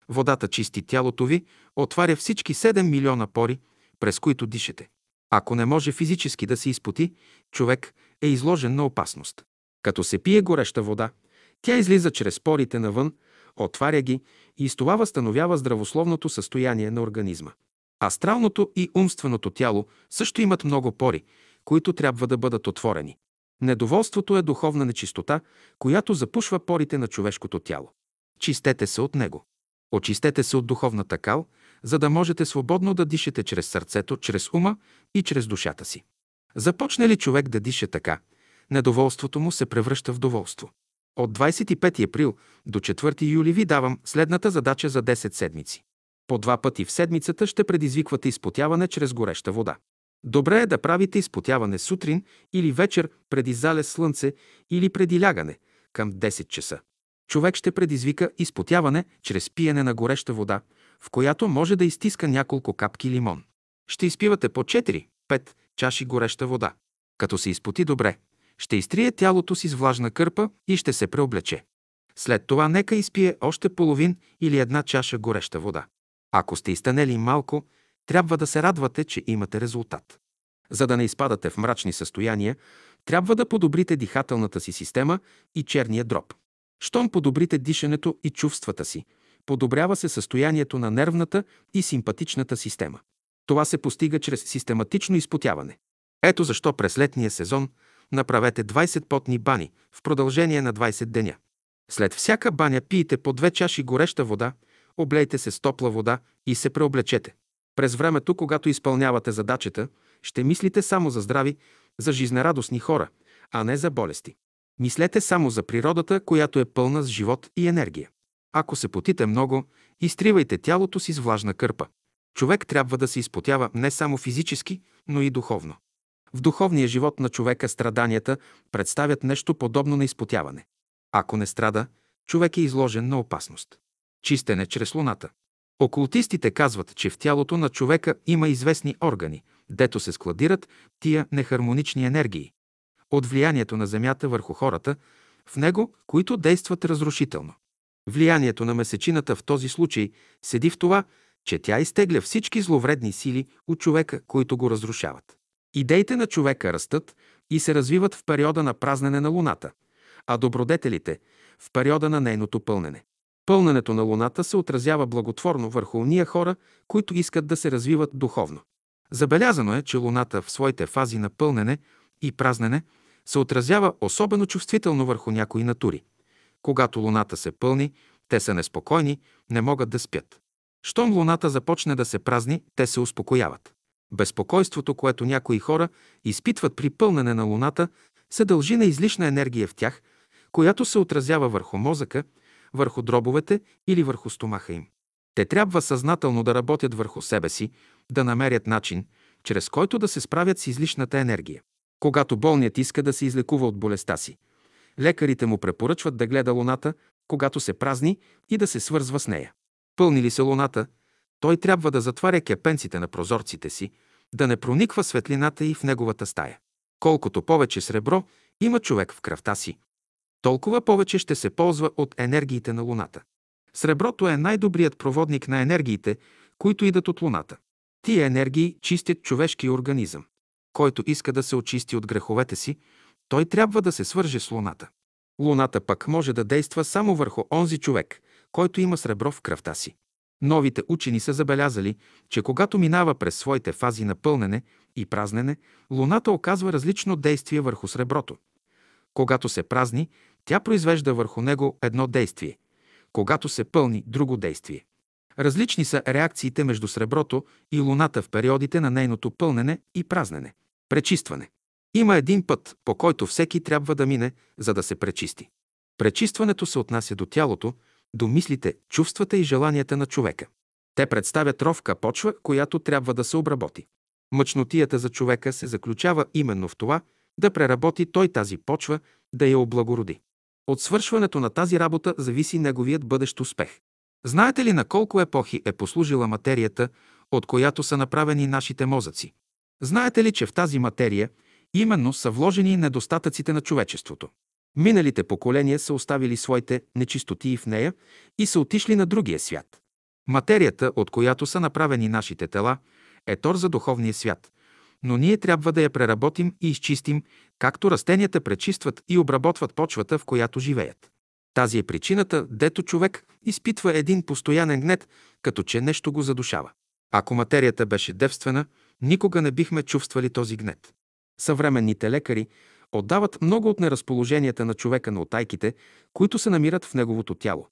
Водата чисти тялото ви, отваря всички 7 милиона пори, през които дишете. Ако не може физически да се изпоти, човек е изложен на опасност. Като се пие гореща вода, тя излиза чрез порите навън, отваря ги и с това възстановява здравословното състояние на организма. Астралното и умственото тяло също имат много пори, които трябва да бъдат отворени. Недоволството е духовна нечистота, която запушва порите на човешкото тяло. Чистете се от него. Очистете се от духовната кал, за да можете свободно да дишате чрез сърцето, чрез ума и чрез душата си. Започне ли човек да диша така, недоволството му се превръща в доволство. От 25 април до 4 юли ви давам следната задача за 10 седмици. По два пъти в седмицата ще предизвиквате изпотяване чрез гореща вода. Добре е да правите изпотяване сутрин или вечер преди залез слънце или преди лягане към 10 часа. Човек ще предизвика изпотяване чрез пиене на гореща вода, в която може да изтиска няколко капки лимон. Ще изпивате по 4-5 чаши гореща вода. Като се изпоти добре, ще изтрие тялото си с влажна кърпа и ще се преоблече. След това нека изпие още половин или една чаша гореща вода. Ако сте изтънели малко, трябва да се радвате, че имате резултат. За да не изпадате в мрачни състояния, трябва да подобрите дихателната си система и черния дроб. Щом подобрите дишането и чувствата си, подобрява се състоянието на нервната и симпатичната система. Това се постига чрез систематично изпотяване. Ето защо през летния сезон направете 20 потни бани в продължение на 20 деня. След всяка баня пийте по две чаши гореща вода, облейте се с топла вода и се преоблечете. През времето, когато изпълнявате задачата, ще мислите само за здрави, за жизнерадостни хора, а не за болести. Мислете само за природата, която е пълна с живот и енергия. Ако се потите много, изтривайте тялото си с влажна кърпа. Човек трябва да се изпотява не само физически, но и духовно. В духовния живот на човека страданията представят нещо подобно на изпотяване. Ако не страда, човек е изложен на опасност. Чистене чрез луната. Окултистите казват, че в тялото на човека има известни органи, дето се складират тия нехармонични енергии. От влиянието на Земята върху хората, в него, които действат разрушително. Влиянието на месечината в този случай седи в това, че тя изтегля всички зловредни сили от човека, които го разрушават. Идеите на човека растат и се развиват в периода на празнене на Луната, а добродетелите – в периода на нейното пълнене. Пълненето на Луната се отразява благотворно върху уния хора, които искат да се развиват духовно. Забелязано е, че Луната в своите фази на пълнене и празнене се отразява особено чувствително върху някои натури. Когато Луната се пълни, те са неспокойни, не могат да спят. Щом Луната започне да се празни, те се успокояват. Безпокойството, което някои хора изпитват при пълнене на Луната, се дължи на излишна енергия в тях, която се отразява върху мозъка, върху дробовете или върху стомаха им. Те трябва съзнателно да работят върху себе си, да намерят начин, чрез който да се справят с излишната енергия. Когато болният иска да се излекува от болестта си, лекарите му препоръчват да гледа луната, когато се празни и да се свързва с нея. Пълни ли се луната, той трябва да затваря кепенците на прозорците си, да не прониква светлината и в неговата стая. Колкото повече сребро има човек в кръвта си, толкова повече ще се ползва от енергиите на Луната. Среброто е най-добрият проводник на енергиите, които идат от Луната. Тия енергии чистят човешкия организъм. Който иска да се очисти от греховете си, той трябва да се свърже с Луната. Луната пък може да действа само върху онзи човек, който има сребро в кръвта си. Новите учени са забелязали, че когато минава през своите фази на пълнене и празнене, Луната оказва различно действие върху среброто. Когато се празни, тя произвежда върху него едно действие. Когато се пълни, друго действие. Различни са реакциите между среброто и Луната в периодите на нейното пълнене и празнене. Пречистване. Има един път, по който всеки трябва да мине, за да се пречисти. Пречистването се отнася до тялото, до мислите, чувствата и желанията на човека. Те представят ровка почва, която трябва да се обработи. Мъчнотията за човека се заключава именно в това да преработи той тази почва, да я облагороди. От свършването на тази работа зависи неговият бъдещ успех. Знаете ли на колко епохи е послужила материята, от която са направени нашите мозъци? Знаете ли, че в тази материя именно са вложени недостатъците на човечеството? Миналите поколения са оставили своите нечистоти в нея и са отишли на другия свят. Материята, от която са направени нашите тела, е тор за духовния свят, но ние трябва да я преработим и изчистим, както растенията пречистват и обработват почвата, в която живеят. Тази е причината, дето човек изпитва един постоянен гнет, като че нещо го задушава. Ако материята беше девствена, никога не бихме чувствали този гнет. Съвременните лекари отдават много от неразположенията на човека на отайките, които се намират в неговото тяло.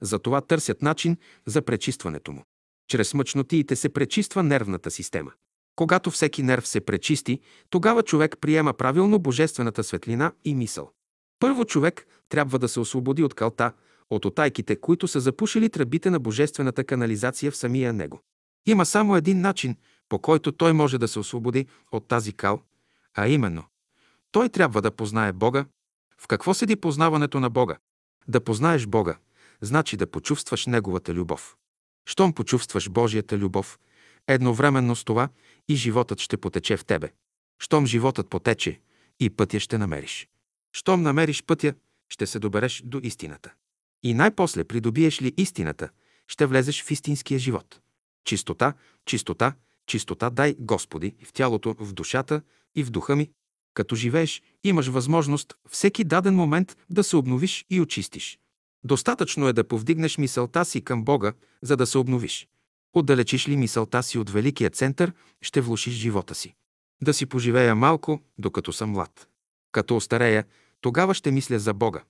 Затова търсят начин за пречистването му. Чрез мъчнотиите се пречиства нервната система. Когато всеки нерв се пречисти, тогава човек приема правилно божествената светлина и мисъл. Първо човек трябва да се освободи от калта, от отайките, които са запушили тръбите на божествената канализация в самия него. Има само един начин, по който той може да се освободи от тази кал, а именно той трябва да познае Бога. В какво седи познаването на Бога? Да познаеш Бога, значи да почувстваш Неговата любов. Щом почувстваш Божията любов, едновременно с това и животът ще потече в тебе. Щом животът потече, и пътя ще намериш. Щом намериш пътя, ще се добереш до истината. И най-после придобиеш ли истината, ще влезеш в истинския живот. Чистота, чистота, чистота дай, Господи, в тялото, в душата и в духа ми. Като живееш, имаш възможност всеки даден момент да се обновиш и очистиш. Достатъчно е да повдигнеш мисълта си към Бога, за да се обновиш. Отдалечиш ли мисълта си от великия център, ще влушиш живота си. Да си поживея малко, докато съм млад. Като остарея, тогава ще мисля за Бога.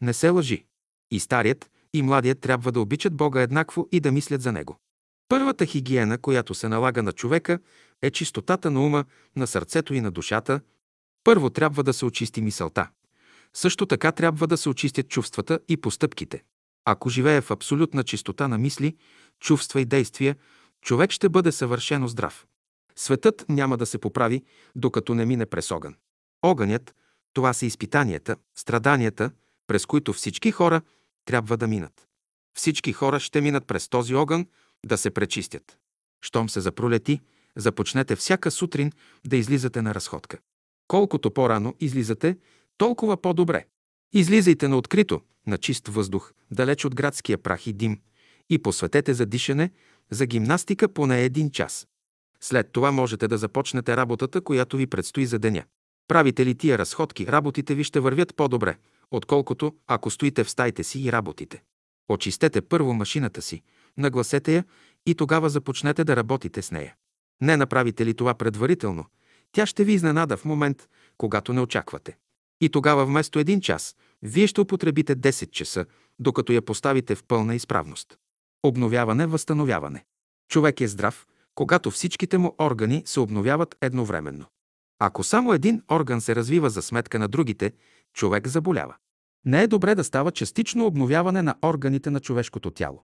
Не се лъжи. И старият, и младият трябва да обичат Бога еднакво и да мислят за Него. Първата хигиена, която се налага на човека, е чистотата на ума, на сърцето и на душата. Първо трябва да се очисти мисълта. Също така трябва да се очистят чувствата и постъпките. Ако живее в абсолютна чистота на мисли, чувства и действия, човек ще бъде съвършено здрав. Светът няма да се поправи, докато не мине през огън. Огънят – това са изпитанията, страданията, през които всички хора трябва да минат. Всички хора ще минат през този огън да се пречистят. Щом се запролети, започнете всяка сутрин да излизате на разходка. Колкото по-рано излизате, толкова по-добре. Излизайте на открито, на чист въздух, далеч от градския прах и дим и посветете за дишане, за гимнастика поне един час. След това можете да започнете работата, която ви предстои за деня. Правите ли тия разходки, работите ви ще вървят по-добре, отколкото ако стоите в стаите си и работите. Очистете първо машината си, нагласете я и тогава започнете да работите с нея. Не направите ли това предварително, тя ще ви изненада в момент, когато не очаквате. И тогава вместо един час, вие ще употребите 10 часа, докато я поставите в пълна изправност. Обновяване, възстановяване. Човек е здрав, когато всичките му органи се обновяват едновременно. Ако само един орган се развива за сметка на другите, човек заболява. Не е добре да става частично обновяване на органите на човешкото тяло.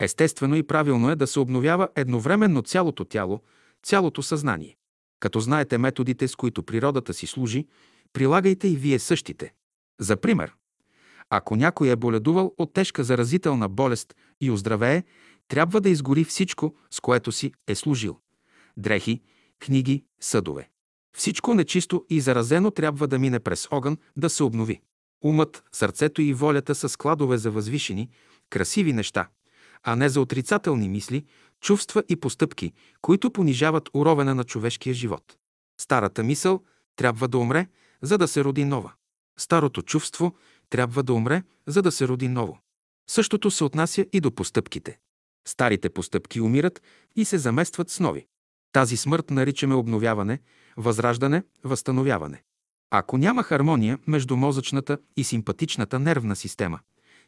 Естествено и правилно е да се обновява едновременно цялото тяло, цялото съзнание. Като знаете методите, с които природата си служи, прилагайте и вие същите. За пример, ако някой е боледувал от тежка заразителна болест и оздравее, трябва да изгори всичко, с което си е служил. Дрехи, книги, съдове. Всичко нечисто и заразено трябва да мине през огън, да се обнови. Умът, сърцето и волята са складове за възвишени, красиви неща, а не за отрицателни мисли, чувства и постъпки, които понижават уровена на човешкия живот. Старата мисъл трябва да умре, за да се роди нова. Старото чувство трябва да умре, за да се роди ново. Същото се отнася и до постъпките. Старите постъпки умират и се заместват с нови. Тази смърт наричаме обновяване, възраждане, възстановяване. Ако няма хармония между мозъчната и симпатичната нервна система,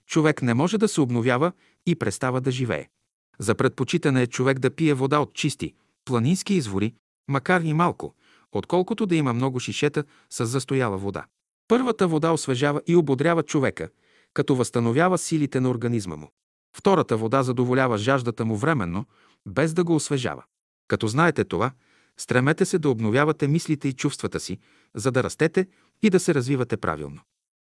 човек не може да се обновява и престава да живее. За предпочитане е човек да пие вода от чисти, планински извори, макар и малко, отколкото да има много шишета с застояла вода. Първата вода освежава и ободрява човека, като възстановява силите на организма му. Втората вода задоволява жаждата му временно, без да го освежава. Като знаете това, стремете се да обновявате мислите и чувствата си, за да растете и да се развивате правилно.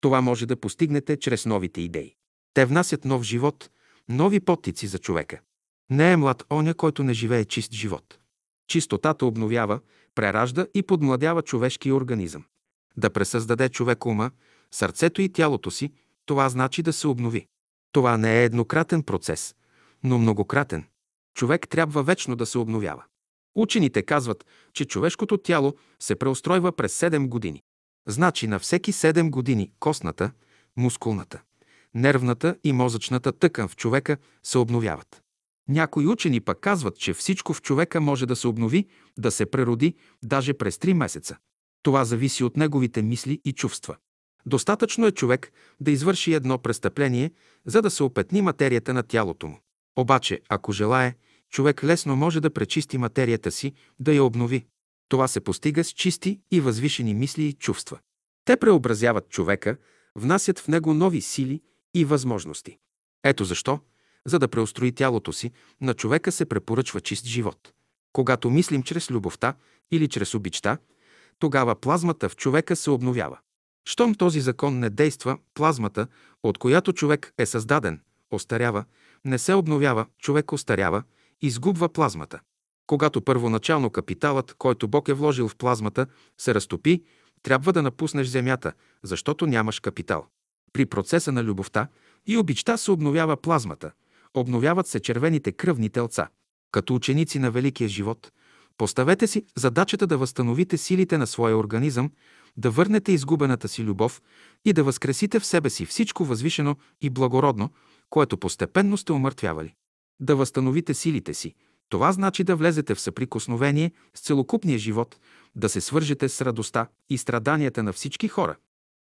Това може да постигнете чрез новите идеи. Те внасят нов живот, нови потици за човека. Не е млад оня, който не живее чист живот. Чистотата обновява, преражда и подмладява човешкия организъм. Да пресъздаде човек ума, сърцето и тялото си, това значи да се обнови. Това не е еднократен процес, но многократен. Човек трябва вечно да се обновява. Учените казват, че човешкото тяло се преустройва през 7 години. Значи на всеки 7 години костната, мускулната, нервната и мозъчната тъкан в човека се обновяват. Някои учени пък казват, че всичко в човека може да се обнови, да се прероди, даже през 3 месеца. Това зависи от неговите мисли и чувства. Достатъчно е човек да извърши едно престъпление, за да се опетни материята на тялото му. Обаче, ако желае, човек лесно може да пречисти материята си, да я обнови. Това се постига с чисти и възвишени мисли и чувства. Те преобразяват човека, внасят в него нови сили и възможности. Ето защо, за да преустрои тялото си, на човека се препоръчва чист живот. Когато мислим чрез любовта или чрез обичта, тогава плазмата в човека се обновява. Щом този закон не действа, плазмата, от която човек е създаден, остарява, не се обновява, човек остарява, изгубва плазмата. Когато първоначално капиталът, който Бог е вложил в плазмата, се разтопи, трябва да напуснеш земята, защото нямаш капитал. При процеса на любовта и обичта се обновява плазмата, обновяват се червените кръвни телца. Като ученици на великия живот, поставете си задачата да възстановите силите на своя организъм, да върнете изгубената си любов и да възкресите в себе си всичко възвишено и благородно, което постепенно сте умъртвявали. Да възстановите силите си. Това значи да влезете в съприкосновение с целокупния живот, да се свържете с радостта и страданията на всички хора,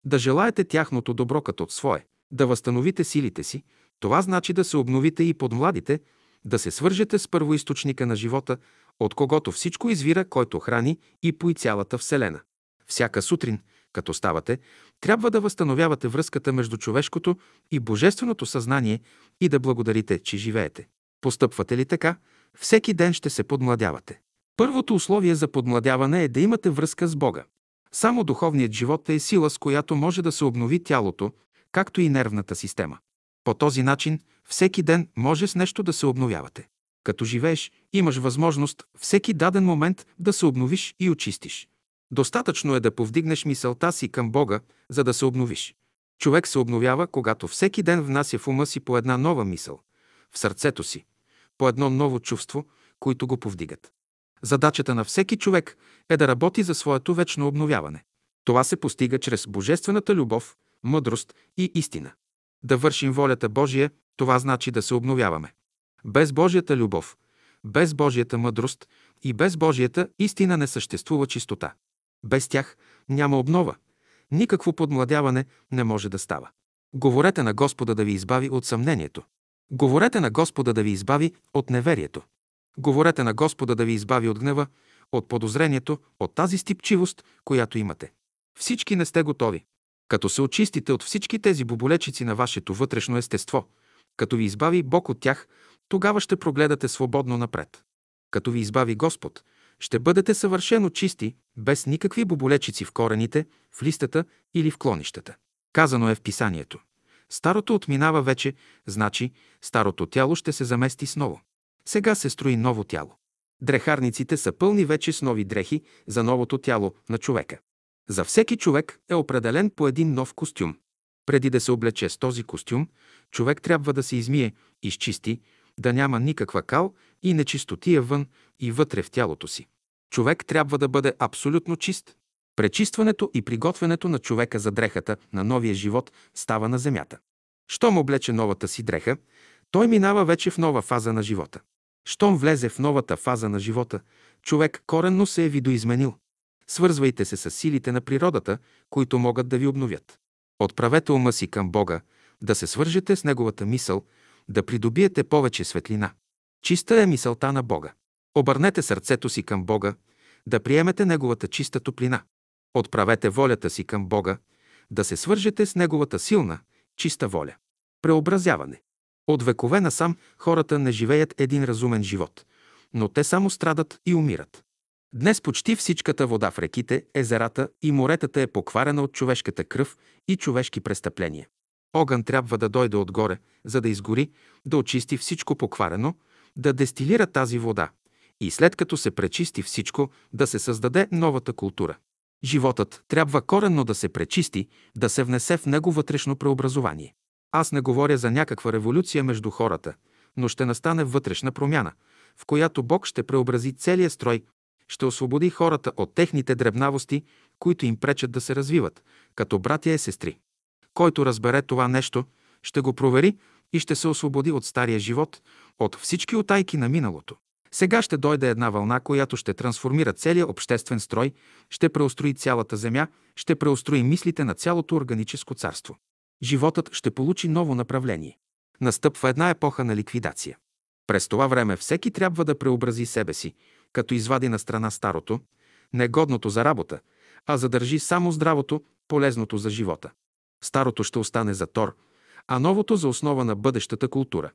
да желаете тяхното добро като от свое, да възстановите силите си, това значи да се обновите и подмладите, да се свържете с първоисточника на живота, от когото всичко извира, който храни и пои цялата Вселена. Всяка сутрин, като ставате, трябва да възстановявате връзката между човешкото и божественото съзнание и да благодарите, че живеете. Постъпвате ли така, всеки ден ще се подмладявате. Първото условие за подмладяване е да имате връзка с Бога. Само духовният живот е сила, с която може да се обнови тялото, както и нервната система. По този начин всеки ден може с нещо да се обновявате. Като живееш, имаш възможност всеки даден момент да се обновиш и очистиш. Достатъчно е да повдигнеш мисълта си към Бога, за да се обновиш. Човек се обновява, когато всеки ден внася в ума си по една нова мисъл, в сърцето си, по едно ново чувство, които го повдигат. Задачата на всеки човек е да работи за своето вечно обновяване. Това се постига чрез божествената любов, мъдрост и истина. Да вършим волята Божия, това значи да се обновяваме. Без Божията любов, без Божията мъдрост и без Божията истина не съществува чистота. Без тях няма обнова. Никакво подмладяване не може да става. Говорете на Господа да ви избави от съмнението. Говорете на Господа да ви избави от неверието. Говорете на Господа да ви избави от гнева, от подозрението, от тази стипчивост, която имате. Всички не сте готови. Като се очистите от всички тези боболечици на вашето вътрешно естество, като ви избави Бог от тях, тогава ще прогледате свободно напред. Като ви избави Господ, ще бъдете съвършено чисти, без никакви боболечици в корените, в листата или в клонищата. Казано е в писанието. Старото отминава вече, значи старото тяло ще се замести с ново. Сега се строи ново тяло. Дрехарниците са пълни вече с нови дрехи за новото тяло на човека. За всеки човек е определен по един нов костюм. Преди да се облече с този костюм, човек трябва да се измие, изчисти, да няма никаква кал и нечистотия вън и вътре в тялото си. Човек трябва да бъде абсолютно чист. Пречистването и приготвянето на човека за дрехата на новия живот става на земята. Щом облече новата си дреха, Той минава вече в нова фаза на живота. Щом влезе в новата фаза на живота, човек коренно се е видоизменил. Свързвайте се с силите на природата, които могат да ви обновят. Отправете ума си към Бога, да се свържете с Неговата мисъл, да придобиете повече светлина. Чиста е мисълта на Бога. Обърнете сърцето си към Бога, да приемете Неговата чиста топлина. Отправете волята си към Бога, да се свържете с Неговата силна, чиста воля. Преобразяване. От векове насам хората не живеят един разумен живот, но те само страдат и умират. Днес почти всичката вода в реките, езерата и моретата е покварена от човешката кръв и човешки престъпления. Огън трябва да дойде отгоре, за да изгори, да очисти всичко покварено, да дестилира тази вода и след като се пречисти всичко, да се създаде новата култура. Животът трябва коренно да се пречисти, да се внесе в него вътрешно преобразование. Аз не говоря за някаква революция между хората, но ще настане вътрешна промяна, в която Бог ще преобрази целия строй, ще освободи хората от техните дребнавости, които им пречат да се развиват, като братя и сестри. Който разбере това нещо, ще го провери и ще се освободи от стария живот, от всички отайки на миналото. Сега ще дойде една вълна, която ще трансформира целия обществен строй, ще преустрои цялата земя, ще преустрои мислите на цялото органическо царство. Животът ще получи ново направление. Настъпва една епоха на ликвидация. През това време всеки трябва да преобрази себе си, като извади на страна старото, негодното за работа, а задържи само здравото, полезното за живота. Старото ще остане за тор, а новото за основа на бъдещата култура.